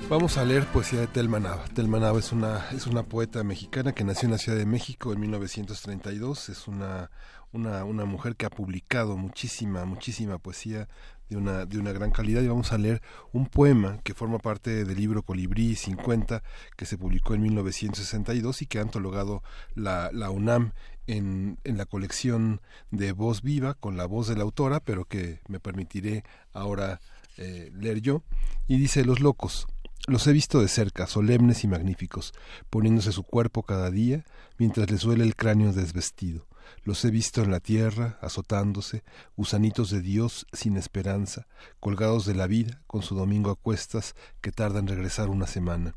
Vamos a leer poesía de Telma Nava. Telma es una, es una poeta mexicana que nació en la Ciudad de México en 1932. Es una, una, una mujer que ha publicado muchísima, muchísima poesía de una, de una gran calidad y vamos a leer un poema que forma parte del libro Colibrí 50 que se publicó en 1962 y que ha antologado la, la UNAM en, en, la colección de Voz Viva con la voz de la autora, pero que me permitiré ahora eh, leer yo. Y dice Los locos. Los he visto de cerca, solemnes y magníficos, poniéndose su cuerpo cada día, mientras les duele el cráneo desvestido. Los he visto en la tierra, azotándose, gusanitos de Dios sin esperanza, colgados de la vida, con su domingo a cuestas, que tarda en regresar una semana.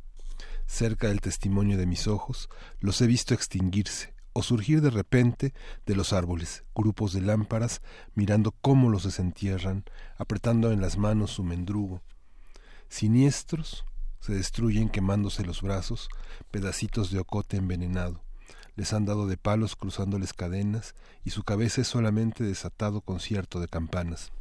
Cerca del testimonio de mis ojos, los he visto extinguirse, o surgir de repente de los árboles, grupos de lámparas, mirando cómo los desentierran, apretando en las manos su mendrugo. Siniestros, se destruyen quemándose los brazos, pedacitos de ocote envenenado. Les han dado de palos cruzándoles cadenas y su cabeza es solamente desatado concierto de campanas.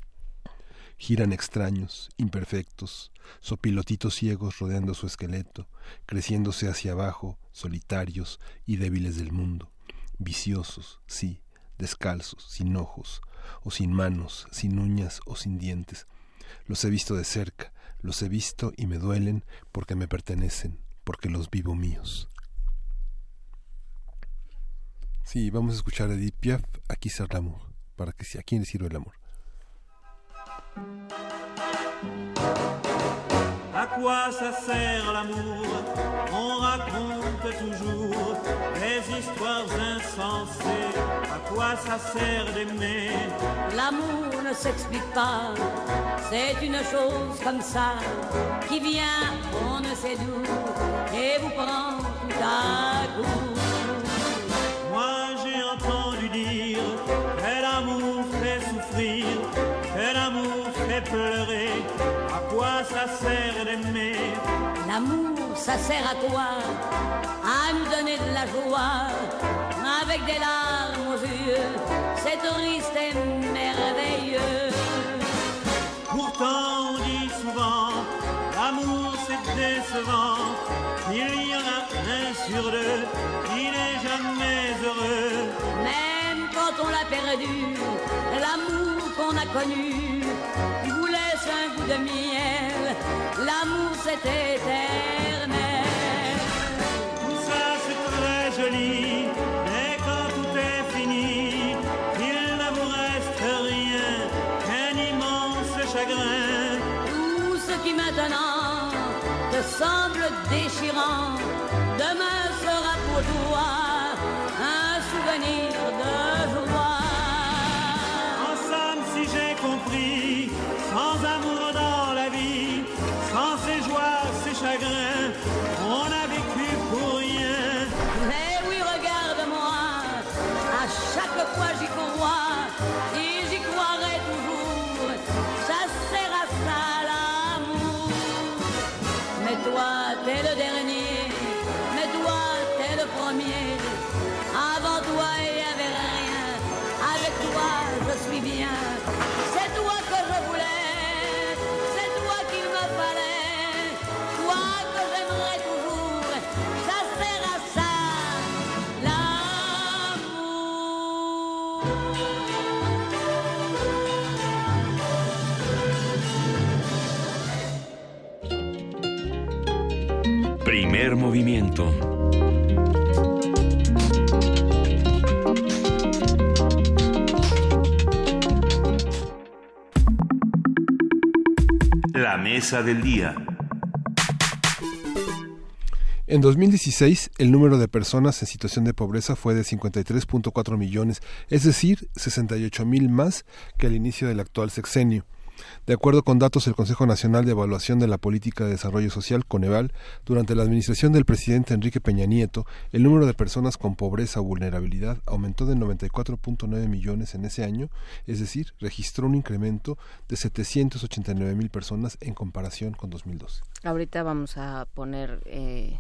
Giran extraños, imperfectos, sopilotitos ciegos rodeando su esqueleto, creciéndose hacia abajo, solitarios y débiles del mundo, viciosos, sí, descalzos, sin ojos, o sin manos, sin uñas o sin dientes. Los he visto de cerca, los he visto y me duelen porque me pertenecen, porque los vivo míos. Sí, vamos a escuchar a Edith Piaf, aquí l'amour, para que si a quién le sirve el amor. Quoi ça sert l'amour On raconte toujours des histoires insensées. À quoi ça sert d'aimer L'amour ne s'explique pas, c'est une chose comme ça qui vient, on ne sait d'où, et vous prend tout à coup. Ça sert d'aimer L'amour, ça sert à quoi? À nous donner de la joie, avec des larmes aux yeux. C'est triste et merveilleux. Pourtant on dit souvent, l'amour c'est décevant. Il y en a un sur deux qui n'est jamais heureux. Même quand on l'a perdu, l'amour qu'on a connu un goût de miel. L'amour c'est éternel. Tout ça c'est très joli, mais quand tout est fini, il ne vous reste rien qu'un immense chagrin. Tout ce qui maintenant te semble déchirant, demain sera pour toi un souvenir Primer movimiento. La mesa del día. En 2016, el número de personas en situación de pobreza fue de 53.4 millones, es decir, 68 mil más que al inicio del actual sexenio. De acuerdo con datos del Consejo Nacional de Evaluación de la Política de Desarrollo Social, Coneval, durante la administración del presidente Enrique Peña Nieto, el número de personas con pobreza o vulnerabilidad aumentó de 94.9 millones en ese año, es decir, registró un incremento de 789 mil personas en comparación con 2012. Ahorita vamos a poner eh,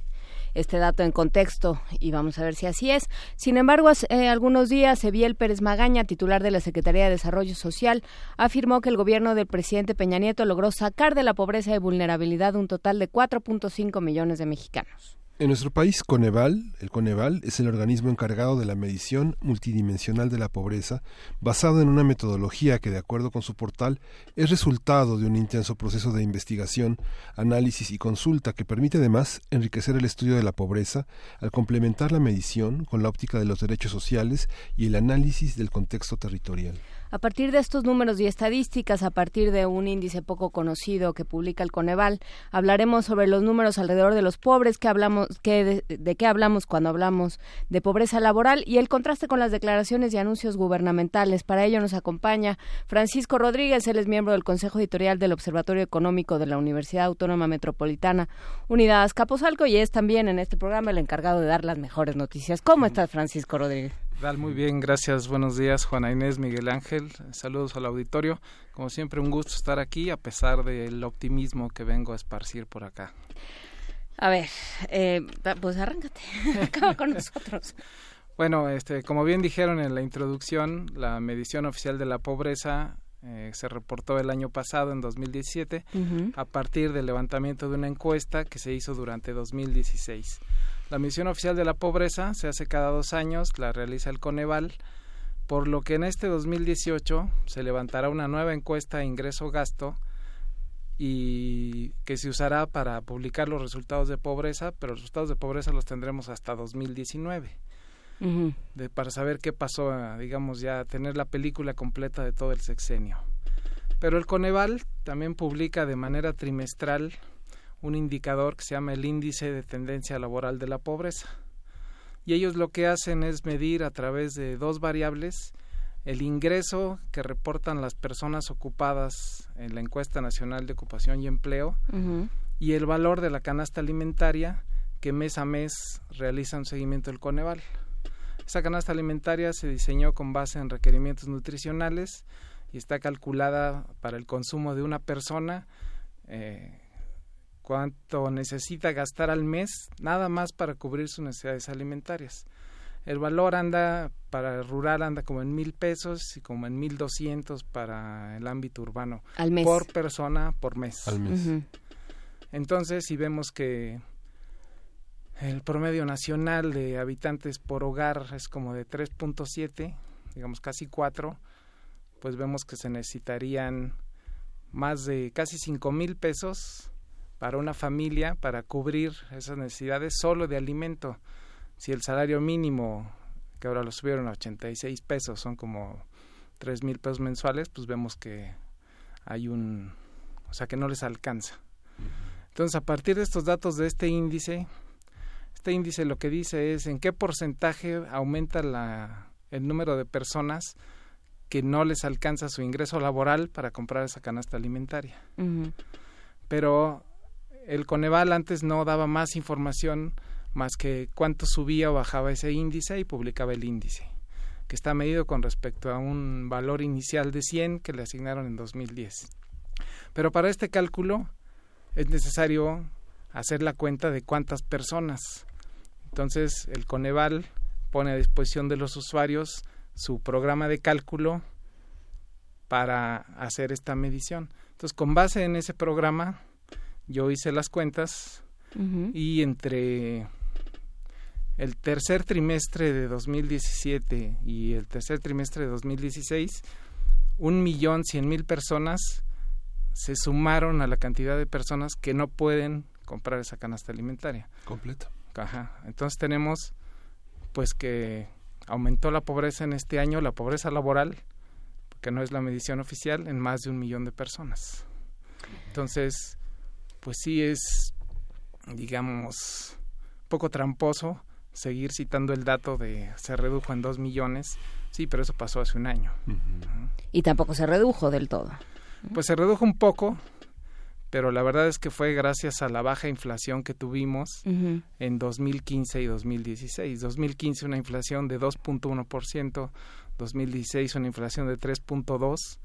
este dato en contexto y vamos a ver si así es. Sin embargo, hace eh, algunos días, Eviel Pérez Magaña, titular de la Secretaría de Desarrollo Social, afirmó que el gobierno del presidente Peña Nieto logró sacar de la pobreza y vulnerabilidad un total de 4.5 millones de mexicanos. En nuestro país, Coneval, el Coneval es el organismo encargado de la medición multidimensional de la pobreza, basado en una metodología que, de acuerdo con su portal, es resultado de un intenso proceso de investigación, análisis y consulta que permite además enriquecer el estudio de la pobreza al complementar la medición con la óptica de los derechos sociales y el análisis del contexto territorial. A partir de estos números y estadísticas, a partir de un índice poco conocido que publica el Coneval, hablaremos sobre los números alrededor de los pobres, que hablamos, que de, qué hablamos cuando hablamos de pobreza laboral y el contraste con las declaraciones y anuncios gubernamentales. Para ello nos acompaña Francisco Rodríguez, él es miembro del Consejo Editorial del Observatorio Económico de la Universidad Autónoma Metropolitana Unidad Azcapotzalco y es también en este programa el encargado de dar las mejores noticias. ¿Cómo estás, Francisco Rodríguez? Muy bien, gracias. Buenos días, Juana Inés, Miguel Ángel. Saludos al auditorio. Como siempre, un gusto estar aquí a pesar del optimismo que vengo a esparcir por acá. A ver, eh, pues arráncate, acaba con nosotros. Bueno, este, como bien dijeron en la introducción, la medición oficial de la pobreza eh, se reportó el año pasado, en 2017, a partir del levantamiento de una encuesta que se hizo durante 2016. La misión oficial de la pobreza se hace cada dos años, la realiza el Coneval, por lo que en este 2018 se levantará una nueva encuesta ingreso-gasto y que se usará para publicar los resultados de pobreza, pero los resultados de pobreza los tendremos hasta 2019. de, para saber qué pasó, digamos, ya tener la película completa de todo el sexenio. Pero el Coneval también publica de manera trimestral un indicador que se llama el índice de tendencia laboral de la pobreza. Y ellos lo que hacen es medir a través de dos variables el ingreso que reportan las personas ocupadas en la encuesta nacional de ocupación y empleo y el valor de la canasta alimentaria que mes a mes realiza un seguimiento del Coneval. Esa canasta alimentaria se diseñó con base en requerimientos nutricionales y está calculada para el consumo de una persona eh, cuánto necesita gastar al mes nada más para cubrir sus necesidades alimentarias. El valor anda para el rural anda como en mil pesos y como en mil doscientos para el ámbito urbano al mes. por persona por mes. Al mes. Entonces, si vemos que el promedio nacional de habitantes por hogar es como de 3.7, digamos casi 4, pues vemos que se necesitarían más de casi cinco mil pesos para una familia para cubrir esas necesidades solo de alimento. Si el salario mínimo, que ahora lo subieron a 86 pesos, son como 3 mil pesos mensuales, pues vemos que hay un, o sea, que no les alcanza. Entonces, a partir de estos datos de este índice, este índice lo que dice es en qué porcentaje aumenta la, el número de personas que no les alcanza su ingreso laboral para comprar esa canasta alimentaria. Pero el Coneval antes no daba más información más que cuánto subía o bajaba ese índice y publicaba el índice, que está medido con respecto a un valor inicial de 100 que le asignaron en 2010. Pero para este cálculo es necesario hacer la cuenta de cuántas personas. Entonces el Coneval pone a disposición de los usuarios su programa de cálculo para hacer esta medición. Entonces, con base en ese programa, yo hice las cuentas y entre el tercer trimestre de 2017 y el tercer trimestre de 2016, un millón cien mil personas se sumaron a la cantidad de personas que no pueden comprar esa canasta alimentaria. Completa. Ajá. Entonces tenemos pues que aumentó la pobreza en este año, la pobreza laboral, que no es la medición oficial, en más de un millón de personas. Entonces, pues sí es, digamos, poco tramposo seguir citando el dato de se redujo en dos millones. Sí, pero eso pasó hace un año. Y tampoco se redujo del todo. Pues se redujo un poco, pero la verdad es que fue gracias a la baja inflación que tuvimos en 2015 y 2016. 2015 una inflación de 2.1%, 2016 una inflación de 3.2%,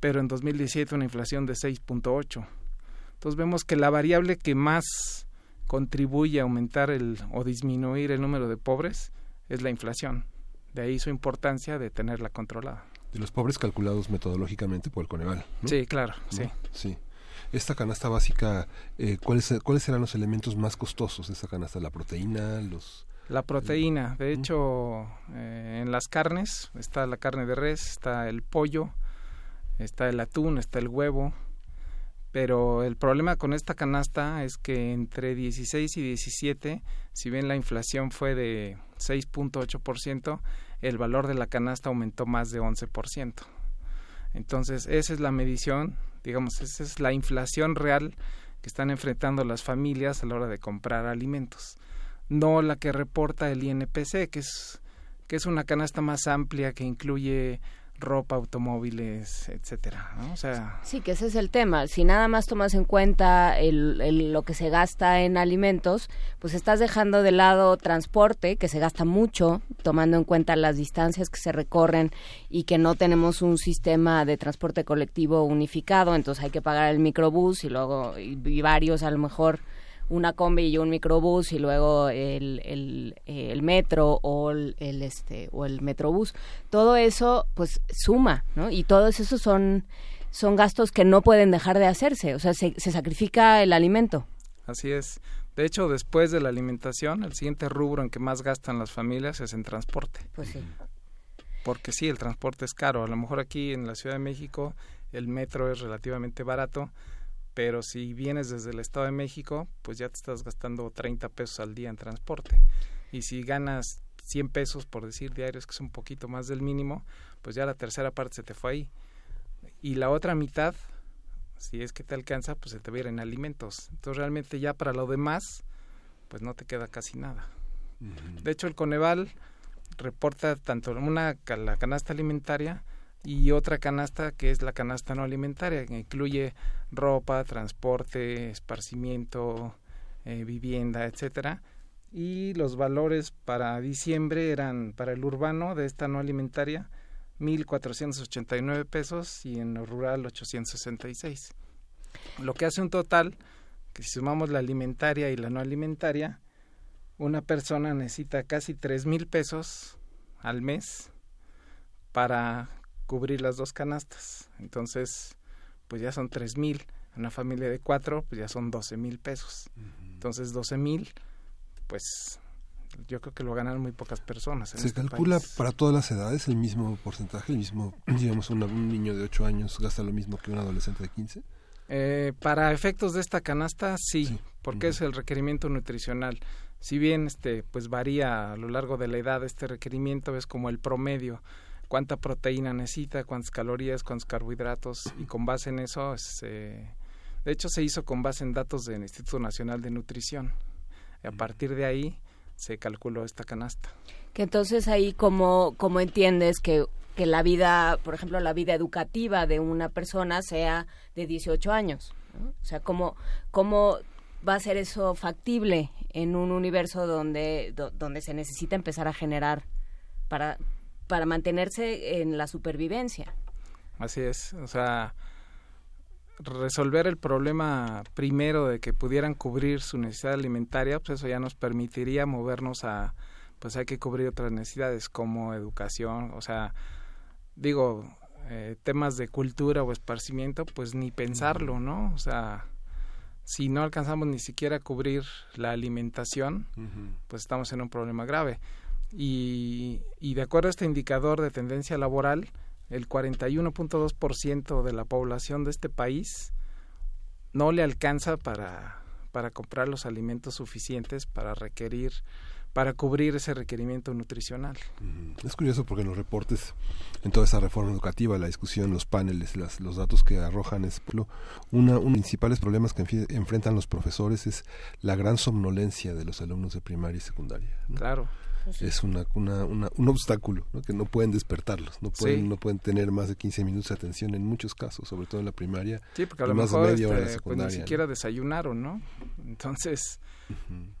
pero en 2017 una inflación de 6.8%. Entonces vemos que la variable que más contribuye a aumentar el, o disminuir el número de pobres es la inflación. De ahí su importancia de tenerla controlada. De los pobres calculados metodológicamente por el Coneval. Sí, claro, sí. Sí esta canasta básica, eh, ¿cuáles, ¿cuáles serán los elementos más costosos de esta canasta? ¿La proteína? los La proteína. De hecho, eh, en las carnes está la carne de res, está el pollo, está el atún, está el huevo. Pero el problema con esta canasta es que entre 16 y 17, si bien la inflación fue de 6.8%, el valor de la canasta aumentó más de 11%. Entonces, esa es la medición digamos, esa es la inflación real que están enfrentando las familias a la hora de comprar alimentos, no la que reporta el INPC, que es que es una canasta más amplia que incluye ropa, automóviles, etcétera, ¿no? O sea, sí, que ese es el tema. Si nada más tomas en cuenta el, lo que se gasta en alimentos, pues estás dejando de lado transporte, que se gasta mucho, tomando en cuenta las distancias que se recorren y que no tenemos un sistema de transporte colectivo unificado, entonces hay que pagar el microbús y luego y varios a lo mejor una combi y un microbús y luego el, el, el metro o el, este o el metrobús. Todo eso pues suma no y todos esos son son gastos que no pueden dejar de hacerse. O sea se, se sacrifica el alimento. Así es. De hecho después de la alimentación el siguiente rubro en que más gastan las familias es en transporte. Pues sí. Porque sí el transporte es caro. A lo mejor aquí en la Ciudad de México el metro es relativamente barato pero si vienes desde el Estado de México, pues ya te estás gastando 30 pesos al día en transporte. Y si ganas 100 pesos, por decir diarios, que es un poquito más del mínimo, pues ya la tercera parte se te fue ahí. Y la otra mitad, si es que te alcanza, pues se te va a ir en alimentos. Entonces realmente ya para lo demás, pues no te queda casi nada. De hecho, el Coneval reporta tanto una la canasta alimentaria y otra canasta que es la canasta no alimentaria, que incluye ropa, transporte, esparcimiento, eh, vivienda, etcétera. Y los valores para diciembre eran para el urbano de esta no alimentaria 1.489 pesos y en lo rural 866. Lo que hace un total, que si sumamos la alimentaria y la no alimentaria, una persona necesita casi tres mil pesos al mes para cubrir las dos canastas. Entonces, pues ya son tres mil. Una familia de cuatro, pues ya son doce mil pesos. Entonces, doce mil, pues yo creo que lo ganan muy pocas personas. ¿Se este calcula para todas las edades el mismo porcentaje? ¿El mismo, digamos, un niño de ocho años gasta lo mismo que un adolescente de quince? Eh, para efectos de esta canasta, sí, porque es el requerimiento nutricional. Si bien este, pues varía a lo largo de la edad, este requerimiento es como el promedio cuánta proteína necesita, cuántas calorías, cuántos carbohidratos y con base en eso, de hecho se hizo con base en datos del Instituto Nacional de Nutrición. a partir de ahí se calculó esta canasta. Que entonces ahí como, como entiendes que, que la vida, por ejemplo, la vida educativa de una persona sea de 18 años. O sea, ¿cómo, ¿cómo va a ser eso factible en un universo donde, donde se necesita empezar a generar para, para mantenerse en la supervivencia. Así es, o sea, resolver el problema primero de que pudieran cubrir su necesidad alimentaria, pues eso ya nos permitiría movernos a, pues hay que cubrir otras necesidades como educación, o sea, digo, eh, temas de cultura o esparcimiento, pues ni pensarlo, ¿no? O sea, si no alcanzamos ni siquiera a cubrir la alimentación, pues estamos en un problema grave. Y, y de acuerdo a este indicador de tendencia laboral, el 41.2% de la población de este país no le alcanza para, para comprar los alimentos suficientes para requerir para cubrir ese requerimiento nutricional. Es curioso porque en los reportes, en toda esa reforma educativa, la discusión, los paneles, las, los datos que arrojan es uno de los principales problemas que enfrentan los profesores es la gran somnolencia de los alumnos de primaria y secundaria. Claro. Es una, una, un obstáculo que no pueden despertarlos, no pueden, no pueden tener más de 15 minutos de atención en muchos casos, sobre todo en la primaria. Sí, porque a lo mejor este, pues, ni siquiera desayunaron, ¿no? Entonces,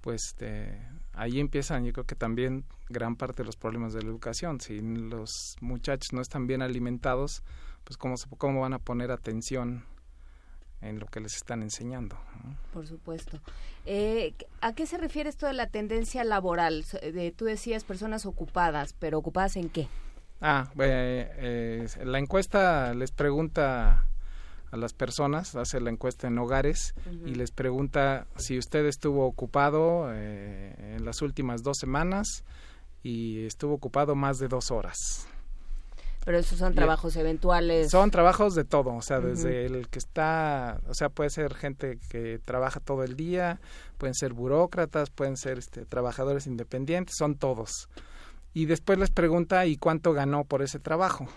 pues este, ahí empiezan, yo creo que también gran parte de los problemas de la educación. Si los muchachos no están bien alimentados, pues cómo, cómo van a poner atención en lo que les están enseñando. Por supuesto. Eh, ¿A qué se refiere esto de la tendencia laboral? De, tú decías personas ocupadas, pero ocupadas en qué? Ah, eh, la encuesta les pregunta a las personas, hace la encuesta en hogares y les pregunta si usted estuvo ocupado eh, en las últimas dos semanas y estuvo ocupado más de dos horas. Pero esos son trabajos eventuales. Son trabajos de todo, o sea, desde el que está, o sea, puede ser gente que trabaja todo el día, pueden ser burócratas, pueden ser este, trabajadores independientes, son todos. Y después les pregunta, ¿y cuánto ganó por ese trabajo?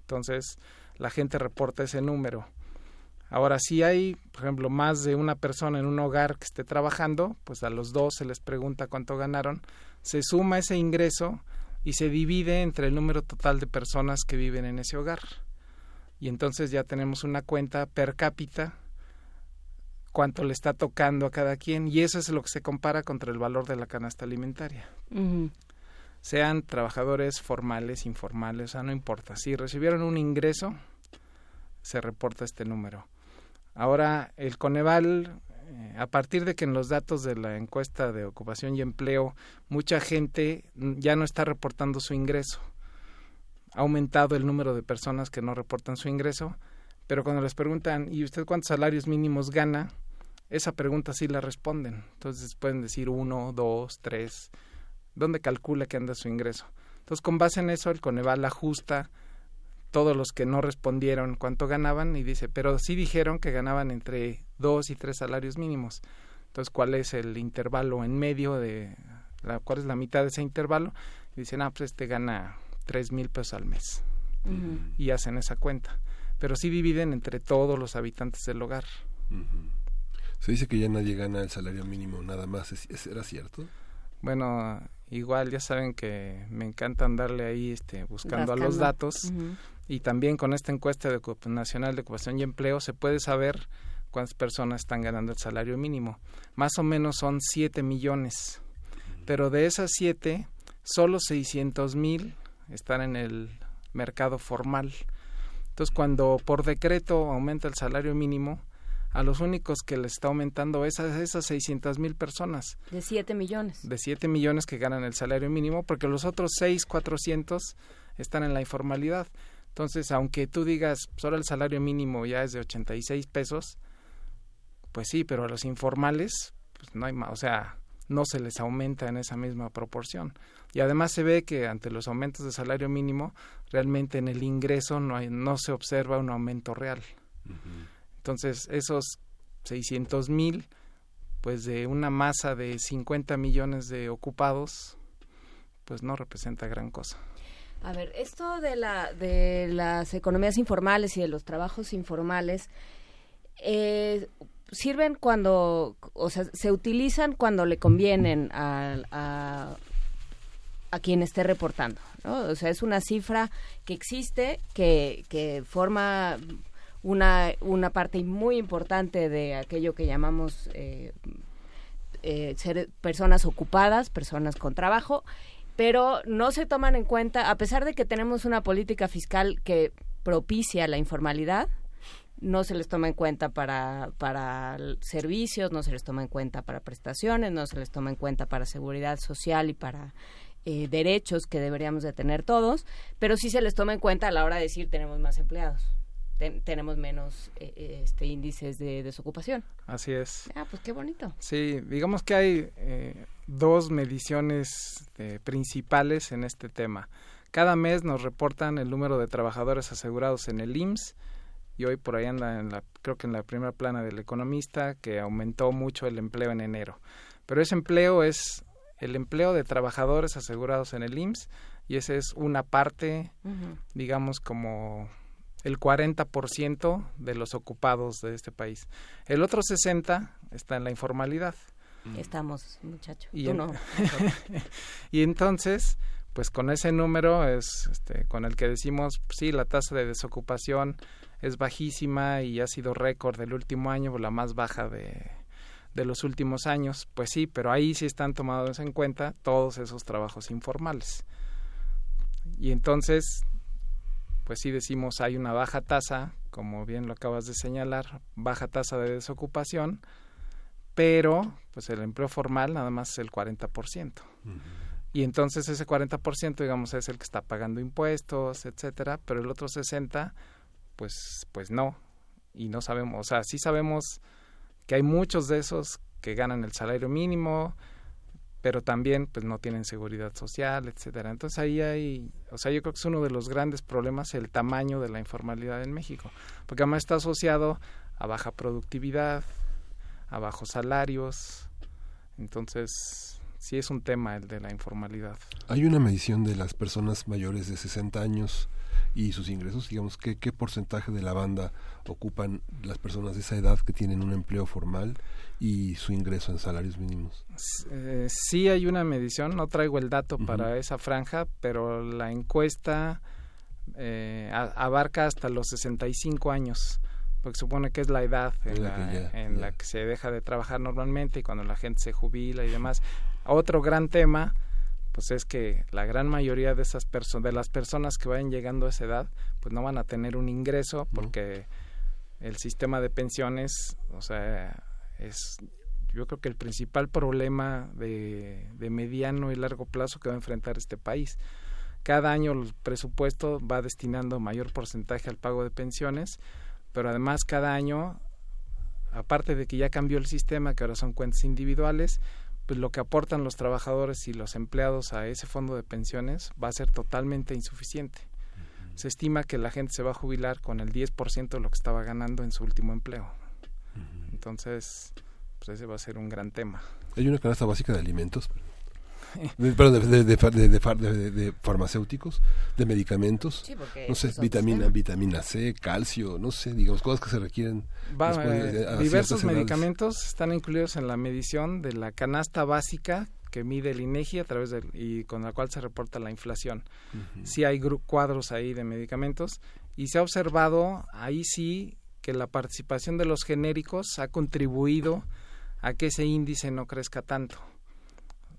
Entonces, la gente reporta ese número. Ahora, si hay, por ejemplo, más de una persona en un hogar que esté trabajando, pues a los dos se les pregunta cuánto ganaron, se suma ese ingreso y se divide entre el número total de personas que viven en ese hogar. Y entonces ya tenemos una cuenta per cápita cuánto le está tocando a cada quien y eso es lo que se compara contra el valor de la canasta alimentaria. Sean trabajadores formales, informales, o sea, no importa. Si recibieron un ingreso, se reporta este número. Ahora, el Coneval, a partir de que en los datos de la encuesta de ocupación y empleo, mucha gente ya no está reportando su ingreso. Ha aumentado el número de personas que no reportan su ingreso, pero cuando les preguntan, ¿y usted cuántos salarios mínimos gana? Esa pregunta sí la responden. Entonces pueden decir uno, dos, tres. ¿Dónde calcula que anda su ingreso? Entonces, con base en eso, el Coneval ajusta todos los que no respondieron cuánto ganaban y dice, pero sí dijeron que ganaban entre dos y tres salarios mínimos. Entonces, ¿cuál es el intervalo en medio de, la, cuál es la mitad de ese intervalo? Y dicen, ah, pues este gana tres mil pesos al mes. Y hacen esa cuenta. Pero sí dividen entre todos los habitantes del hogar. Se dice que ya nadie gana el salario mínimo nada más. ¿Es, ¿Era cierto? Bueno, igual ya saben que me encanta andarle ahí este, buscando a los datos y también con esta encuesta de nacional de ocupación y empleo se puede saber cuántas personas están ganando el salario mínimo. Más o menos son 7 millones, pero de esas 7, solo 600 mil están en el mercado formal. Entonces, cuando por decreto aumenta el salario mínimo, a los únicos que les está aumentando es a esas 600 mil personas. De 7 millones. De 7 millones que ganan el salario mínimo, porque los otros 6, 400 están en la informalidad. Entonces, aunque tú digas, solo el salario mínimo ya es de 86 pesos, pues sí, pero a los informales, pues no hay más, o sea, no se les aumenta en esa misma proporción. Y además se ve que ante los aumentos de salario mínimo, realmente en el ingreso no, hay, no se observa un aumento real. Entonces, esos 600 mil, pues de una masa de 50 millones de ocupados, pues no representa gran cosa. A ver, esto de, la, de las economías informales y de los trabajos informales, eh, sirven cuando, o sea, se utilizan cuando le convienen a, a, a, quien esté reportando, ¿no? O sea, es una cifra que existe, que, que forma una, una parte muy importante de aquello que llamamos eh, eh, ser personas ocupadas, personas con trabajo, pero no se toman en cuenta, a pesar de que tenemos una política fiscal que propicia la informalidad, no se les toma en cuenta para, para servicios, no se les toma en cuenta para prestaciones, no se les toma en cuenta para seguridad social y para eh, derechos que deberíamos de tener todos, pero sí se les toma en cuenta a la hora de decir tenemos más empleados. Tenemos menos eh, eh, este índices de desocupación. Así es. Ah, pues qué bonito. Sí, digamos que hay dos mediciones eh, principales en este tema. Cada mes nos reportan el número de trabajadores asegurados en el IMSS y hoy por ahí anda en la, creo que en la primera plana del economista, que aumentó mucho el empleo en enero. Pero ese empleo es el empleo de trabajadores asegurados en el IMSS y esa es una parte, digamos, como el 40% de los ocupados de este país. El otro 60% está en la informalidad. Estamos, muchacho. Y, y entonces, pues con ese número es este, con el que decimos, sí, la tasa de desocupación es bajísima y ha sido récord del último año, la más baja de, de los últimos años. Pues sí, pero ahí sí están tomados en cuenta todos esos trabajos informales. Y entonces, pues sí decimos hay una baja tasa, como bien lo acabas de señalar, baja tasa de desocupación, pero pues el empleo formal nada más es el 40%. Y entonces ese 40%, digamos, es el que está pagando impuestos, etcétera, pero el otro 60 pues pues no. Y no sabemos, o sea, sí sabemos que hay muchos de esos que ganan el salario mínimo, pero también pues no tienen seguridad social, etcétera. Entonces ahí hay, o sea, yo creo que es uno de los grandes problemas el tamaño de la informalidad en México, porque además está asociado a baja productividad, a bajos salarios. Entonces, sí es un tema el de la informalidad. Hay una medición de las personas mayores de 60 años y sus ingresos, digamos, ¿qué, qué porcentaje de la banda ocupan las personas de esa edad que tienen un empleo formal y su ingreso en salarios mínimos? Eh, sí hay una medición, no traigo el dato para esa franja, pero la encuesta eh, abarca hasta los 65 años porque supone que es la edad en, la, en la que se deja de trabajar normalmente y cuando la gente se jubila y demás. Otro gran tema pues es que la gran mayoría de esas personas de las personas que vayan llegando a esa edad pues no van a tener un ingreso porque el sistema de pensiones o sea es yo creo que el principal problema de, de mediano y largo plazo que va a enfrentar este país. Cada año el presupuesto va destinando mayor porcentaje al pago de pensiones pero además cada año aparte de que ya cambió el sistema que ahora son cuentas individuales pues lo que aportan los trabajadores y los empleados a ese fondo de pensiones va a ser totalmente insuficiente. Se estima que la gente se va a jubilar con el 10% de lo que estaba ganando en su último empleo. Entonces, pues ese va a ser un gran tema. Hay una canasta básica de alimentos, perdón, de, de, farmacéuticos, de medicamentos, no sé, vitamina, vitamina C, calcio, no sé, digamos, cosas que se requieren. Eh, diversos medicamentos están incluidos en la medición de la canasta básica que mide el INEGI a través del, y con la cual se reporta la inflación. Sí hay cuadros ahí de medicamentos y se ha observado ahí sí que la participación de los genéricos ha contribuido a que ese índice no crezca tanto.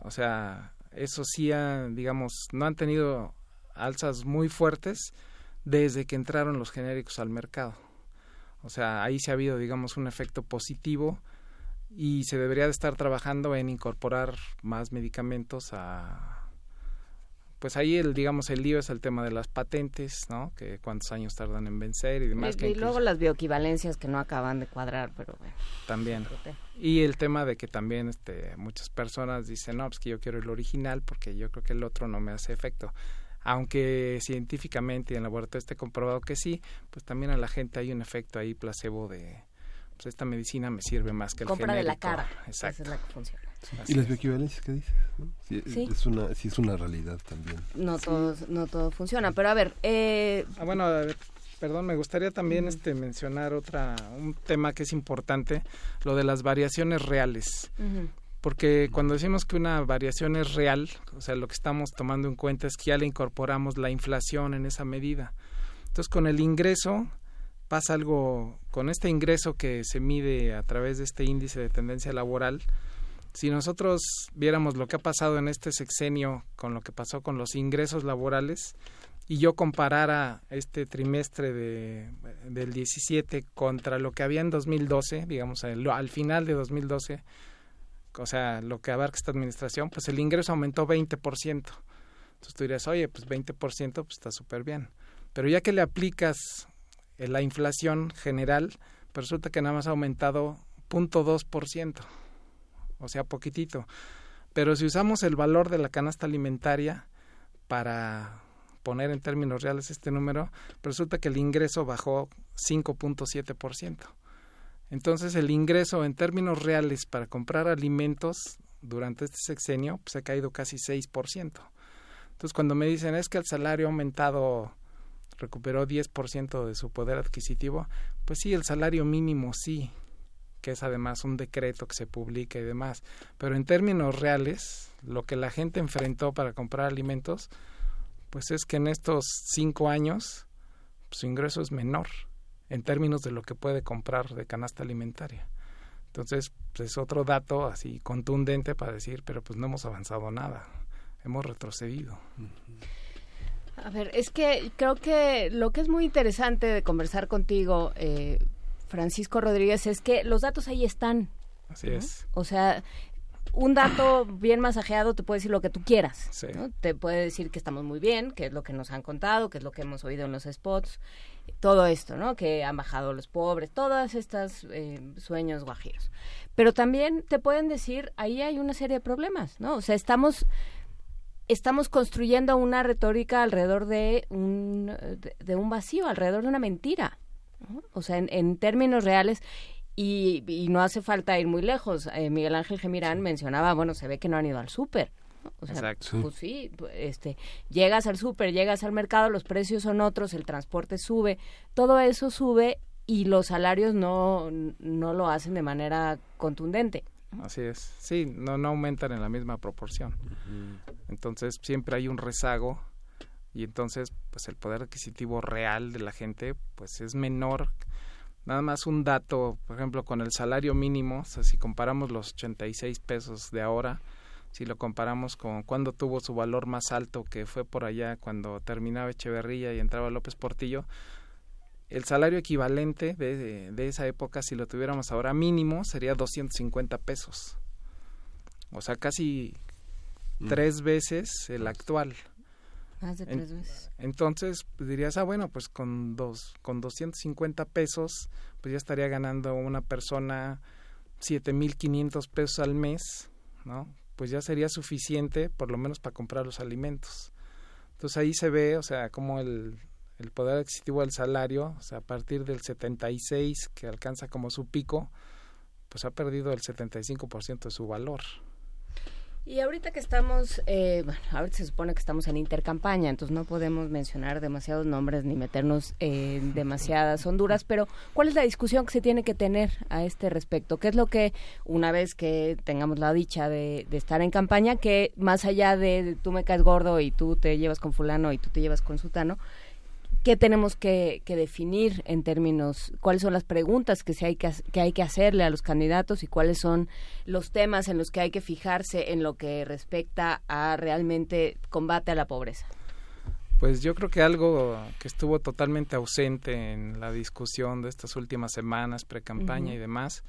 O sea, eso sí, ha, digamos, no han tenido alzas muy fuertes desde que entraron los genéricos al mercado. O sea, ahí se ha habido, digamos, un efecto positivo y se debería de estar trabajando en incorporar más medicamentos a, pues ahí el digamos el lío es el tema de las patentes no que cuántos años tardan en vencer y demás y, luego las bioequivalencias que no acaban de cuadrar pero bueno. También. Y el tema de que también este muchas personas dicen no pues que yo quiero el original porque yo creo que el otro no me hace efecto aunque científicamente y en laboratorio esté comprobado que sí pues también a la gente hay un efecto ahí placebo de pues esta medicina me sirve más que el compra de la cara exacto es la que funciona ¿Y las bioequivalencias qué dices? Sí, Es una, sí es una realidad también. No, todo, no todo funciona, pero a ver... Eh... Ah, bueno, perdón, me gustaría también este mencionar otra un tema que es importante, lo de las variaciones reales. Porque cuando decimos que una variación es real, o sea, lo que estamos tomando en cuenta es que ya le incorporamos la inflación en esa medida. Entonces, con el ingreso pasa algo, con este ingreso que se mide a través de este índice de tendencia laboral, si nosotros viéramos lo que ha pasado en este sexenio con lo que pasó con los ingresos laborales y yo comparara este trimestre de, del 17 contra lo que había en 2012, digamos al final de 2012, o sea, lo que abarca esta administración, pues el ingreso aumentó 20%. Entonces tú dirías, oye, pues 20% pues está súper bien. Pero ya que le aplicas la inflación general, pues resulta que nada más ha aumentado 0.2% o sea, poquitito. Pero si usamos el valor de la canasta alimentaria para poner en términos reales este número, resulta que el ingreso bajó 5.7%. Entonces el ingreso en términos reales para comprar alimentos durante este sexenio pues, ha caído casi 6%. Entonces cuando me dicen es que el salario ha aumentado, recuperó 10% de su poder adquisitivo, pues sí, el salario mínimo sí, que es además un decreto que se publica y demás. Pero en términos reales, lo que la gente enfrentó para comprar alimentos, pues es que en estos cinco años su ingreso es menor en términos de lo que puede comprar de canasta alimentaria. Entonces, pues es otro dato así contundente para decir, pero pues no hemos avanzado nada, hemos retrocedido. A ver, es que creo que lo que es muy interesante de conversar contigo, eh, Francisco Rodríguez, es que los datos ahí están. Así es. O sea, un dato bien masajeado te puede decir lo que tú quieras. Te puede decir que estamos muy bien, que es lo que nos han contado, que es lo que hemos oído en los spots, todo esto, ¿no? Que han bajado los pobres, todas estas eh, sueños guajiros. Pero también te pueden decir, ahí hay una serie de problemas, ¿no? O sea, estamos estamos construyendo una retórica alrededor de un, de, un vacío, alrededor de una mentira. O sea, en, términos reales, y, y, no hace falta ir muy lejos. Eh, Miguel Ángel Gemirán mencionaba, bueno, se ve que no han ido al súper. O sea, Exacto. pues sí, este, llegas al súper, llegas al mercado, los precios son otros, el transporte sube, todo eso sube y los salarios no, no lo hacen de manera contundente. Así es, sí, no, no aumentan en la misma proporción. Entonces siempre hay un rezago y entonces pues el poder adquisitivo real de la gente pues es menor. Nada más un dato, por ejemplo, con el salario mínimo, o sea, si comparamos los 86 pesos de ahora, si lo comparamos con cuando tuvo su valor más alto, que fue por allá cuando terminaba Echeverría y entraba López Portillo, el salario equivalente de, de, esa época, si lo tuviéramos ahora mínimo, sería 250 pesos. O sea, casi mm. tres veces el actual. Más de tres veces. Entonces pues, dirías, ah, bueno, pues con, dos, con 250 pesos, pues ya estaría ganando una persona 7.500 pesos al mes, ¿no? Pues ya sería suficiente, por lo menos, para comprar los alimentos. Entonces ahí se ve, o sea, como el, el poder adquisitivo del salario, o sea, a partir del 76 que alcanza como su pico, pues ha perdido el 75% de su valor. Y ahorita que estamos, eh, bueno, ahorita se supone que estamos en intercampaña, entonces no podemos mencionar demasiados nombres ni meternos en demasiadas honduras, pero ¿cuál es la discusión que se tiene que tener a este respecto? ¿Qué es lo que, una vez que tengamos la dicha de, de estar en campaña, que más allá de tú me caes gordo y tú te llevas con fulano y tú te llevas con sutano, qué tenemos que, definir en términos, cuáles son las preguntas que, se hay que, que hay que hacerle a los candidatos y cuáles son los temas en los que hay que fijarse en lo que respecta a realmente combate a la pobreza. Pues yo creo que algo que estuvo totalmente ausente en la discusión de estas últimas semanas, pre-campaña y demás,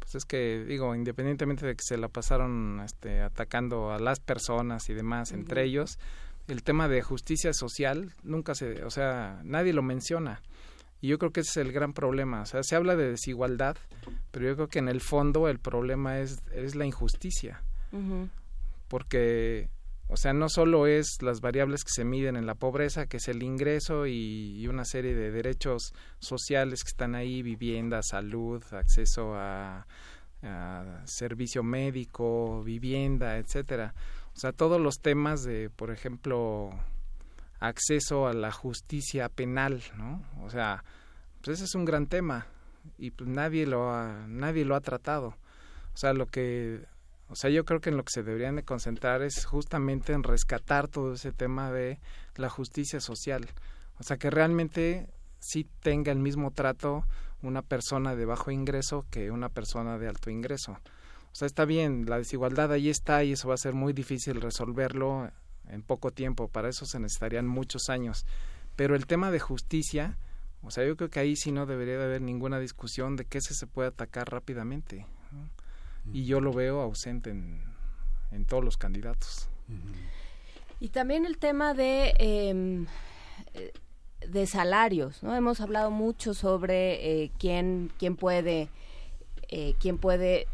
pues es que, digo, independientemente de que se la pasaron este, atacando a las personas y demás, entre ellos, el tema de justicia social nunca se, o sea, nadie lo menciona. Y yo creo que ese es el gran problema. O sea, se habla de desigualdad, pero yo creo que en el fondo el problema es, es la injusticia. Porque, o sea, no solo es las variables que se miden en la pobreza, que es el ingreso y, una serie de derechos sociales que están ahí, vivienda, salud, acceso a, a servicio médico, vivienda, etcétera o sea, todos los temas de, por ejemplo, acceso a la justicia penal, ¿no? O sea, pues ese es un gran tema y pues nadie lo ha, nadie lo ha tratado. O sea, lo que o sea, yo creo que en lo que se deberían de concentrar es justamente en rescatar todo ese tema de la justicia social. O sea, que realmente sí tenga el mismo trato una persona de bajo ingreso que una persona de alto ingreso. O sea, está bien, la desigualdad ahí está y eso va a ser muy difícil resolverlo en poco tiempo. Para eso se necesitarían muchos años. Pero el tema de justicia, o sea, yo creo que ahí sí no debería de haber ninguna discusión de que se puede atacar rápidamente. Y yo lo veo ausente en, en todos los candidatos. Y también el tema de... Em, de salarios, ¿no? Hemos hablado mucho sobre eh, quién, quién puede eh, quién puede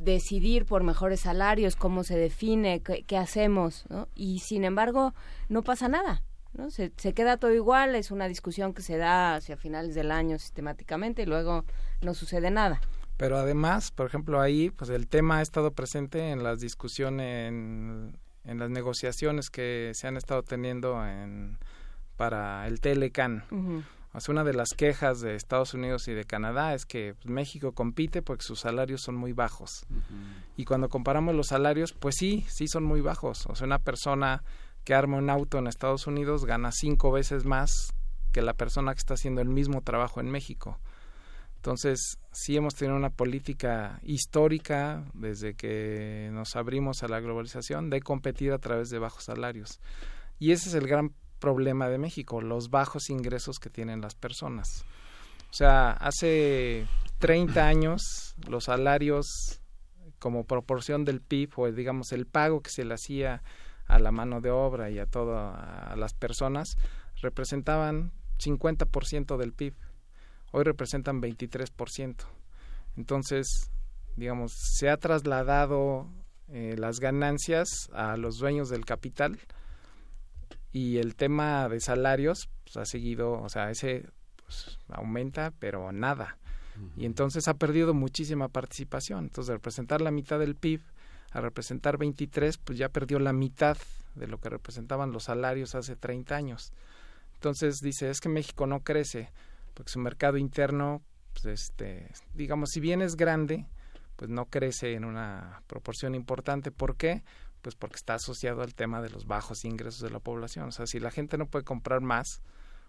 decidir por mejores salarios, cómo se define, qué, hacemos, ¿no? Y sin embargo, no pasa nada. ¿no? Se, se queda todo igual, es una discusión que se da hacia finales del año sistemáticamente y luego no sucede nada. Pero además, por ejemplo, ahí, pues el tema ha estado presente en las discusiones, en, en las negociaciones que se han estado teniendo en, para el Telecan. Una de las quejas de Estados Unidos y de Canadá es que pues, México compite porque sus salarios son muy bajos. Y cuando comparamos los salarios, pues sí, sí son muy bajos. O sea, una persona que arma un auto en Estados Unidos gana cinco veces más que la persona que está haciendo el mismo trabajo en México. Entonces, sí hemos tenido una política histórica desde que nos abrimos a la globalización de competir a través de bajos salarios. Y ese es el gran problema de México, los bajos ingresos que tienen las personas. O sea, hace 30 años los salarios como proporción del PIB o digamos el pago que se le hacía a la mano de obra y a todas las personas representaban 50% del PIB hoy representan 23%. Entonces, digamos, se ha trasladado eh, las ganancias a los dueños del capital y el tema de salarios pues, ha seguido, o sea, ese pues, aumenta, pero nada. Y entonces ha perdido muchísima participación. Entonces, de representar la mitad del PIB a representar 23, pues ya perdió la mitad de lo que representaban los salarios hace 30 años. Entonces dice, es que México no crece porque su mercado interno, pues este, digamos, si bien es grande, pues no crece en una proporción importante. ¿Por qué? Pues porque está asociado al tema de los bajos ingresos de la población. O sea, si la gente no puede comprar más,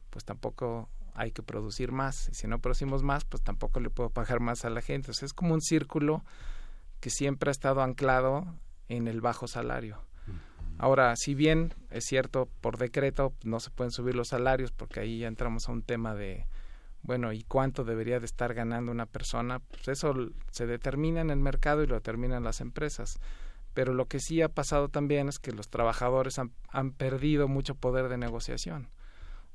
pues tampoco hay que producir más. Y si no producimos más, pues tampoco le puedo pagar más a la gente. O sea, es como un círculo que siempre ha estado anclado en el bajo salario. Ahora, si bien es cierto, por decreto no se pueden subir los salarios, porque ahí ya entramos a un tema de, bueno, ¿y cuánto debería de estar ganando una persona? Pues eso se determina en el mercado y lo determinan las empresas. Pero lo que sí ha pasado también es que los trabajadores han, perdido mucho poder de negociación.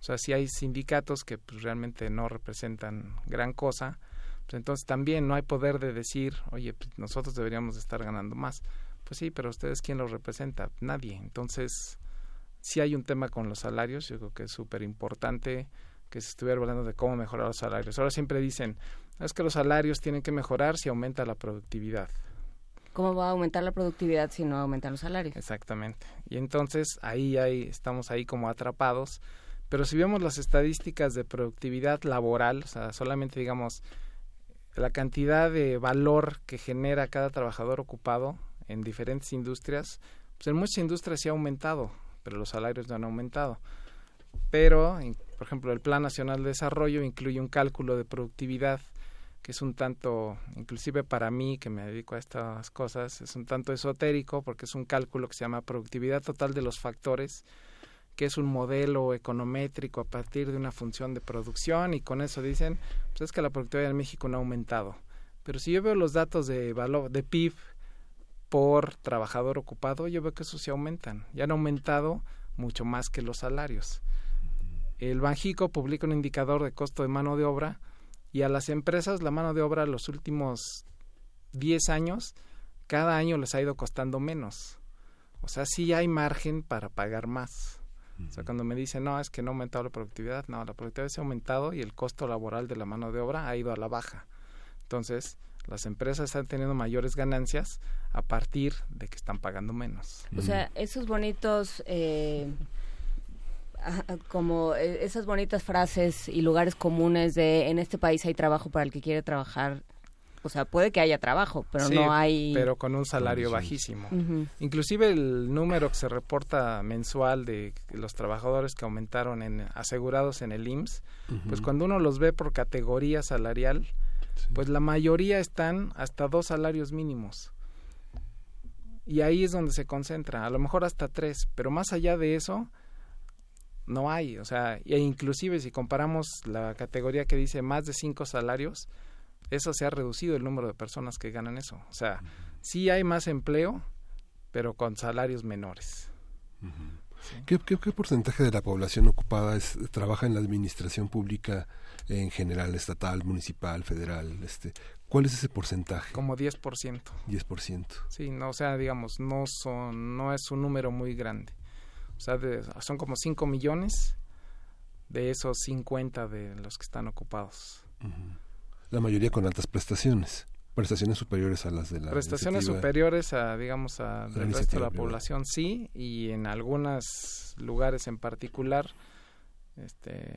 O sea, si hay sindicatos que pues, realmente no representan gran cosa, pues entonces también no hay poder de decir, oye, pues, nosotros deberíamos de estar ganando más. Pues sí, pero ustedes quién los representa? Nadie. Entonces, si hay un tema con los salarios, yo creo que es súper importante que se estuviera hablando de cómo mejorar los salarios. Ahora siempre dicen, es que los salarios tienen que mejorar si aumenta la productividad. ¿Cómo va a aumentar la productividad si no aumentan los salarios? Exactamente. Y entonces ahí, ahí estamos ahí como atrapados. Pero si vemos las estadísticas de productividad laboral, o sea, solamente digamos la cantidad de valor que genera cada trabajador ocupado en diferentes industrias, pues en muchas industrias sí ha aumentado, pero los salarios no han aumentado. Pero por ejemplo, el Plan Nacional de Desarrollo incluye un cálculo de productividad que es un tanto, inclusive para mí que me dedico a estas cosas, es un tanto esotérico porque es un cálculo que se llama productividad total de los factores, que es un modelo econométrico a partir de una función de producción y con eso dicen, pues es que la productividad en México no ha aumentado. Pero si yo veo los datos de valor de PIB por trabajador ocupado, yo veo que eso sí aumentan. Ya han aumentado mucho más que los salarios el Banjico publica un indicador de costo de mano de obra y a las empresas la mano de obra los últimos 10 años, cada año les ha ido costando menos. O sea, sí hay margen para pagar más. O sea, cuando me dicen, no, es que no ha aumentado la productividad, no, la productividad se ha aumentado y el costo laboral de la mano de obra ha ido a la baja. Entonces, las empresas están teniendo mayores ganancias a partir de que están pagando menos. O sea, esos bonitos eh, como eh, esas bonitas frases y lugares comunes de en este país hay trabajo para el que quiere trabajar. O sea, puede que haya trabajo, pero no hay... Pero con un salario bajísimo. Inclusive el número que se reporta mensual de los trabajadores que aumentaron en asegurados en el IMSS, pues cuando uno los ve por categoría salarial, pues la mayoría están hasta dos salarios mínimos. Y ahí es donde se concentra, a lo mejor hasta tres, pero más allá de eso, no hay, o sea, e inclusive si comparamos la categoría que dice más de cinco salarios, eso se ha reducido el número de personas que ganan eso. O sea, sí hay más empleo, pero con salarios menores. ¿Qué, porcentaje de la población ocupada es, trabaja en la administración pública en general, estatal, municipal, federal? Este, ¿Cuál es ese porcentaje? Como 10%. 10%. Sí, no, o sea, digamos, no, son, no es un número muy grande. O sea, son como 5 millones de esos 50 de los que están ocupados. La mayoría con altas prestaciones prestaciones superiores a las de la prestaciones superiores a digamos a del resto de la población sí y en algunos lugares en particular este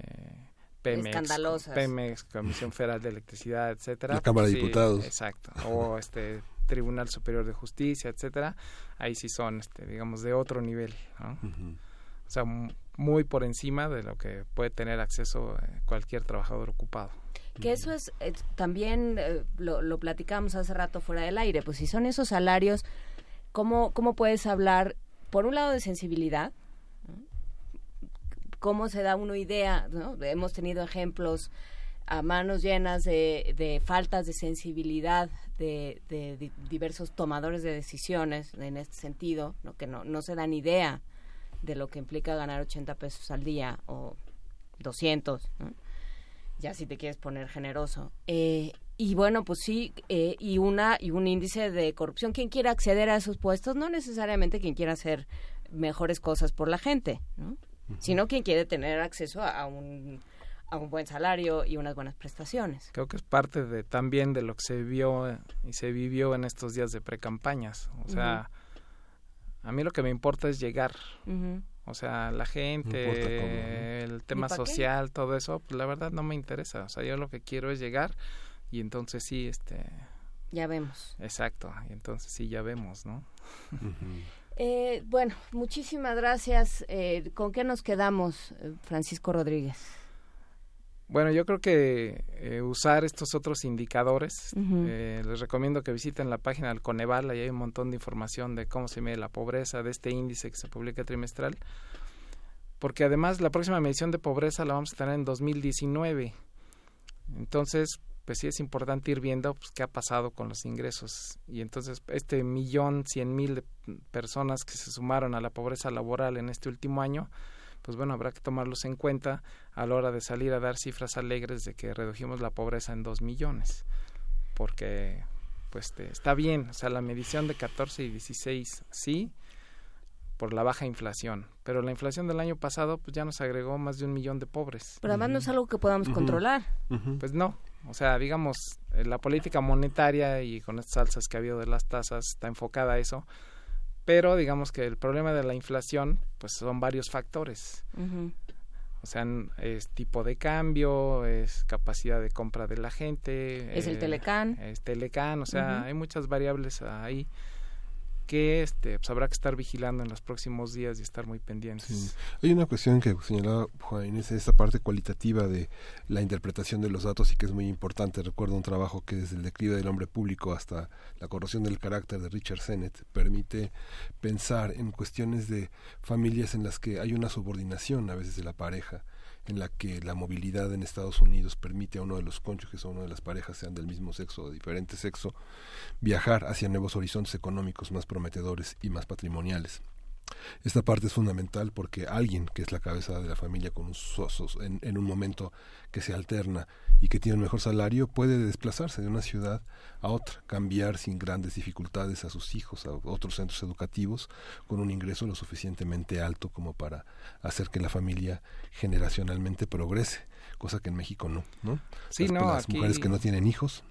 Pemex, Pemex, Comisión Federal de Electricidad, etcétera. La Cámara de Diputados. Exacto. O este Tribunal Superior de Justicia, etcétera. Ahí sí son, este, digamos, de otro nivel, O sea, muy por encima de lo que puede tener acceso eh, cualquier trabajador ocupado. Que eso es, también eh, lo, lo platicamos hace rato fuera del aire, pues si son esos salarios, ¿cómo, cómo puedes hablar, por un lado, de sensibilidad? ¿Cómo se da una idea? ¿no? Hemos tenido ejemplos a manos llenas de, de faltas de sensibilidad de, de, diversos tomadores de decisiones en este sentido, ¿no? que no, no se dan idea de lo que implica ganar 80 pesos al día o 200, ¿no? ya si te quieres poner generoso. Eh, y bueno, pues sí, eh, y una y un índice de corrupción. Quien quiera acceder a esos puestos, no necesariamente quien quiera hacer mejores cosas por la gente, ¿no? sino quien quiere tener acceso a, un a un buen salario y unas buenas prestaciones. Creo que es parte de también de lo que se vio y se vivió en estos días de precampañas. O sea, a mí lo que me importa es llegar. O sea, la gente, el tema social, todo eso, pues la verdad no me interesa. O sea, yo lo que quiero es llegar y entonces sí, este... Ya vemos. Exacto, y entonces sí, ya vemos, ¿no? eh, bueno, muchísimas gracias. Eh, ¿Con qué nos quedamos, eh, Francisco Rodríguez? Bueno, yo creo que eh, usar estos otros indicadores, eh, les recomiendo que visiten la página del Coneval, ahí hay un montón de información de cómo se mide la pobreza, de este índice que se publica trimestral, porque además la próxima medición de pobreza la vamos a tener en 2019. Entonces, pues sí es importante ir viendo pues, qué ha pasado con los ingresos. Y entonces, este millón cien mil de personas que se sumaron a la pobreza laboral en este último año, pues bueno, habrá que tomarlos en cuenta a la hora de salir a dar cifras alegres de que redujimos la pobreza en dos millones, porque pues está bien, o sea, la medición de 14 y 16 sí, por la baja inflación, pero la inflación del año pasado pues ya nos agregó más de un millón de pobres. Pero además no es algo que podamos controlar. Pues no, o sea, digamos, eh, la política monetaria y con estas alzas que ha habido de las tasas está enfocada a eso, pero digamos que el problema de la inflación pues son varios factores. O sea es tipo de cambio es capacidad de compra de la gente es el eh, Telecan es Telecan o sea hay muchas variables ahí que este, pues habrá que estar vigilando en los próximos días y estar muy pendientes. Hay una cuestión que señalaba Juan Inés, esta parte cualitativa de la interpretación de los datos y que es muy importante. Recuerdo un trabajo que desde el declive del hombre público hasta la corrosión del carácter de Richard Sennett permite pensar en cuestiones de familias en las que hay una subordinación a veces de la pareja en la que la movilidad en Estados Unidos permite a uno de los cónyuges o una de las parejas, sean del mismo sexo o de diferente sexo, viajar hacia nuevos horizontes económicos más prometedores y más patrimoniales. Esta parte es fundamental porque alguien que es la cabeza de la familia con un sosos en, en, un momento que se alterna y que tiene un mejor salario puede desplazarse de una ciudad a otra, cambiar sin grandes dificultades a sus hijos a otros centros educativos con un ingreso lo suficientemente alto como para hacer que la familia generacionalmente progrese, cosa que en México no, ¿no? Sí, las, no, las mujeres que no tienen hijos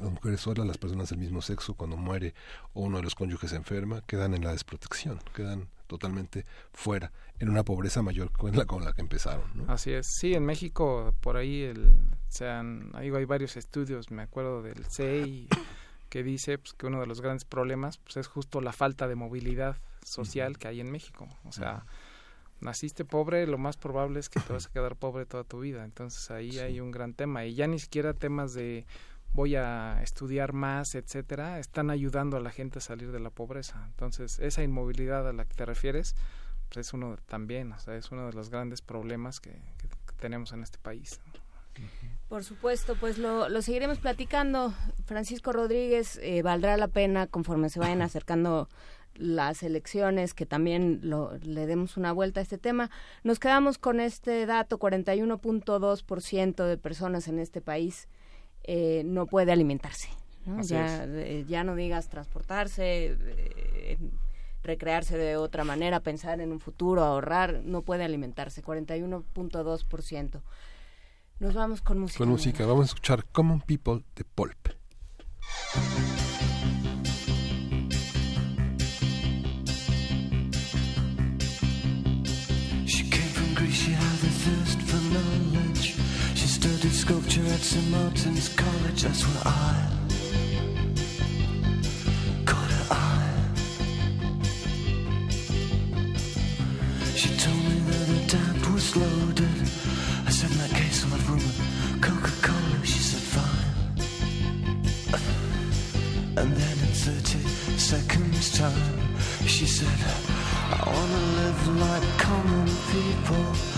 las mujeres solas, las personas del mismo sexo, cuando muere o uno de los cónyuges enferma, quedan en la desprotección, quedan totalmente fuera, en una pobreza mayor con la, con la que empezaron. Así es, sí, en México por ahí el, sean, hay, hay varios estudios, me acuerdo del CEI, que dice pues, que uno de los grandes problemas pues, es justo la falta de movilidad social que hay en México. O sea, naciste pobre, lo más probable es que te vas a quedar pobre toda tu vida. Entonces ahí hay un gran tema. Y ya ni siquiera temas de voy a estudiar más, etcétera, están ayudando a la gente a salir de la pobreza. Entonces, esa inmovilidad a la que te refieres, pues es uno también, o sea, es uno de los grandes problemas que, tenemos en este país. Por supuesto, pues lo, lo seguiremos platicando. Francisco Rodríguez, eh, valdrá la pena conforme se vayan acercando las elecciones, que también lo, le demos una vuelta a este tema. Nos quedamos con este dato, 41.2% de personas en este país eh, no puede alimentarse. Ya, eh, ya no digas transportarse, eh, recrearse de otra manera, pensar en un futuro, ahorrar, no puede alimentarse, 41.2%. Nos vamos con música. Con música, vamos a escuchar Common People de Pulp. She came from Greece, she had a thirst for knowledge. Sculpture at St. Martin's College, that's where I caught her eye. She told me that the dad was loaded. I said, in that case, I'll have and Coca-Cola. She said, fine. And then in 30 seconds time, she said, I wanna live like common people.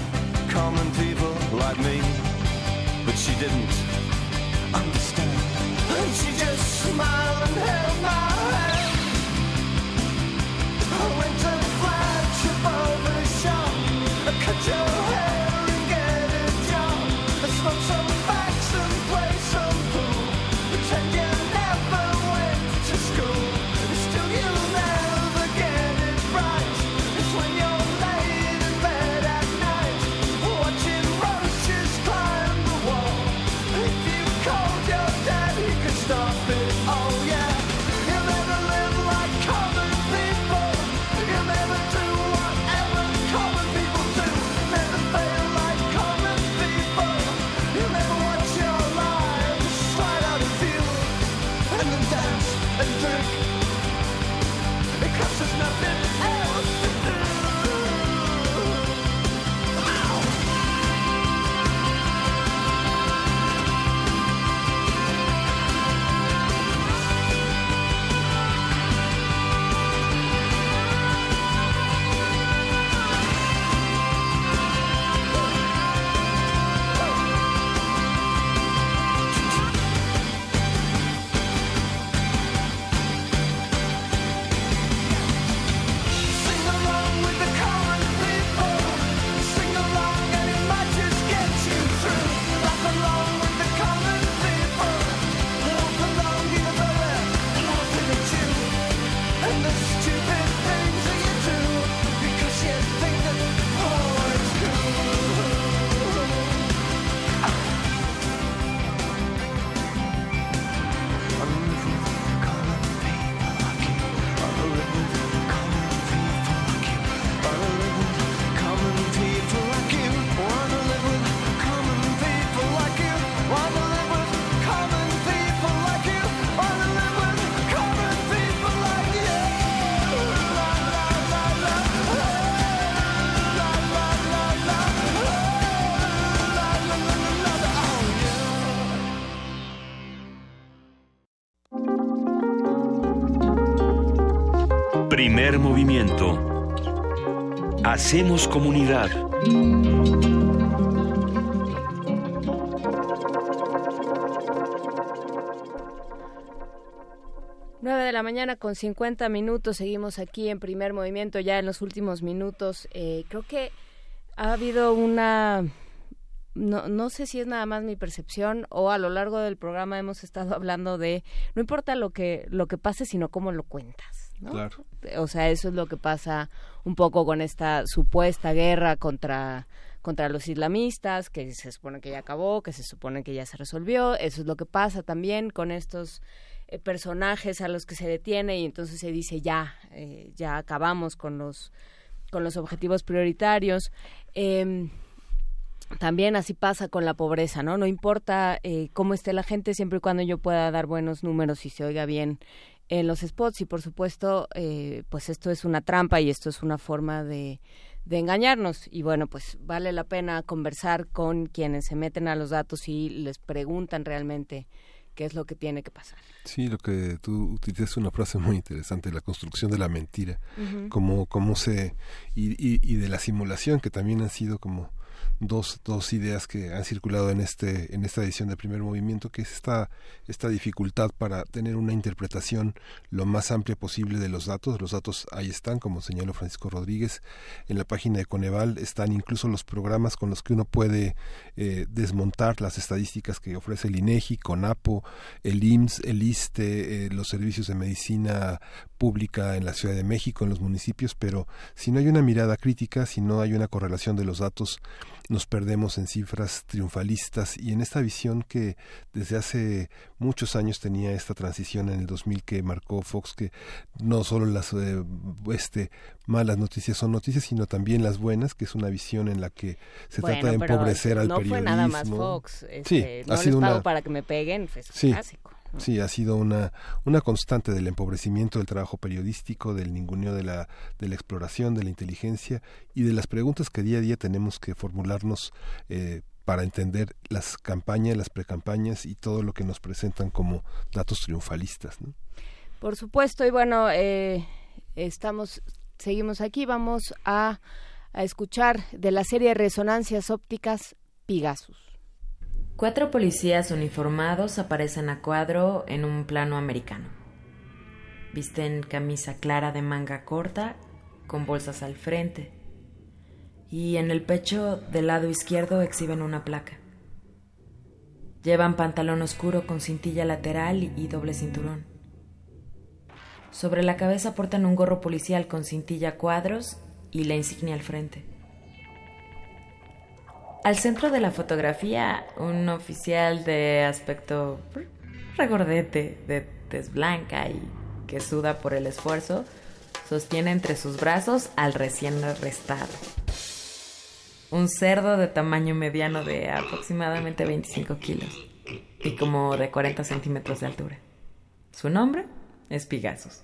common people like me. But she didn't understand. And she just smiled and held my hand. I went Hacemos comunidad. Nueve de la mañana con 50 minutos, seguimos aquí en primer movimiento ya en los últimos minutos. Eh, creo que ha habido una, no, no sé si es nada más mi percepción o a lo largo del programa hemos estado hablando de, no importa lo que, lo que pase, sino cómo lo cuentas. ¿no? Claro. O sea, eso es lo que pasa un poco con esta supuesta guerra contra contra los islamistas, que se supone que ya acabó, que se supone que ya se resolvió. Eso es lo que pasa también con estos eh, personajes a los que se detiene y entonces se dice ya, eh, ya acabamos con los, con los objetivos prioritarios. Em, también así pasa con la pobreza, ¿no? No importa eh, cómo esté la gente, siempre y cuando yo pueda dar buenos números y se oiga bien en los spots. Y por supuesto, eh, pues esto es una trampa y esto es una forma de, de engañarnos. Y bueno, pues vale la pena conversar con quienes se meten a los datos y les preguntan realmente qué es lo que tiene que pasar. Sí, lo que tú utilizas una frase muy interesante, la construcción de la mentira, como, como se, y, y, y de la simulación, que también han sido como dos, dos ideas que han circulado en este en esta edición de primer movimiento que es esta esta dificultad para tener una interpretación lo más amplia posible de los datos. Los datos ahí están como señaló Francisco Rodríguez en la página de Coneval están incluso los programas con los que uno puede eh, desmontar las estadísticas que ofrece el INEGI CONAPO el IMSS el ISTE eh, los servicios de medicina pública en la Ciudad de México en los municipios pero si no hay una mirada crítica si no hay una correlación de los datos nos perdemos en cifras triunfalistas y en esta visión que desde hace muchos años tenía esta transición en el 2000 que marcó Fox que no solo las eh, este malas noticias son noticias sino también las buenas que es una visión en la que se Bueno, trata de empobrecer al no periodismo fue nada más Fox. sí este, no ha sido les pago una para que me peguen, es Sí. clásico. Sí, ha sido una, una constante del empobrecimiento del trabajo periodístico, del ninguneo de la, de la exploración, de la inteligencia y de las preguntas que día a día tenemos que formularnos eh, para entender las campañas, las precampañas y todo lo que nos presentan como datos triunfalistas. ¿no? Por supuesto, y bueno, eh, estamos, seguimos aquí, vamos a, a escuchar de la serie de Resonancias Ópticas Pigasus. Cuatro policías uniformados aparecen a cuadro en un plano americano. Visten camisa clara de manga corta, con bolsas al frente, y en el pecho del lado izquierdo exhiben una placa. Llevan pantalón oscuro con cintilla lateral y doble cinturón. Sobre la cabeza portan un gorro policial con cintilla cuadros y la insignia al frente. Al centro de la fotografía, un oficial de aspecto regordete, de tez blanca y que suda por el esfuerzo, sostiene entre sus brazos al recién arrestado. Un cerdo de tamaño mediano de aproximadamente 25 kilos y como de 40 centímetros de altura. Su nombre es Pigasus.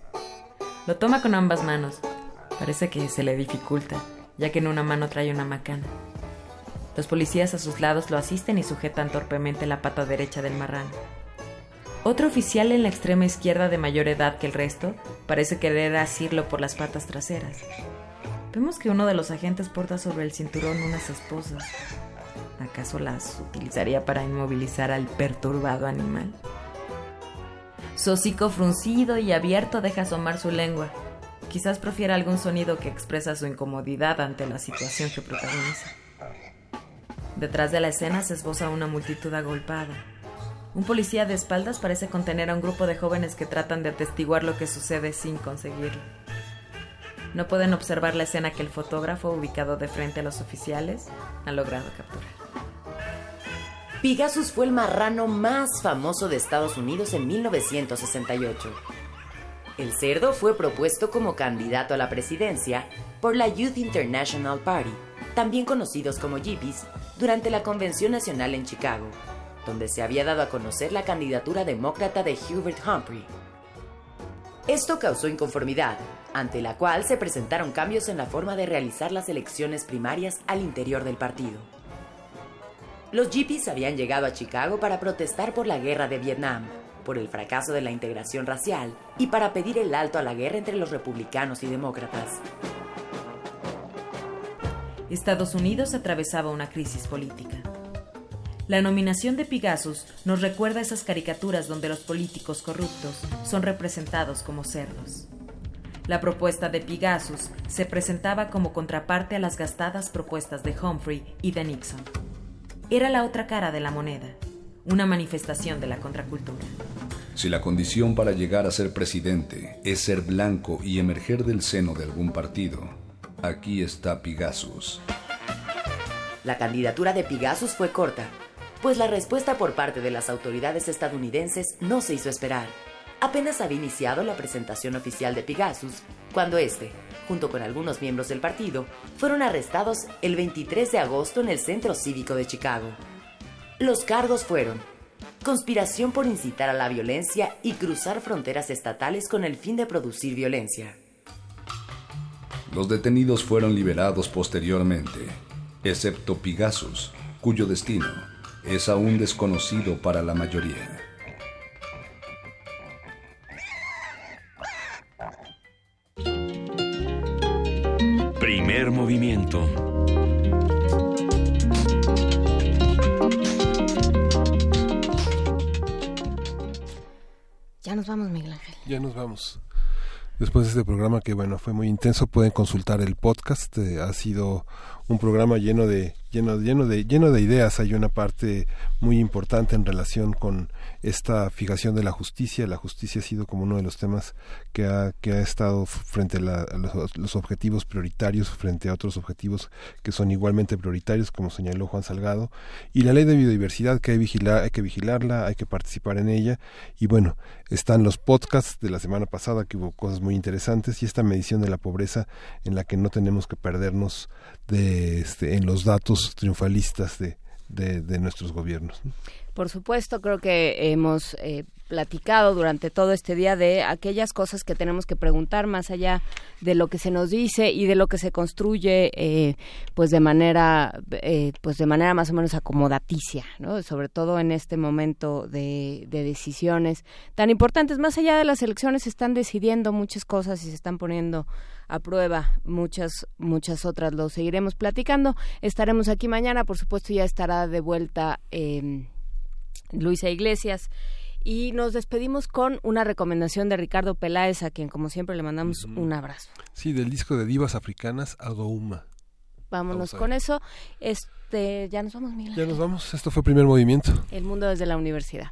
Lo toma con ambas manos. Parece que se le dificulta, ya que en una mano trae una macana. Los policías a sus lados lo asisten y sujetan torpemente la pata derecha del marrano. Otro oficial en la extrema izquierda de mayor edad que el resto parece querer asirlo por las patas traseras. Vemos que uno de los agentes porta sobre el cinturón unas esposas. ¿Acaso las utilizaría para inmovilizar al perturbado animal? Su hocico fruncido y abierto deja asomar su lengua. Quizás prefiera algún sonido que expresa su incomodidad ante la situación que protagoniza. Detrás de la escena se esboza una multitud agolpada. Un policía de espaldas parece contener a un grupo de jóvenes que tratan de atestiguar lo que sucede sin conseguirlo. No pueden observar la escena que el fotógrafo, ubicado de frente a los oficiales, ha logrado capturar. Pigasus fue el marrano más famoso de Estados Unidos en 1968. El cerdo fue propuesto como candidato a la presidencia por la Youth International Party, también conocidos como Yippies, durante la Convención Nacional en Chicago, donde se había dado a conocer la candidatura demócrata de Hubert Humphrey. Esto causó inconformidad, ante la cual se presentaron cambios en la forma de realizar las elecciones primarias al interior del partido. Los Yippies habían llegado a Chicago para protestar por la guerra de Vietnam, por el fracaso de la integración racial y para pedir el alto a la guerra entre los republicanos y demócratas. Estados Unidos atravesaba una crisis política. La nominación de Pigasus nos recuerda esas caricaturas donde los políticos corruptos son representados como cerdos. La propuesta de Pigasus se presentaba como contraparte a las gastadas propuestas de Humphrey y de Nixon. Era la otra cara de la moneda, una manifestación de la contracultura. Si la condición para llegar a ser presidente es ser blanco y emerger del seno de algún partido, aquí está Pigasus. La candidatura de Pigasus fue corta, pues la respuesta por parte de las autoridades estadounidenses no se hizo esperar. apenas había iniciado la presentación oficial de Pegasus cuando este, junto con algunos miembros del partido, fueron arrestados el 23 de agosto en el Centro Cívico de Chicago. Los cargos fueron conspiración por incitar a la violencia y cruzar fronteras estatales con el fin de producir violencia. Los detenidos fueron liberados posteriormente, excepto Pigasus, cuyo destino es aún desconocido para la mayoría. Primer movimiento. Ya nos vamos, Miguel Ángel. Ya nos vamos. Después de este programa que bueno fue muy intenso, pueden consultar el podcast. eh, ha sido un programa lleno de lleno lleno de lleno de ideas. Hay una parte muy importante en relación con esta fijación de la justicia. La justicia ha sido como uno de los temas que ha que ha estado frente a, la- los, objetivos prioritarios frente a otros objetivos que son igualmente prioritarios, como señaló Juan Salgado. Y la ley de biodiversidad que hay, vigilar, hay que vigilarla, hay que participar en ella. Y bueno, están los podcasts de la semana pasada que hubo cosas muy interesantes y esta medición de la pobreza en la que no tenemos que perdernos de este, en los datos triunfalistas de, de nuestros gobiernos. Por supuesto, creo que hemos eh, platicado durante todo este día de aquellas cosas que tenemos que preguntar más allá de lo que se nos dice y de lo que se construye, eh, pues de manera, eh, pues de manera más o menos acomodaticia, ¿no? Sobre todo en este momento de, de decisiones tan importantes. Más allá de las elecciones, se están decidiendo muchas cosas y se están poniendo a prueba muchas muchas otras lo seguiremos platicando estaremos aquí mañana por supuesto ya estará de vuelta eh, Luisa Iglesias. Y nos despedimos con una recomendación de Ricardo Peláez a quien como siempre le mandamos un abrazo. Sí, del disco de divas africanas, Agouma. vámonos con eso. Este ya nos vamos Miguel. Ya nos vamos. Esto fue primer movimiento. el mundo desde la universidad